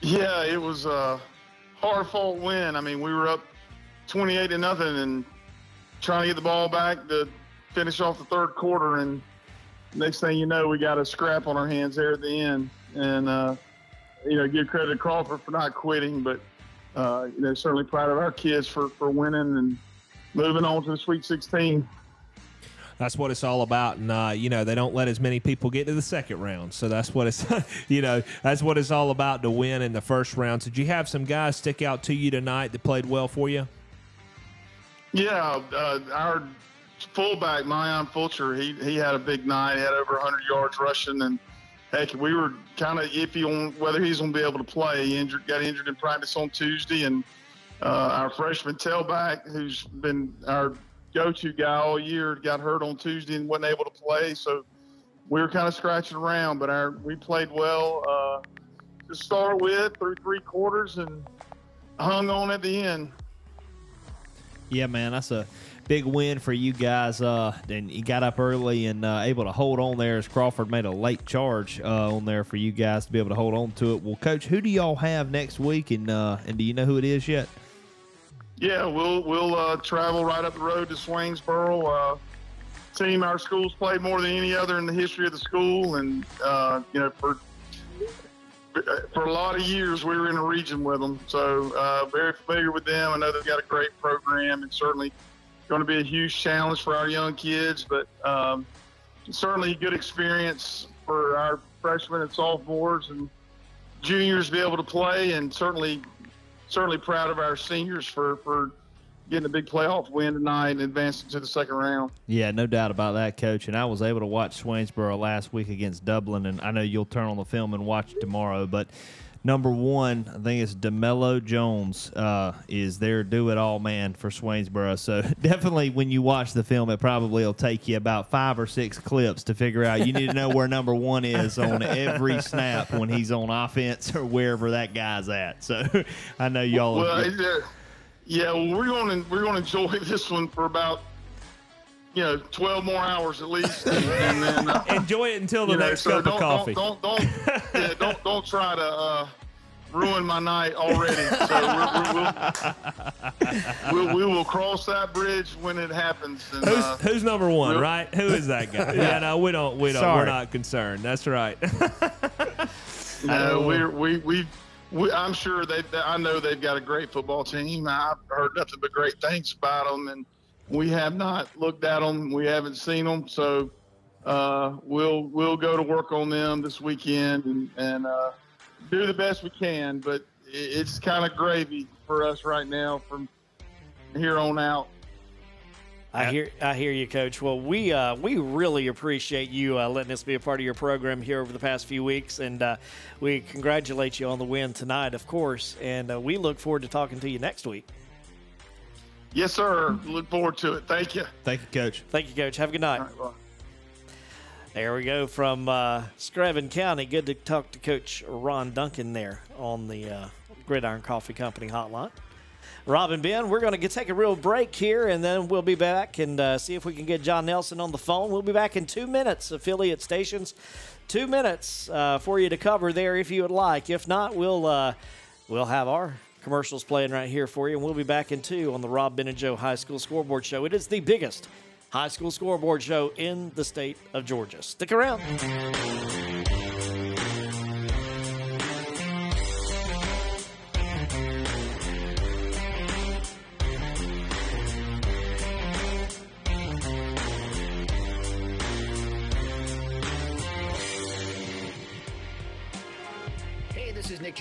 Yeah, it was a hard fought win. I mean, we were up 28 to nothing and trying to get the ball back to finish off the third quarter. And next thing you know, we got a scrap on our hands there at the end. And uh, you know, give credit to Crawford for not quitting, but uh, you know, certainly proud of our kids for for winning and moving on to the Sweet 16. That's what it's all about, and uh, you know they don't let as many people get to the second round, so that's what it's, you know, that's what it's all about to win in the first round. So did you have some guys stick out to you tonight that played well for you? Yeah, uh, our fullback Mayan Fulcher, he he had a big night. He had over 100 yards rushing, and heck, we were kind of iffy on whether he's going to be able to play. He injured, got injured in practice on Tuesday, and uh, our freshman tailback, who's been our go-to guy all year, got hurt on Tuesday and wasn't able to play. So we were kind of scratching around, but our we played well uh, to start with through three quarters and hung on at the end. Yeah, man, that's a big win for you guys. Uh, and you got up early and uh, able to hold on there as Crawford made a late charge uh, on there for you guys to be able to hold on to it. Well, Coach, who do y'all have next week, and uh, and do you know who it is yet? Yeah, we'll we'll uh, travel right up the road to Swainsboro. Uh, team our school's played more than any other in the history of the school, and you know for for a lot of years we were in a region with them, so uh, very familiar with them. I know they've got a great program, and certainly going to be a huge challenge for our young kids, but um, certainly a good experience for our freshmen and sophomores and juniors to be able to play, and certainly certainly proud of our seniors for for getting a big playoff win tonight and advancing to the second round. Yeah, no doubt about that, Coach. And I was able to watch Swainsboro last week against Dublin, and I know you'll turn on the film and watch tomorrow, but number one, I think it's DeMello Jones uh, is their do it all man for Swainsboro. So definitely, when you watch the film, it probably will take you about five or six clips to figure out. You need to know where number one is on every snap when he's on offense or wherever that guy's at. So I know y'all. Well, uh, yeah, well, we're going to we're going to enjoy this one for about you know 12 more hours at least, and, and then uh, enjoy it until the you know, next so cup don't, of coffee. Don't don't don't, yeah, don't don't try to uh, ruin my night already. So we'll, we'll, we'll, we will cross that bridge when it happens. And, Who's, uh, who's number one, we'll- right? Who is that guy? yeah, no, we don't. We don't. We're not concerned. That's right. No, we're, we we we. I'm sure they. they- I know they've got a great football team. I've heard nothing but great things about them, and we have not looked at them. We haven't seen them, so uh, we'll we'll go to work on them this weekend and and uh, do the best we can. But it's kind of gravy for us right now from here on out. I hear, I hear you, Coach. Well, we uh, we really appreciate you uh, letting us be a part of your program here over the past few weeks, and uh, we congratulate you on the win tonight, of course. And uh, we look forward to talking to you next week. Yes, sir. Look forward to it. Thank you. Thank you, Coach. Thank you, Coach. Have a good night. There we go from uh, Screven County. Good to talk to Coach Ron Duncan there on the uh, Gridiron Coffee Company hotline. Rob and Ben, we're going to take a real break here, and then we'll be back and uh, see if we can get John Nelson on the phone. We'll be back in two minutes, affiliate stations. Two minutes uh, for you to cover there if you would like. If not, we'll uh, we'll have our commercials playing right here for you, and we'll be back in two on the Rob Ben and Joe High School Scoreboard Show. It is the biggest high school scoreboard show in the state of Georgia. Stick around.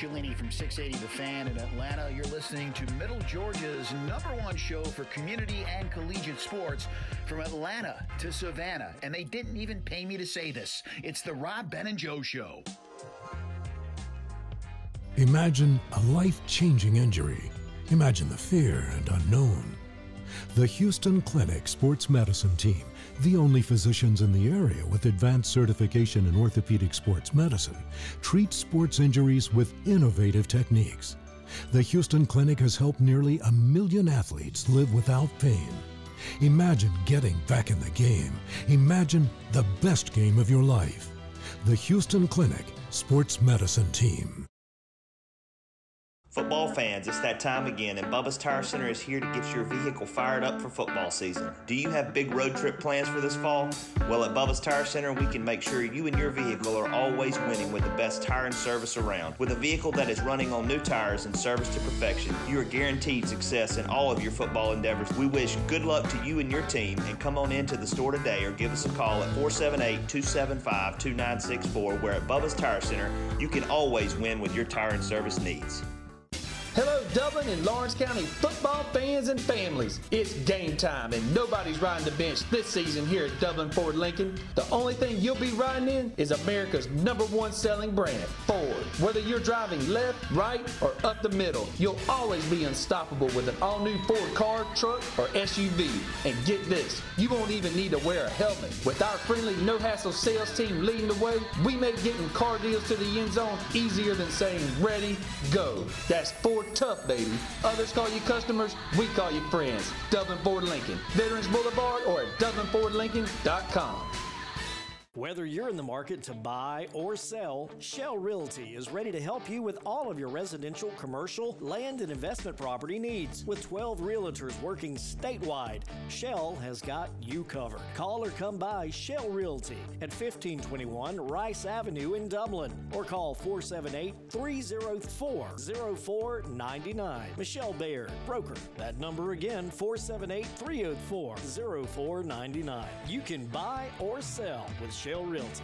From 680 The Fan in Atlanta. You're listening to Middle Georgia's number one show for community and collegiate sports from Atlanta to Savannah. And they didn't even pay me to say this. It's the Rob Ben and Joe Show. Imagine a life changing injury. Imagine the fear and unknown. The Hughston Clinic Sports Medicine Team, the only physicians in the area with advanced certification in orthopedic sports medicine, treat sports injuries with innovative techniques. The Hughston Clinic has helped nearly a million athletes live without pain. Imagine getting back in the game. Imagine the best game of your life. The Hughston Clinic Sports Medicine Team. Football fans, it's that time again, and Bubba's Tire Center is here to get your vehicle fired up for football season. Do you have big road trip plans for this fall? Well, at Bubba's Tire Center, we can make sure you and your vehicle are always winning with the best tire and service around. With a vehicle that is running on new tires and service to perfection, you are guaranteed success in all of your football endeavors. We wish good luck to you and your team, and come on into the store today or give us a call at 478 275 2964, where at Bubba's Tire Center, you can always win with your tire and service needs. Hello, Dublin and Laurens County football fans and families. It's game time, and nobody's riding the bench this season here at Dublin Ford Lincoln. The only thing you'll be riding in is America's number one selling brand, Ford. Whether you're driving left, right, or up the middle, you'll always be unstoppable with an all new Ford car, truck, or SUV. And get this, you won't even need to wear a helmet. With our friendly, no hassle sales team leading the way, we make getting car deals to the end zone easier than saying ready, go. That's Ford tough, baby. Others call you customers, we call you friends. Dublin Ford Lincoln, Veterans Boulevard, or at DublinFordLincoln.com. Whether you're in the market to buy or sell, Shell Realty is ready to help you with all of your residential, commercial, land, and investment property needs. With 12 realtors working statewide, Shell has got you covered. Call or come by Shell Realty at 1521 Rice Avenue in Dublin or call 478 304 0499. Michelle Baird, broker. That number again, 478 304 0499. You can buy or sell with Realty.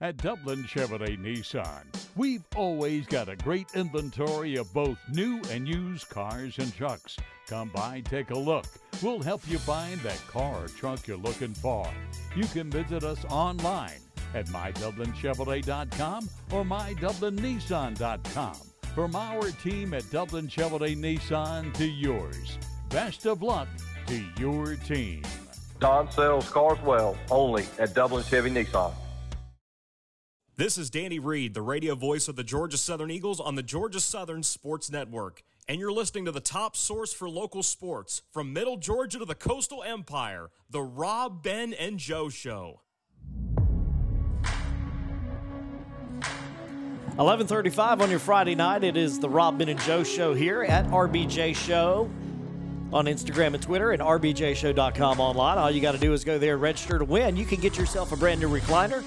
At Dublin Chevrolet Nissan, we've always got a great inventory of both new and used cars and trucks. Come by, take a look. We'll help you find that car or truck you're looking for. You can visit us online at mydublinchevrolet.com or mydublinnissan.com. From our team at Dublin Chevrolet Nissan to yours, best of luck to your team. Don sells cars well, only at Dublin Chevy Nissan. This is Danny Reed, the radio voice of the Georgia Southern Eagles on the Georgia Southern Sports Network. And you're listening to the top source for local sports from Middle Georgia to the Coastal Empire, the Rob, Ben, and Joe Show. 11:35 on your Friday night. It is the Rob Ben and Joe show here at RBJ Show on Instagram and Twitter and rbjshow.com online. All you got to do is go there and register to win. You can get yourself a brand new recliner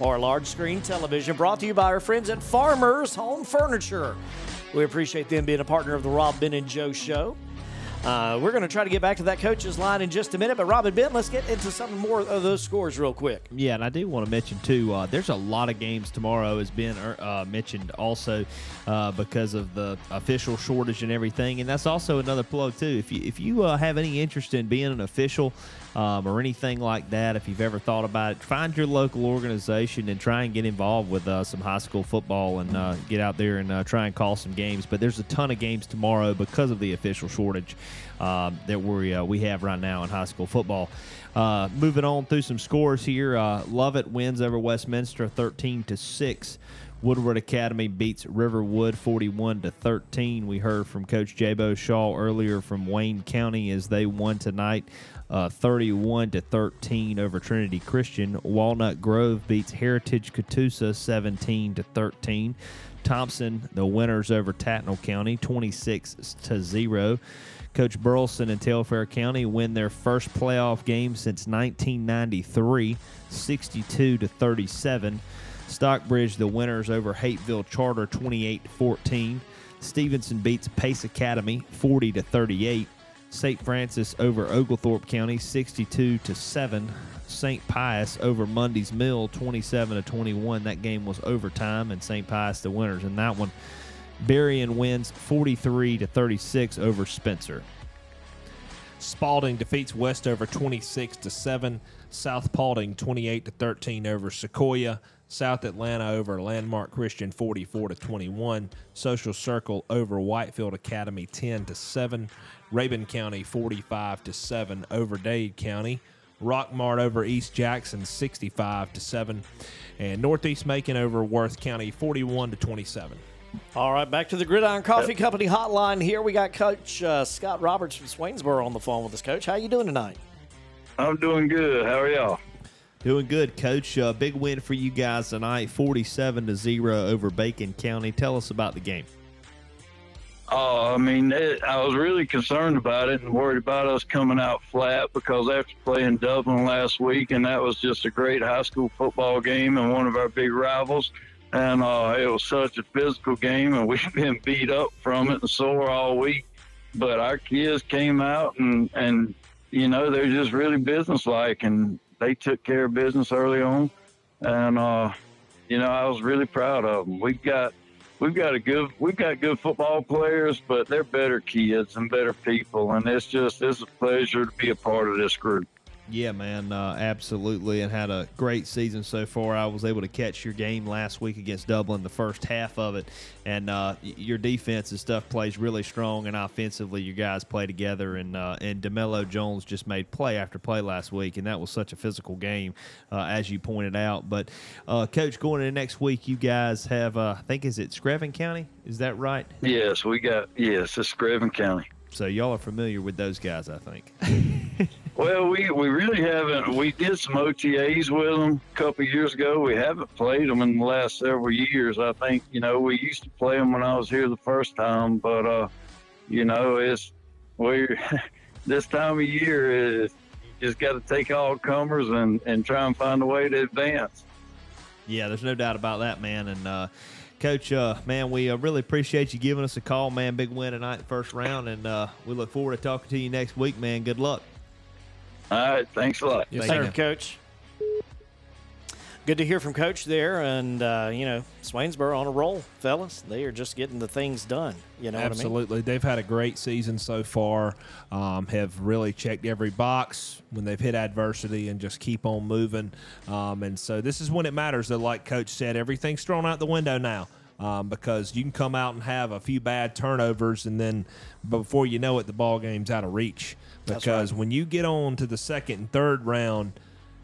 or a large screen television brought to you by our friends at Farmers Home Furniture. We appreciate them being a partner of the Rob Ben and Joe show. Uh, we're going to try to get back to that coach's line in just a minute, but Robin Ben, let's get into some more of those scores real quick. Yeah, and I do want to mention too. Uh, there's a lot of games tomorrow, as Ben uh, mentioned, also uh, because of the official shortage and everything. And that's also another plug too. If you if you uh, have any interest in being an official um, or anything like that, if you've ever thought about it, find your local organization and try and get involved with uh, some high school football and get out there and try and call some games. But there's a ton of games tomorrow because of the official shortage um, that we uh, we have right now in high school football. Uh, moving on through some scores here, uh, Lovett wins over Westminster 13 to six. Woodward Academy beats Riverwood 41 to 13. We heard from Coach Jabo Shaw earlier from Wayne County as they won tonight. Uh, 31 to 13 over Trinity Christian. Walnut Grove beats Heritage Catoosa 17 to 13. Thompson, the winners over Tattnall County, 26 to 0. Coach Burleson and Telfair County win their first playoff game since 1993, 62 to 37. Stockbridge, the winners over Hapeville Charter, 28 14. Stephenson beats Pace Academy, 40 to 38. St. Francis over Oglethorpe County, 62 to 7. St. Pius over Mundy's Mill, 27 to 21. That game was overtime, and St. Pius the winners in that one. Berrien wins 43 to 36 over Spencer. Spalding defeats Westover 26 to 7. South Paulding 28 to 13 over Sequoyah. South Atlanta over Landmark Christian 44 to 21. Social Circle over Whitefield Academy 10 to 7. Rabun County 45 to 7 over Dade County. Rockmart over East Jackson 65 to 7. And Northeast Macon over Worth County 41 to 27. All right, back to the Gridiron Coffee Company hotline here. We got Coach uh, Scott Roberts from Swainsboro on the phone with us. Coach, how you doing tonight? I'm doing good. How are y'all? Doing good, Coach. Uh, big win for you guys tonight, 47 to 0 over Bacon County. Tell us about the game. Oh, I mean, it, I was really concerned about it and worried about us coming out flat because after playing Dublin last week, and that was just a great high school football game and one of our big rivals. And uh, it was such a physical game, and we've been beat up from it and sore all week. But our kids came out and, and you know, they're just really businesslike, and they took care of business early on. And, uh, you know, I was really proud of them. We've got we've got a good we've got good football players, but they're better kids and better people, and it's just it's a pleasure to be a part of this group. Yeah, man, uh, absolutely, and had a great season so far. I was able to catch your game last week against Dublin, the first half of it, and uh, your defense and stuff plays really strong, and offensively, you guys play together. And uh, and Demelo Jones just made play after play last week, and that was such a physical game, uh, as you pointed out. But uh, coach, going into next week, you guys have, uh, I think, is it Screven County? Is that right? Yes, we got yes, it's Screven County. So y'all are familiar with those guys, I think. Well, we, we really haven't. We did some OTAs with them a couple of years ago. We haven't played them in the last several years. I think you know we used to play them when I was here the first time, but uh, you know it's we this time of year is just got to take all comers and and try and find a way to advance. Yeah, there's no doubt about that, man. And uh, Coach, uh, man, we uh, really appreciate you giving us a call, man. Big win tonight, first round, and uh, we look forward to talking to you next week, man. Good luck. All right, thanks a lot. Yes, sir, Coach. Good to hear from Coach there, and uh, you know Swainsboro on a roll, fellas. They are just getting the things done. You know Absolutely. They've had a great season so far. Um, have really checked every box when they've hit adversity and just keep on moving. Um, and so this is when it matters. That, like Coach said, everything's thrown out the window now. Um, because you can come out and have a few bad turnovers, and then before you know it, the ball game's out of reach. Because right. when you get on to the second and third round,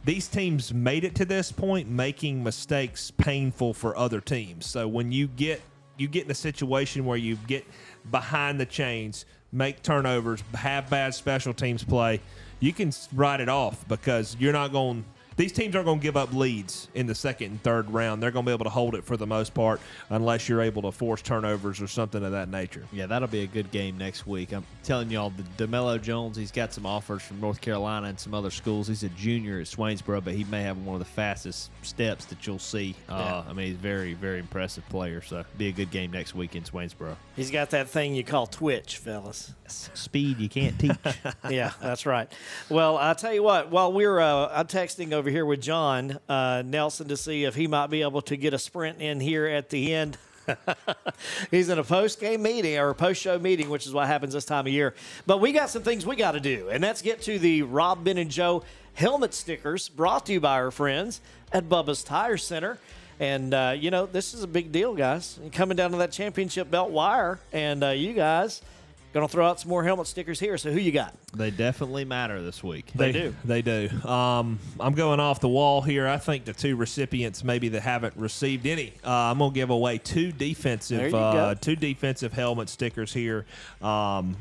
these teams made it to this point, making mistakes painful for other teams. So when you get you get in a situation where you get behind the chains, make turnovers, have bad special teams play, you can write it off because you're not going. These teams aren't going to give up leads in the second and third round. They're going to be able to hold it for the most part, unless you're able to force turnovers or something of that nature. Yeah, that'll be a good game next week. I'm telling y'all, the Demelo Jones, he's got some offers from North Carolina and some other schools. He's a junior at Swainsboro, but he may have one of the fastest steps that you'll see. Uh, I mean, he's a very, very impressive player. So, be a good game next week in Swainsboro. He's got that thing you call twitch, fellas. Speed you can't teach. yeah, that's right. Well, I'll tell you what. While we're, uh, I'm texting over here with John uh, Nelson to see if he might be able to get a sprint in here at the end. He's in a post game meeting or a post show meeting, which is what happens this time of year. But we got some things we got to do, and that's get to the Rob Ben and Joe helmet stickers brought to you by our friends at Bubba's Tire Center. And uh, you know this is a big deal, guys. Coming down to that championship belt wire, and uh, you guys gonna throw out some more helmet stickers here. So who you got? They definitely matter this week. They do. They do. Um, I'm going off the wall here. I think the two recipients maybe that haven't received any. Uh, I'm going to give away two defensive uh, two defensive helmet stickers here. Um,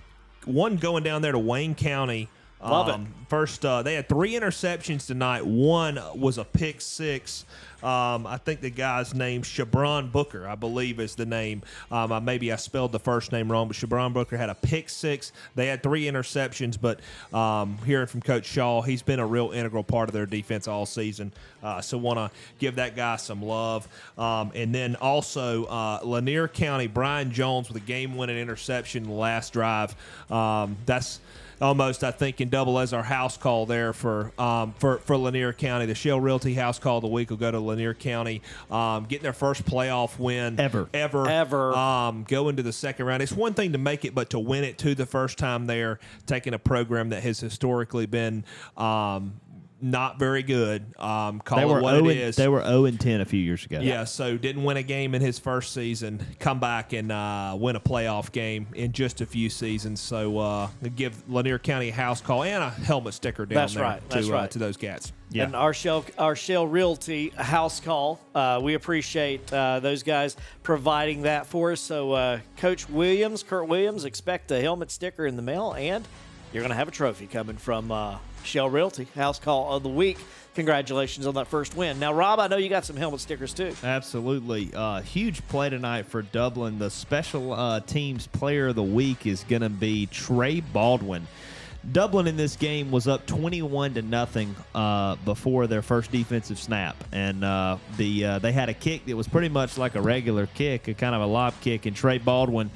one going down there to Wayne County. Love it. Um, First, uh, they had three interceptions tonight. One was a pick six. Um, I think the guy's name Shabron Booker, I believe, is the name. Um, I, maybe I spelled the first name wrong, but Shabron Booker had a pick six. They had three interceptions, but um, hearing from Coach Shaw, he's been a real integral part of their defense all season. Uh, so want to give that guy some love. Um, and then also uh, Lanier County, Brian Jones with a game-winning interception last drive. Um, that's almost I think can double as our house call there for um, for for Lanier County. The Shell Realty house call of the week will go to Lanier County, um, getting their first playoff win Ever. ever Ever. um, go into the second round. It's one thing to make it, but to win it to the first time there, taking a program that has historically been. Um, not very good. Um, call They it were what 0 it and, is. they were 0 and 10 a few years ago. Yeah, so didn't win a game in his first season. Come back and uh, win a playoff game in just a few seasons. So uh, give Lanier County a house call and a helmet sticker down That's there right, to that's uh, right. to those cats. And our Shell, our Shell Realty house call. Uh, we appreciate uh, those guys providing that for us. So, uh, Coach Williams, Kurt Williams, expect a helmet sticker in the mail and you're going to have a trophy coming from uh, Shell Realty, House Call of the Week. Congratulations on that first win. Now, Rob, I know you got some helmet stickers too. Absolutely. Uh, huge play tonight for Dublin. The special uh, teams player of the week is going to be Trey Baldwin. Dublin in this game was up 21 to nothing uh, before their first defensive snap, and uh, the uh, they had a kick that was pretty much like a regular kick, a kind of a lob kick, and Trey Baldwin,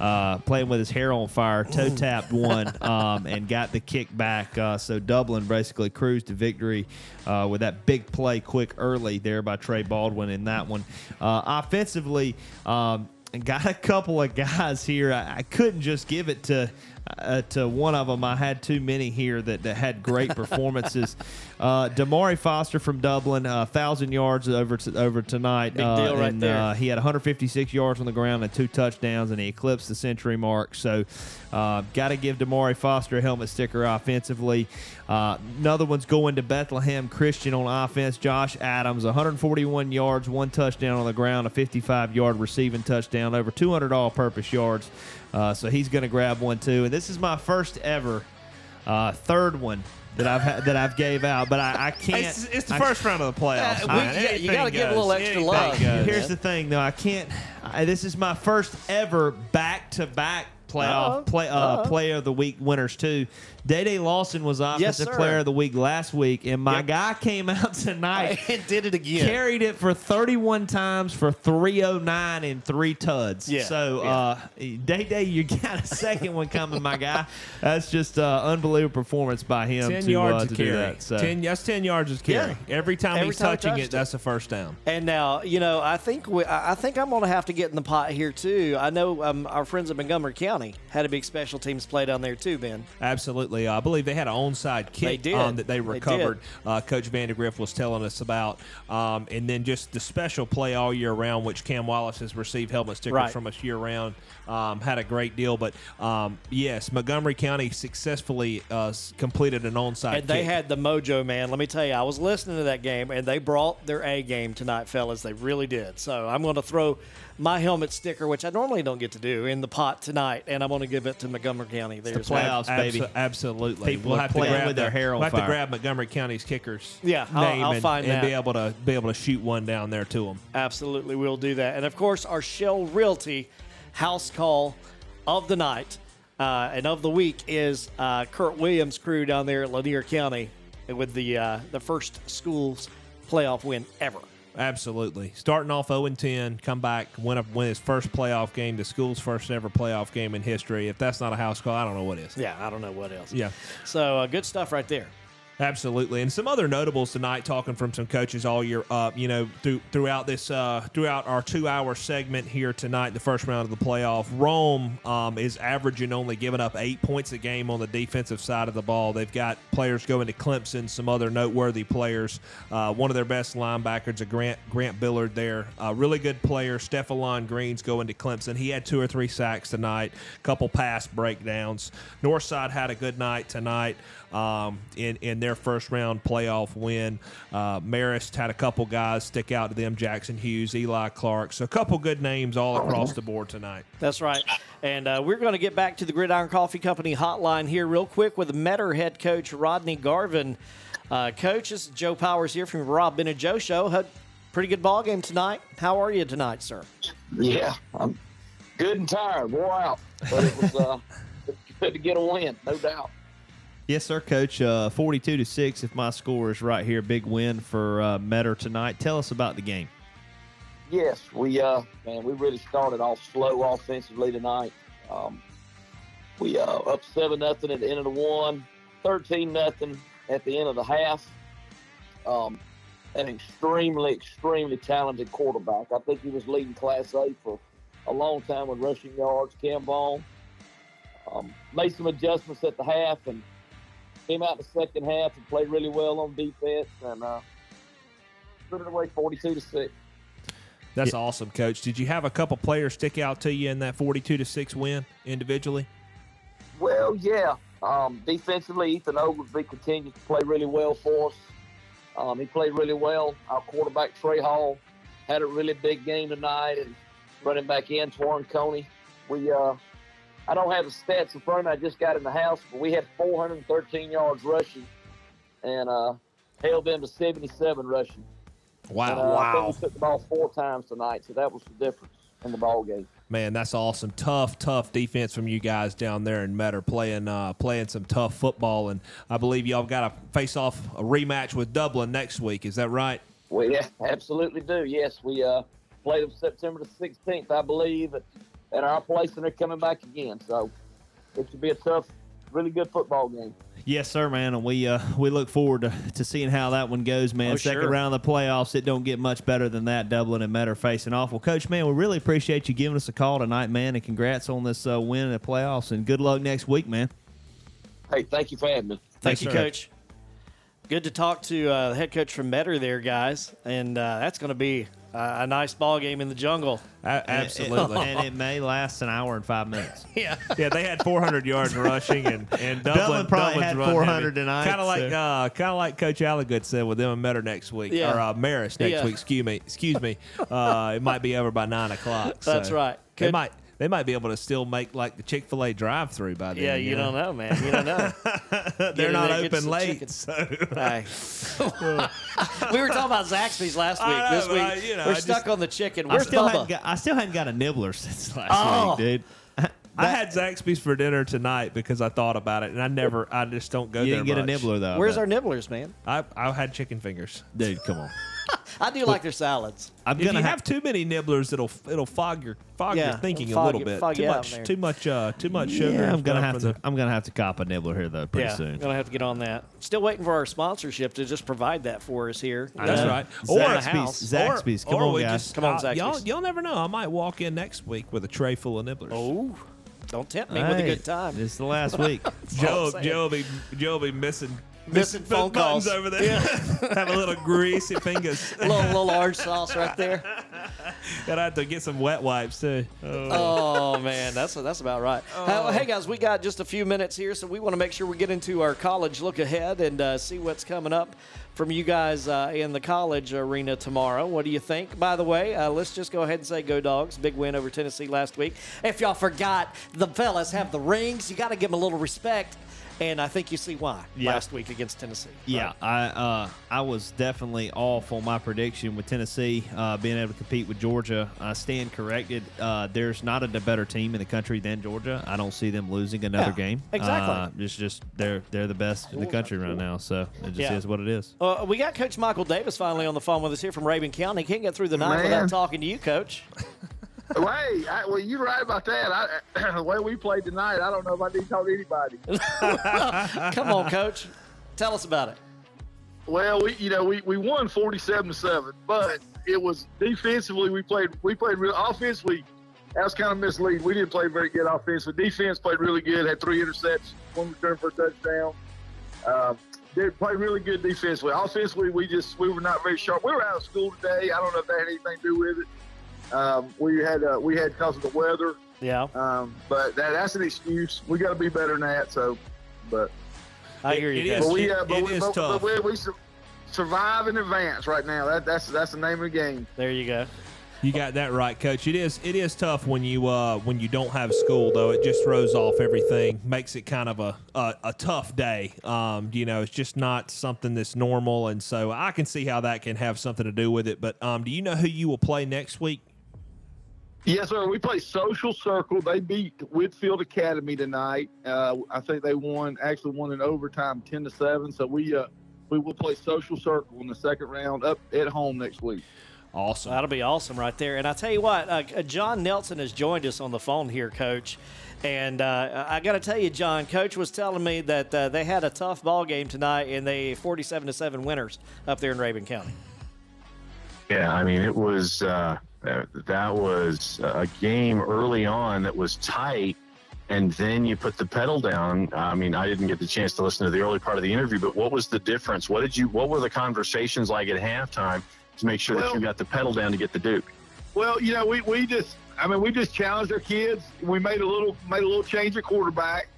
uh, playing with his hair on fire, toe tapped one um, and got the kick back. Uh, so Dublin basically cruised to victory uh, with that big play, quick early there by Trey Baldwin in that one. offensively. Um, got a couple of guys here. I, I couldn't just give it to uh, to one of them. I had too many here that, that had great performances. uh, Damari Foster from Dublin, uh, thousand yards over to, over tonight. Big deal uh, right and, there. Uh, he had 156 yards on the ground and two touchdowns, and he eclipsed the century mark. So, uh, got to give Damari Foster a helmet sticker offensively. another one's going to Bethlehem Christian on offense. Josh Adams, 141 yards, one touchdown on the ground, a 55 yard receiving touchdown, over 200 all purpose yards. Uh, so he's going to grab one too. And this is my first ever uh, third one that I've ha- that I've gave out, but I, I can't. It's, it's the I- first round of the playoffs. Uh, we- yeah, you gotta give a little extra love. goes. Here's the thing, though. I can't. I, this is my first ever back to back playoff Uh-oh. play uh, Uh-oh. player of the week winners too. Day Day Lawson was offensive sir. player of the week last week, and my Yep. guy came out tonight and did it again. carried it for 31 times for 309 and three tuds. Yeah, So, yeah. uh, Day Day, you got a second one coming, my guy. That's just uh, unbelievable performance by him Ten to, yards uh, of to do carry. that. So. Ten, that's ten yards of carry. Every time Every he's time touching touched it, it. that's a first down. And now, you know, I think we, I I think I'm going to have to get in the pot here too. I know um, our friends at Montgomery County had a big special teams play down there too, Ben. Absolutely. Uh, I believe they had an onside kick They um, that they They recovered. uh, Coach Vandergriff was telling us about. Um, and then just the special play all year round, which Cam Wallace has received helmet stickers Right. from us year round. Um, had a great deal. But um, yes, Montgomery County successfully uh, completed an onside And they kick. had the mojo, man. Let me tell you, I was listening to that game, and they brought their A game tonight, fellas. They really did. So I'm going to throw my helmet sticker, which I normally don't get to do, in the pot tonight, and I'm going to give it to Montgomery County. the There's one. playoffs, baby. Abso- absolutely. People we'll have to grab with their the- hair on we'll have to grab Montgomery County's kickers. Yeah, I'll- name I'll and, find and be able to be able to shoot one down there to them. Absolutely, we'll do that. And of course, our Shell Realty house call of the night uh, and of the week is uh, Kurt Williams' crew down there at Lanier County with the uh, the first schools playoff win ever. Absolutely. Starting off 0 10, come back, win, a, win his first playoff game, the school's first ever playoff game in history. If that's not a house call, I don't know what is. Yeah, I don't know what else. Yeah. So uh, good stuff right there. Absolutely, and some other notables tonight, talking from some coaches all year up. You know, through, throughout this, uh, throughout our two-hour segment here tonight, the first round of the playoff, Rome um, is averaging only giving up eight points a game on the defensive side of the ball. They've got players going to Clemson, some other noteworthy players. Uh, one of their best linebackers, a Grant Grant Billard, there, uh, really good player. Stephalon Green's going to Clemson. He had two or three sacks tonight, couple pass breakdowns. Northside had a good night tonight um, in in their first round playoff win. Uh, Marist had a couple guys stick out to them: Jackson Hughes, Eli Clark. So a couple good names all across the board tonight. That's right. And uh, we're going to get back to the Gridiron Coffee Company hotline here real quick with Metter head coach Rodney Garvin. Uh, coach, this is Joe Powers here from Rob Ben and Joe Show. Had pretty good ball game tonight. How are you tonight, sir? Yeah, I'm good and tired, wore out, but it was uh, good to get a win, no doubt. Yes, sir, Coach. Uh, Forty-two to six. If my score is right here, big win for uh, Metter tonight. Tell us about the game. Yes, we uh, man, we really started off slow offensively tonight. Um, we uh, up seven nothing at the end of the one, 13 nothing at the end of the half. Um, an extremely, extremely talented quarterback. I think he was leading Class A for a long time with rushing yards. Cam Vaughn um, made some adjustments at the half and came out in the second half and played really well on defense and uh, put it away 42 to six. That's awesome, Coach. Did you have a couple players stick out to you in that forty-two to six win individually? Well, yeah. Um, defensively, Ethan Oglesby continues to play really well for us. Um, he played really well. Our quarterback, Trey Hall, had a really big game tonight, and running back Antoine Coney. We uh, I don't have the stats in front of me. I just got in the house, but we had 413 yards rushing and uh, held them to 77 rushing. Wow. And, uh, I think Wow. we took the ball four times tonight, so that was the difference in the ball game. Man, that's awesome. Tough, tough defense from you guys down there in Metter, playing uh, playing some tough football. And I believe y'all got to face off a rematch with Dublin next week. Is that right? We yeah, absolutely do. Yes, we uh, played them September the 16th, I believe, at, at our place, and they're coming back again. So it should be a tough, really good football game. Yes, sir, man, and we uh, we look forward to, to seeing how that one goes, man. Oh, Second sure. round of the playoffs, it don't get much better than that. Dublin and Metter facing off. Well, Coach, man, we really appreciate you giving us a call tonight, man, and congrats on this uh, win in the playoffs, and good luck next week, man. Hey, thank you for having me. Thank you, Coach. Good to talk to uh, the head coach from Metter there, guys, and uh, that's going to be uh, a nice ball game in the jungle. absolutely. and it may last an hour and five minutes. yeah, yeah. They had 400 yards rushing, and and Dublin, Dublin probably had 400 tonight, Kind of like so- uh, kind of like Coach Alligood said with them and Metter next week, Yeah. or uh, Marist next Yeah. week. Excuse me, excuse me. Uh, it might be over by nine o'clock. That's so right. They Could- might they might be able to still make like the Chick Fil A drive through by then. Yeah, you don't know, man. You don't know. They're not there, open late, chicken. so Hey. we were talking about Zaxby's last week. Know, this week, I- you know, we're I stuck just- on the chicken. I Where's still, Bubba? hadn't got, I still hadn't got a nibbler since last Oh. week, dude. I had Zaxby's for dinner tonight because I thought about it, and I never, I just don't go You there. didn't get a nibbler, though, Where's bet. our nibblers, man? I I had chicken fingers, dude. Come on. I do like their salads. I'm if gonna you ha- have too many nibblers, it'll it'll fog your fog Yeah, your thinking it'll a little you- bit. fog too you out much, there. too much, uh, too much sugar. Yeah, I'm gonna have for to. I'm gonna have to cop a nibbler here though pretty yeah, soon. gonna have to get on that. Still waiting for our sponsorship to just provide that for us here. That's right. in the Or house. Zaxby's. Come or on, we guys. Just, Come on, uh, y'all, Zaxby's. y'all never know. I might walk in next week with a tray full of nibblers. Oh, don't tempt me with a Hey, good time. It's the last week. Joe, all I'm saying. Joe will be Joe will be missing Missing phone calls. over there. Yeah. Have a little greasy fingers. a little little orange sauce right there. Gotta have to get some wet wipes too. Oh man, that's that's about right. Uh, hey guys, we got just a few minutes here, so we want to make sure we get into our college look ahead and uh, see what's coming up from you guys uh, in the college arena tomorrow. What do you think? By the way, uh, let's just go ahead and say go dogs! Big win over Tennessee last week. If y'all forgot, the fellas have the rings. You got to give them a little respect, and I think you see why Yeah. last week against Tennessee. Yeah, I uh, I was definitely off on my prediction with Tennessee uh, being able to compete with Georgia. I stand corrected. Uh, there's not a better team in the country than Georgia. I don't see them losing another Yeah, game. exactly. Uh, it's just they're they're the best in the country right now. So it just Yeah. is what it is. Uh, we got Coach Michael Davis finally on the phone with us here from Rabun County. He Can't get through the night Man. without talking to you, Coach. well, hey, I, well, you're right about that. I, the way we played tonight, I don't know if I need to talk to anybody. Come on, Coach. Tell us about it. Well, we you know we, we won forty seven to seven, but it was defensively we played we played real offensively. That was kind of misleading. We didn't play very good offense, but defense played really good. Had three interceptions, one return for a touchdown. Um, did play really good defensively. Offensively, we just we were not very sharp. We were out of school today. I don't know if that had anything to do with it. Um, we had uh, we had because of the weather. Yeah. Um, but that, that's an excuse. We got to be better than that. So, but I hear you. It Coach. but we, uh, but we, but, tough. But we, we sur- survive in advance right now. That, that's that's the name of the game. There you go. You got that right, Coach. It is it is tough when you uh, when you don't have school though. It just throws off everything, makes it kind of a a, a tough day. Um, you know, it's just not something that's normal, and so I can see how that can have something to do with it. But um, do you know who you will play next week? Yes, sir. We play Social Circle. They beat Whitfield Academy tonight. Uh, I think they won, actually won in overtime, ten to seven. So we uh, we will play Social Circle in the second round up at home next week. Awesome. That'll be awesome right there. And I tell you what, uh, uh, John Nelson has joined us on the phone here, Coach. And uh, I got to tell you, John, Coach was telling me that uh, they had a tough ball game tonight, and they 47 to seven winners up there in Rabun County. Yeah, I mean, it was that was a game early on that was tight, and then you put the pedal down. I mean, I didn't get the chance to listen to the early part of the interview, but what was the difference? What did you? What were the conversations like at halftime to make sure that you got the pedal down to get the Duke? Well, you know, we, we just I mean we just challenged our kids. We made a little made a little change at quarterback.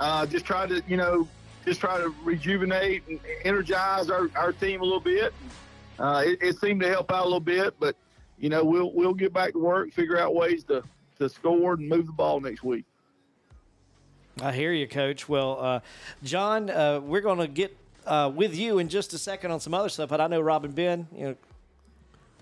Uh, just tried to you know just try to rejuvenate and energize our, our team a little bit. Uh, it, it seemed to help out a little bit, but you know we'll we'll get back to work, figure out ways to to score and move the ball next week. I hear you, Coach. Well, uh, John, uh, we're going to get uh, with you in just a second on some other stuff, but I know Robin Ben, you know,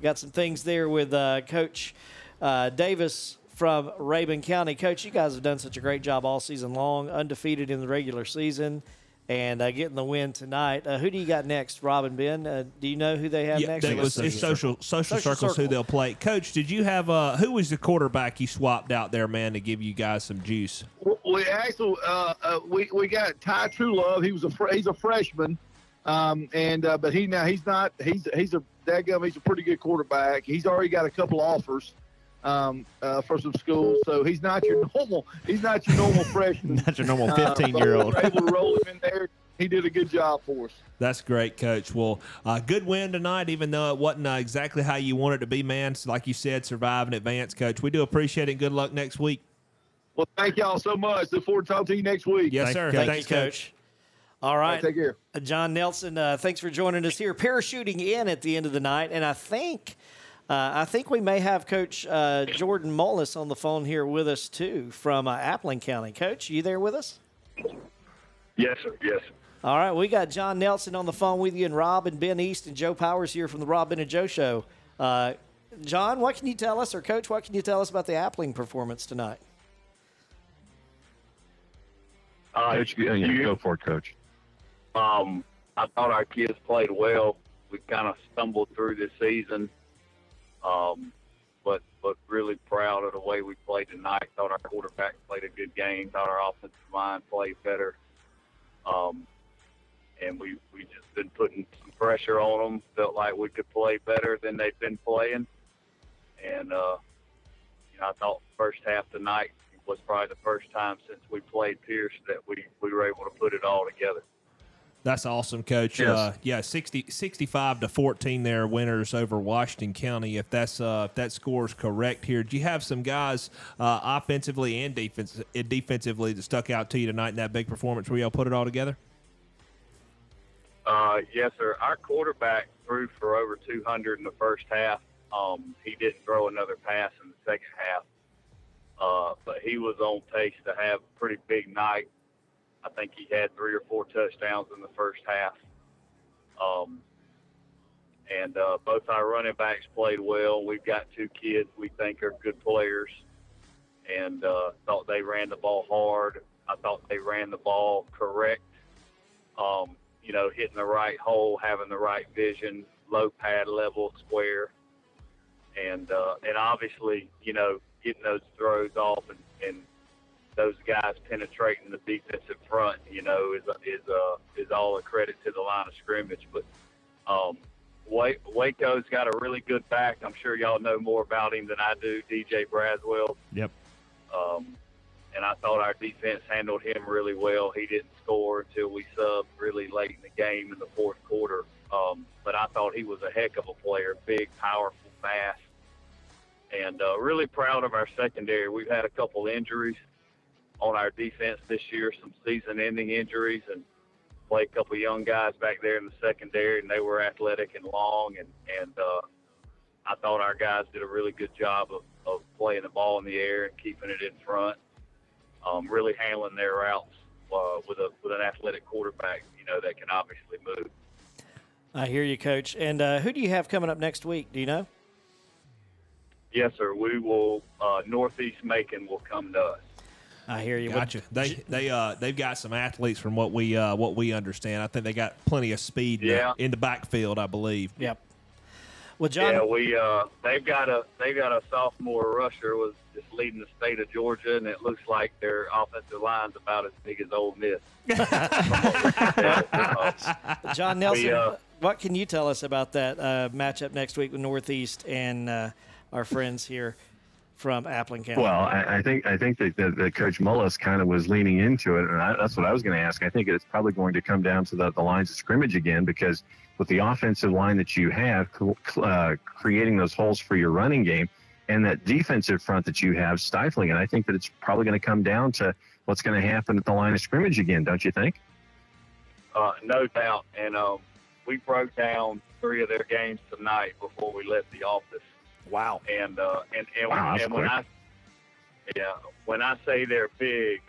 got some things there with uh, Coach uh, Davis from Rabun County. Coach, you guys have done such a great job all season long, undefeated in the regular season. And uh, getting the win tonight. Uh, who do you got next, Robin Ben? Uh, do you know who they have Yeah, next? it was, it's social social, circles who they'll play. Coach, did you have uh, who was the quarterback you swapped out there, man, to give you guys some juice? We actually uh, uh, we we got Ty True Love. He was a fr- he's a freshman, um, and uh, but he now he's not he's he's a dadgum, he's a pretty good quarterback. He's already got a couple offers um, uh, for some schools, so he's not your normal he's not your normal freshman. Not your normal Uh, 15-year-old. we were able to roll him in there. He did a good job for us. That's great, Coach. Well, uh, good win tonight, even though it wasn't uh, exactly how you wanted it to be, man. So like you said, survive in advance, Coach. We do appreciate it. and Good luck next week. Well, thank y'all so much. Look forward to talking to you next week. Yes, sir. Thank Thanks, you, Coach. All right. take care. Uh, John Nelson, uh, thanks for joining us here. Parachuting in at the end of the night, and I think. Uh, I think we may have Coach uh, Jordan Mullis on the phone here with us too from uh, Appling County. Coach, you there with us? Yes, sir. Yes. All right, we got John Nelson on the phone with you, and Rob and Ben East and Joe Powers here from the Rob Ben and Joe Show. Uh, John, what can you tell us, or Coach, what can you tell us about the Appling performance tonight? Uh, Coach, you, you go for it, Coach. Um, I thought our kids played well. We kind of stumbled through this season, um, but but really proud of the way we played tonight. Thought our quarterback played a good game. Thought our offensive line played better. Um, and we we just been putting some pressure on them. Felt like we could play better than they've been playing. And uh, you know, I thought first half tonight was probably the first time since we played Pierce that we we were able to put it all together. That's awesome, Coach. Yes. Uh, yeah, 60, 65 to 14 there, winners over Washington County. If that's uh, if that score is correct here, do you have some guys uh, offensively and defense, uh, defensively that stuck out to you tonight in that big performance where y'all put it all together? Uh, yes, sir. Our quarterback threw for over 200 in the first half. Um, he didn't throw another pass in the second half, uh, but he was on pace to have a pretty big night. I think he had three or four touchdowns in the first half. Um, and uh, both our running backs played well. We've got two kids we think are good players, and uh, thought they ran the ball hard. I thought they ran the ball correct. Um, you know, hitting the right hole, having the right vision, low pad level, square, and uh, and obviously, you know, getting those throws off and, and those guys penetrating the defensive front, you know, is is uh, is all a credit to the line of scrimmage. But um, Wa- Waco's got a really good back. I'm sure y'all know more about him than I do, DJ Braswell. Yep. Um, and I thought our defense handled him really well. He didn't score until we subbed really late in the game in the fourth quarter. Um, but I thought he was a heck of a player, big, powerful, fast, and uh, really proud of our secondary. We've had a couple injuries on our defense this year, some season-ending injuries, and played a couple young guys back there in the secondary, and they were athletic and long, and and uh, I thought our guys did a really good job of, of playing the ball in the air and keeping it in front, um, really handling their routes uh, with a with an athletic quarterback, you know, that can obviously move. I hear you, Coach. And uh, who do you have coming up next week? Do you know? Yes, sir. We will. Uh, Northeast Macon will come to us. I hear you. Gotcha. They they uh they've got some athletes from what we uh what we understand. I think they got plenty of speed in the- Yeah. in the backfield. I believe. Yep. Well, John. Yeah, we uh, they've got a they've got a sophomore rusher was just leading the state of Georgia, and it looks like their offensive line's about as big as Ole Miss. John Nelson, We, uh, what can you tell us about that uh, matchup next week with Northeast and uh, our friends here from Appling County? Well, I, I think I think that, that, that Coach Mullis kind of was leaning into it, and I, that's what I was going to ask. I think it's probably going to come down to the, the lines of scrimmage again because with the offensive line that you have, cl- uh, creating those holes for your running game, and that defensive front that you have stifling it, I think that it's probably going to come down to what's going to happen at the line of scrimmage again, don't you think? Uh, no doubt. And um, we broke down three of their games tonight before we left the office. Wow. And uh, and and, Wow, and when. I yeah when I say they're big,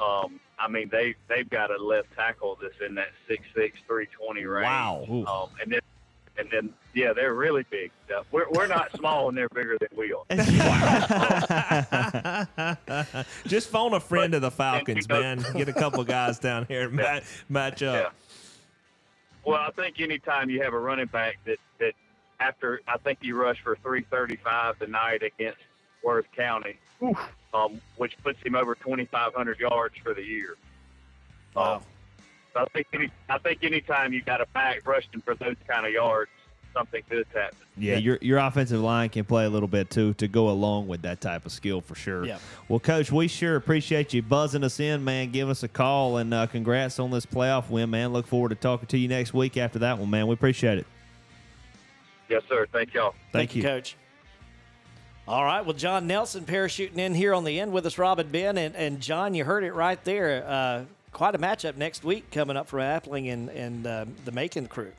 Um, I mean, they they've got a left tackle that's in that six six three twenty range. Wow. Um, and then and then yeah, they're really big. Uh, We're we're not small and they're bigger than we are. Just phone a friend of the Falcons, man. Get a couple guys down here and match, match up. Well, I think anytime you have a running back that that after I think he rushed for 335 tonight against Worth County, um, which puts him over 2,500 yards for the year. Um, so I think any, I think anytime you got a back rushing for those kind of yards, something good's happening. Yeah, your your offensive line can play a little bit too to go along with that type of skill for sure. Yeah. Well, Coach, we sure appreciate you buzzing us in, man. Give us a call and uh, congrats on this playoff win, man. Look forward to talking to you next week after that one, man. We appreciate it. Yes, sir. Thank y'all. Thank, you, Coach. All right. Well, John Nelson parachuting in here on the end with us, Robin Ben. And, and John, you heard it right there. Uh, quite a matchup next week coming up for Appling and, and uh, the Macon crew.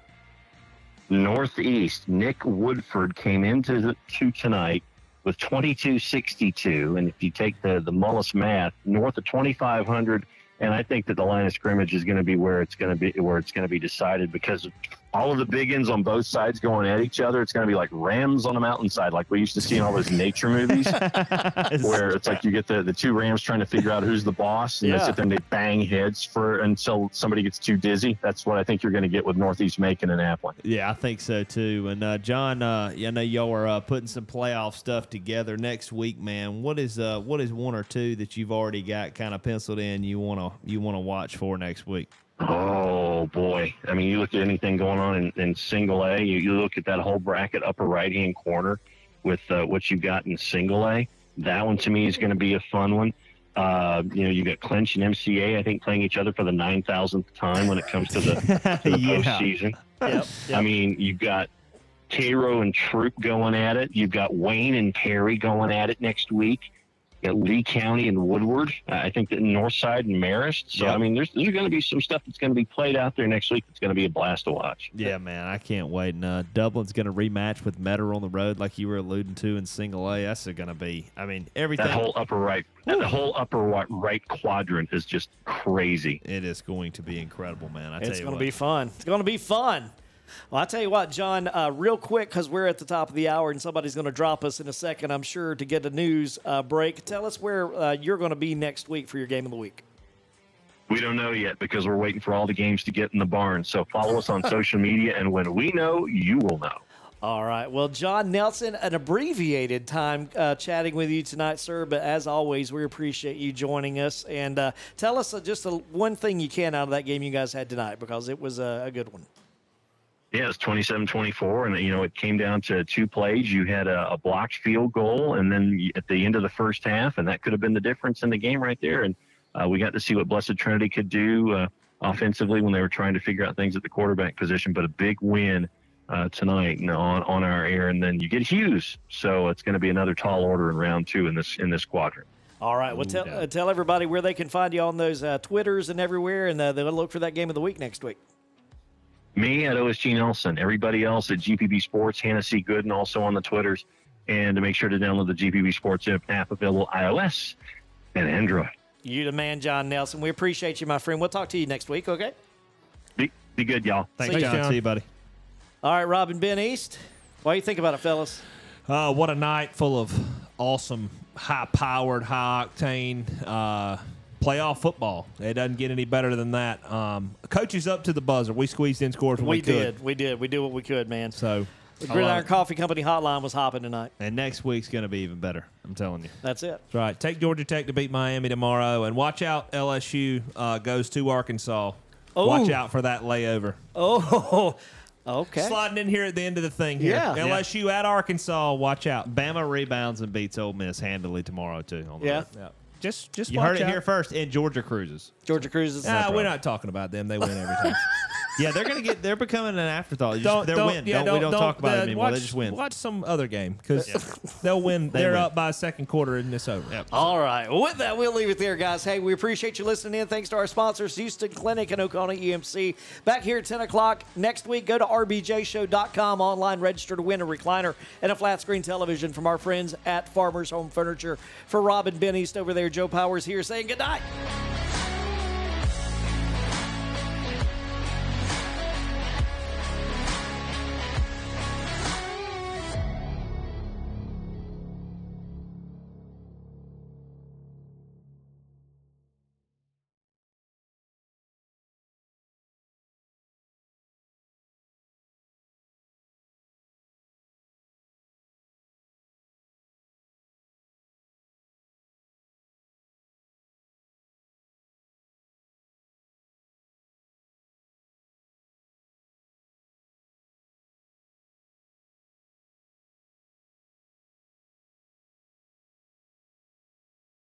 Northeast, Nick Woodford came into the, to tonight with 2262. And if you take the, the Mullis math, north of 2,500. And I think that the line of scrimmage is going to be where it's going to be where it's going to be decided because of all of the big ends on both sides going at each other. It's going to be like rams on a mountainside, like we used to see in all those nature movies, where it's like you get the, the two rams trying to figure out who's the boss, and Yeah. they sit there and they bang heads for until somebody gets too dizzy. That's what I think you're going to get with Northeast Macon and Appling. Yeah, I think so too. And uh, John, uh, I know y'all are uh, putting some playoff stuff together next week, man. What is uh, what is one or two that you've already got kind of penciled in? You wanna you wanna watch for next week? Oh boy! I mean, you look at anything going on in, in single A. You, you look at that whole bracket, upper right hand corner, with uh, what you got in single A. That one to me is going to be a fun one. Uh, you know, you got Clinch and MCA. I think playing each other for the nine thousandth time when it comes to the, to the Yeah. postseason. Yep, I mean, you've got Cairo and Troup going at it. You've got Wayne and Perry going at it next week. You got Lee County and Woodward. Uh, I think that Northside and Marist. So Yep. I mean, there's there's going to be some stuff that's going to be played out there next week. That's going to be a blast to watch. Yeah, man, I can't wait. And uh, Dublin's going to rematch with Metter on the road, like you were alluding to in single A. That's going to be. I mean, everything. That whole upper right, that whole upper right, right quadrant is just crazy. It is going to be incredible, man. I tell It's going to be fun. It's going to be fun. Well, I tell you what, John, uh, real quick, because we're at the top of the hour and somebody's going to drop us in a second, I'm sure, to get a news uh, break. Tell us where uh, you're going to be next week for your game of the week. We don't know yet because we're waiting for all the games to get in the barn. So follow us on social media, and when we know, you will know. All right. Well, John Nelson, an abbreviated time uh, chatting with you tonight, sir. But as always, we appreciate you joining us. And uh, tell us uh, just a, one thing you can out of that game you guys had tonight because it was a, a good one. Yeah, it was 27-24, and you know it came down to two plays. You had a, a blocked field goal, and then at the end of the first half, and that could have been the difference in the game right there. And uh, we got to see what Blessed Trinity could do uh, offensively when they were trying to figure out things at the quarterback position. But a big win uh, tonight you on on our air, and then you get Hughes, so it's going to be another tall order in round two in this in this quadrant. All right. Well, tell, uh, tell everybody where they can find you on those uh, Twitters and everywhere, and uh, they'll look for that game of the week next week. Me at OSG Nelson, everybody else at GPB Sports, Hannah C. Gooden, also on the Twitters. And to make sure to download the GPB Sports app, app available iOS and Android. You the man, John Nelson. We appreciate you, my friend. We'll talk to you next week, okay? Be, be good, y'all. Thanks, See ya. John. See you, buddy. All right, Robin Ben East. What do you think about it, fellas? Uh, what a night full of awesome, high powered, high octane uh, playoff football. It doesn't get any better than that. Um, coaches up to the buzzer. We squeezed in scores when we, We could. did. We did. We did what we could, man. So The I love Gridiron. Coffee Company hotline was hopping tonight. And next week's going to be even better. I'm telling you. That's it. That's right. Take Georgia Tech to beat Miami tomorrow, and watch out. LSU uh, goes to Arkansas. Oh. Watch out for that layover. Oh, okay. Sliding in here at the end of the thing here. Yeah. LSU at Arkansas. Watch out. Bama rebounds and beats Ole Miss handily tomorrow too. On the Yeah. road. Yeah. Just, just you watch heard it out. here first. And Georgia cruises. Georgia cruises. Ah, we're not talking about them. They win every time. Yeah, they're gonna get. They're becoming an afterthought. You don't, just, they're don't, win. Yeah, don't, we don't, talk about uh, it anymore. Watch, they just win. Watch some other game because they'll win. They They are win. up by a second quarter and it's over. All right. Well, with that, we'll leave it there, guys. Hey, we appreciate you listening in. Thanks to our sponsors, Hughston Clinic and Oconee EMC. Back here at 10 o'clock next week. Go to rbjshow.com online, register to win a recliner and a flat screen television from our friends at Farmers Home Furniture. For Robin Ben East over there, Joe Powers here saying good night.